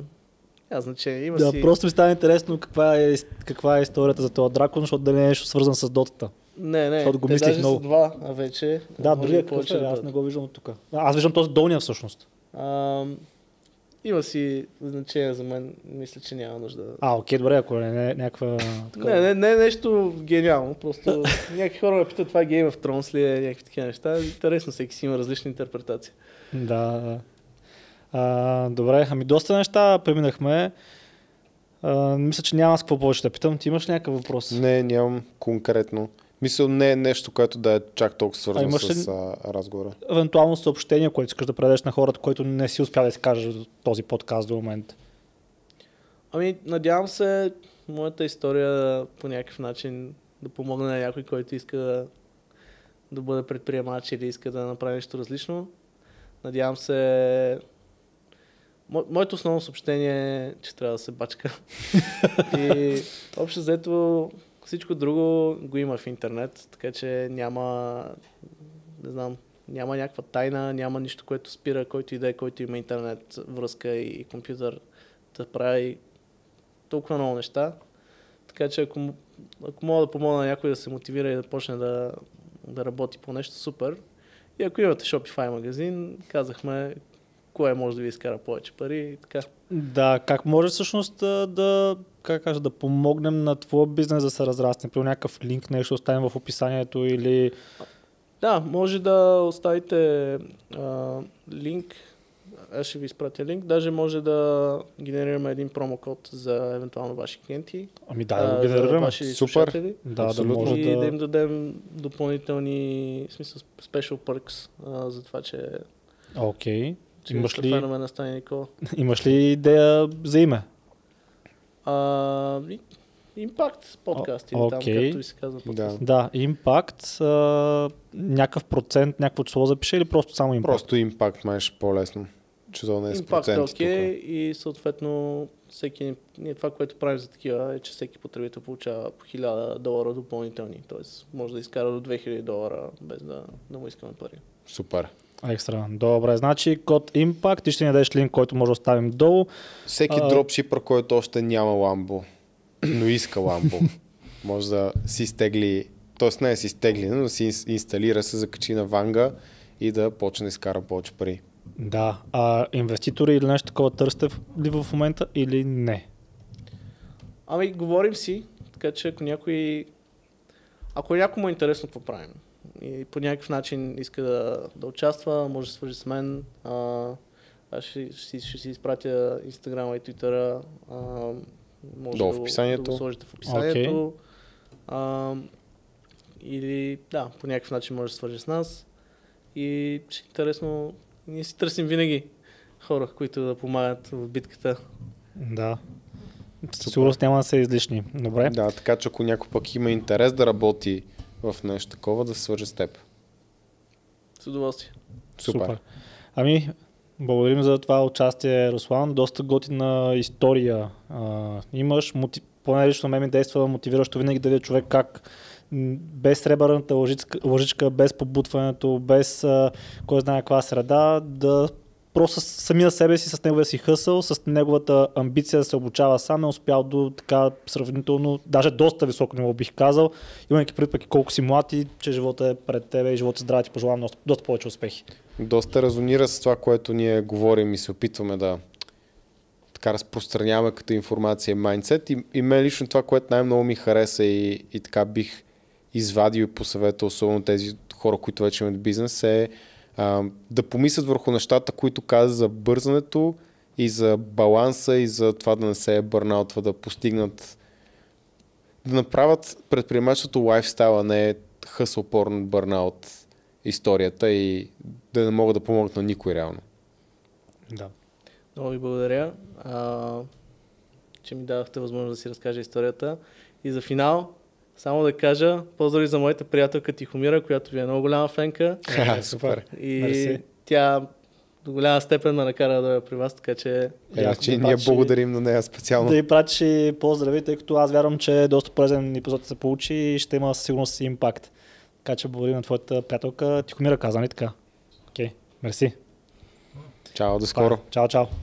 няма значение, има Да, си... просто ми става интересно каква е, каква е историята за този дракон, защото дали не е нещо свързан с дотата. Не, не, Защото го те мислих даже много. са два, а вече. Да, другия повече е, да аз не го виждам от тук. Аз виждам този долния всъщност. А, има си значение за мен, мисля, че няма нужда. А, окей, добре, ако не е някаква... такова- Не, не, не е нещо гениално, просто някакви хора ме питат това Game of Thrones ли е, някакви такива неща. Интересно, всеки си има различни интерпретации. Да, да. А, добре, ами доста неща преминахме. А, мисля, че няма с какво повече да питам. Ти имаш ли някакъв въпрос? Не, нямам конкретно. Мисля, не е нещо, което да е чак толкова свързано с а, разговора. Евентуално съобщение, което искаш да предадеш на хората, които не си успя да си кажеш за този подкаст до момента. Ами, надявам се моята история по някакъв начин да помогне на някой, който иска да, да бъде предприемач или иска да направи нещо различно. Надявам се... Мо, моето основно съобщение е, че трябва да се бачка. И общо взето всичко друго го има в интернет, така че няма, не знам, няма някаква тайна, няма нищо, което спира, който и да е, който има интернет, връзка и компютър да прави толкова много неща. Така че ако, ако мога да помогна на някой да се мотивира и да почне да, да работи по нещо, супер. И ако имате Shopify магазин, казахме кое може да ви изкара повече пари и така. Да, как може всъщност да, как кажа, да помогнем на твоя бизнес да се разрасне? При някакъв линк, нещо оставим в описанието или... Да, може да оставите а, линк. Аз ще ви изпратя линк. Даже може да генерираме един промокод за евентуално ваши клиенти. Ами да, да го генерираме. Супер. слушатели. Да, Абсолютно. да може и да... да... им дадем допълнителни, в смисъл, special perks а, за това, че, Окей. че Имаш ли- фенове на Стани Никола. Имаш ли идея за име? А, и- Impact подкаст или там, окей. както и се казва подкаст. Да. Да, импакт, а, някакъв процент, някакво число запише или просто само импакт? Просто импакт май ще по-лесно. Не е Импакт е окей и съответно всеки, ние това, което правим за такива е, че всеки потребител получава по 1000 долара допълнителни. Тоест може да изкара до 2000 долара без да, да му искаме пари. Супер. Екстра. Добре, значи код Impact, ти ще ни дадеш линк, който може да оставим долу. Всеки А- дропшипър, който още няма ламбо, но иска ламбо, може да си стегли, т.е. не си стегли, но да си инс- инсталира, се закачи на ванга и да почне да изкара повече пари. Да. А инвеститори или нещо такова търсите ли в момента или не? Ами, говорим си, така че ако някой... Ако някой му е интересно какво правим и по някакъв начин иска да, да участва, може да свържи с мен. А, аз ще, ще, си- ще си изпратя Инстаграма и Твитъра. Може Долу да, в го- описанието. Да го сложите в описанието. А, или да, по някакъв начин може да свържи с нас. И ще е интересно. Ние си търсим винаги хора, които да помагат в битката. Да. Със сигурност няма да са излишни. Добре. Да, така че ако някой пък има интерес да работи в нещо такова, да се свърже с теб. С удоволствие. Супер. Ами, благодарим за това участие, Руслан. Доста готина история а, имаш. Мотив... Поне лично мен ми действа мотивиращо винаги да видя човек как без сребърната лъжичка, лъжичка без побутването, без а, кой знае каква среда, да просто самия себе си, с неговия си хъсъл, с неговата амбиция да се обучава сам, е успял до така сравнително, даже доста високо ниво бих казал, имайки предвид пък и колко си млад и че живота е пред тебе и живота здраве ти пожелавам доста, доста повече успехи. Доста резонира с това, което ние говорим и се опитваме да така разпространяваме като информация майндсет. И, и мен лично това, което най-много ми хареса и, и така бих извадил и посъветвал, особено тези хора, които вече имат бизнес, е а, да помислят върху нещата, които каза за бързането и за баланса и за това да не се е бърнаутва, да постигнат да направят предприемачеството лайфстайл, а не хъсъл порно бърнаут историята и да не могат да помогнат на никой реално. Да. Много ви благодаря, а, че ми дадохте възможност да си разкажа историята. И за финал, само да кажа, поздрави за моята приятелка Тихомира, която ви е много голяма фенка. Е, супер. И Мерси. тя до голяма степен ме накара да дойда при вас, така че... Е, Яко че да ние благодарим на нея специално. Да ви пратиш и поздрави, тъй като аз вярвам, че доста полезен епизод се получи и ще има със сигурност импакт. Така че благодаря на твоята приятелка Тихомира каза, нали така? Окей, мерси. Чао, до скоро. Чао, чао.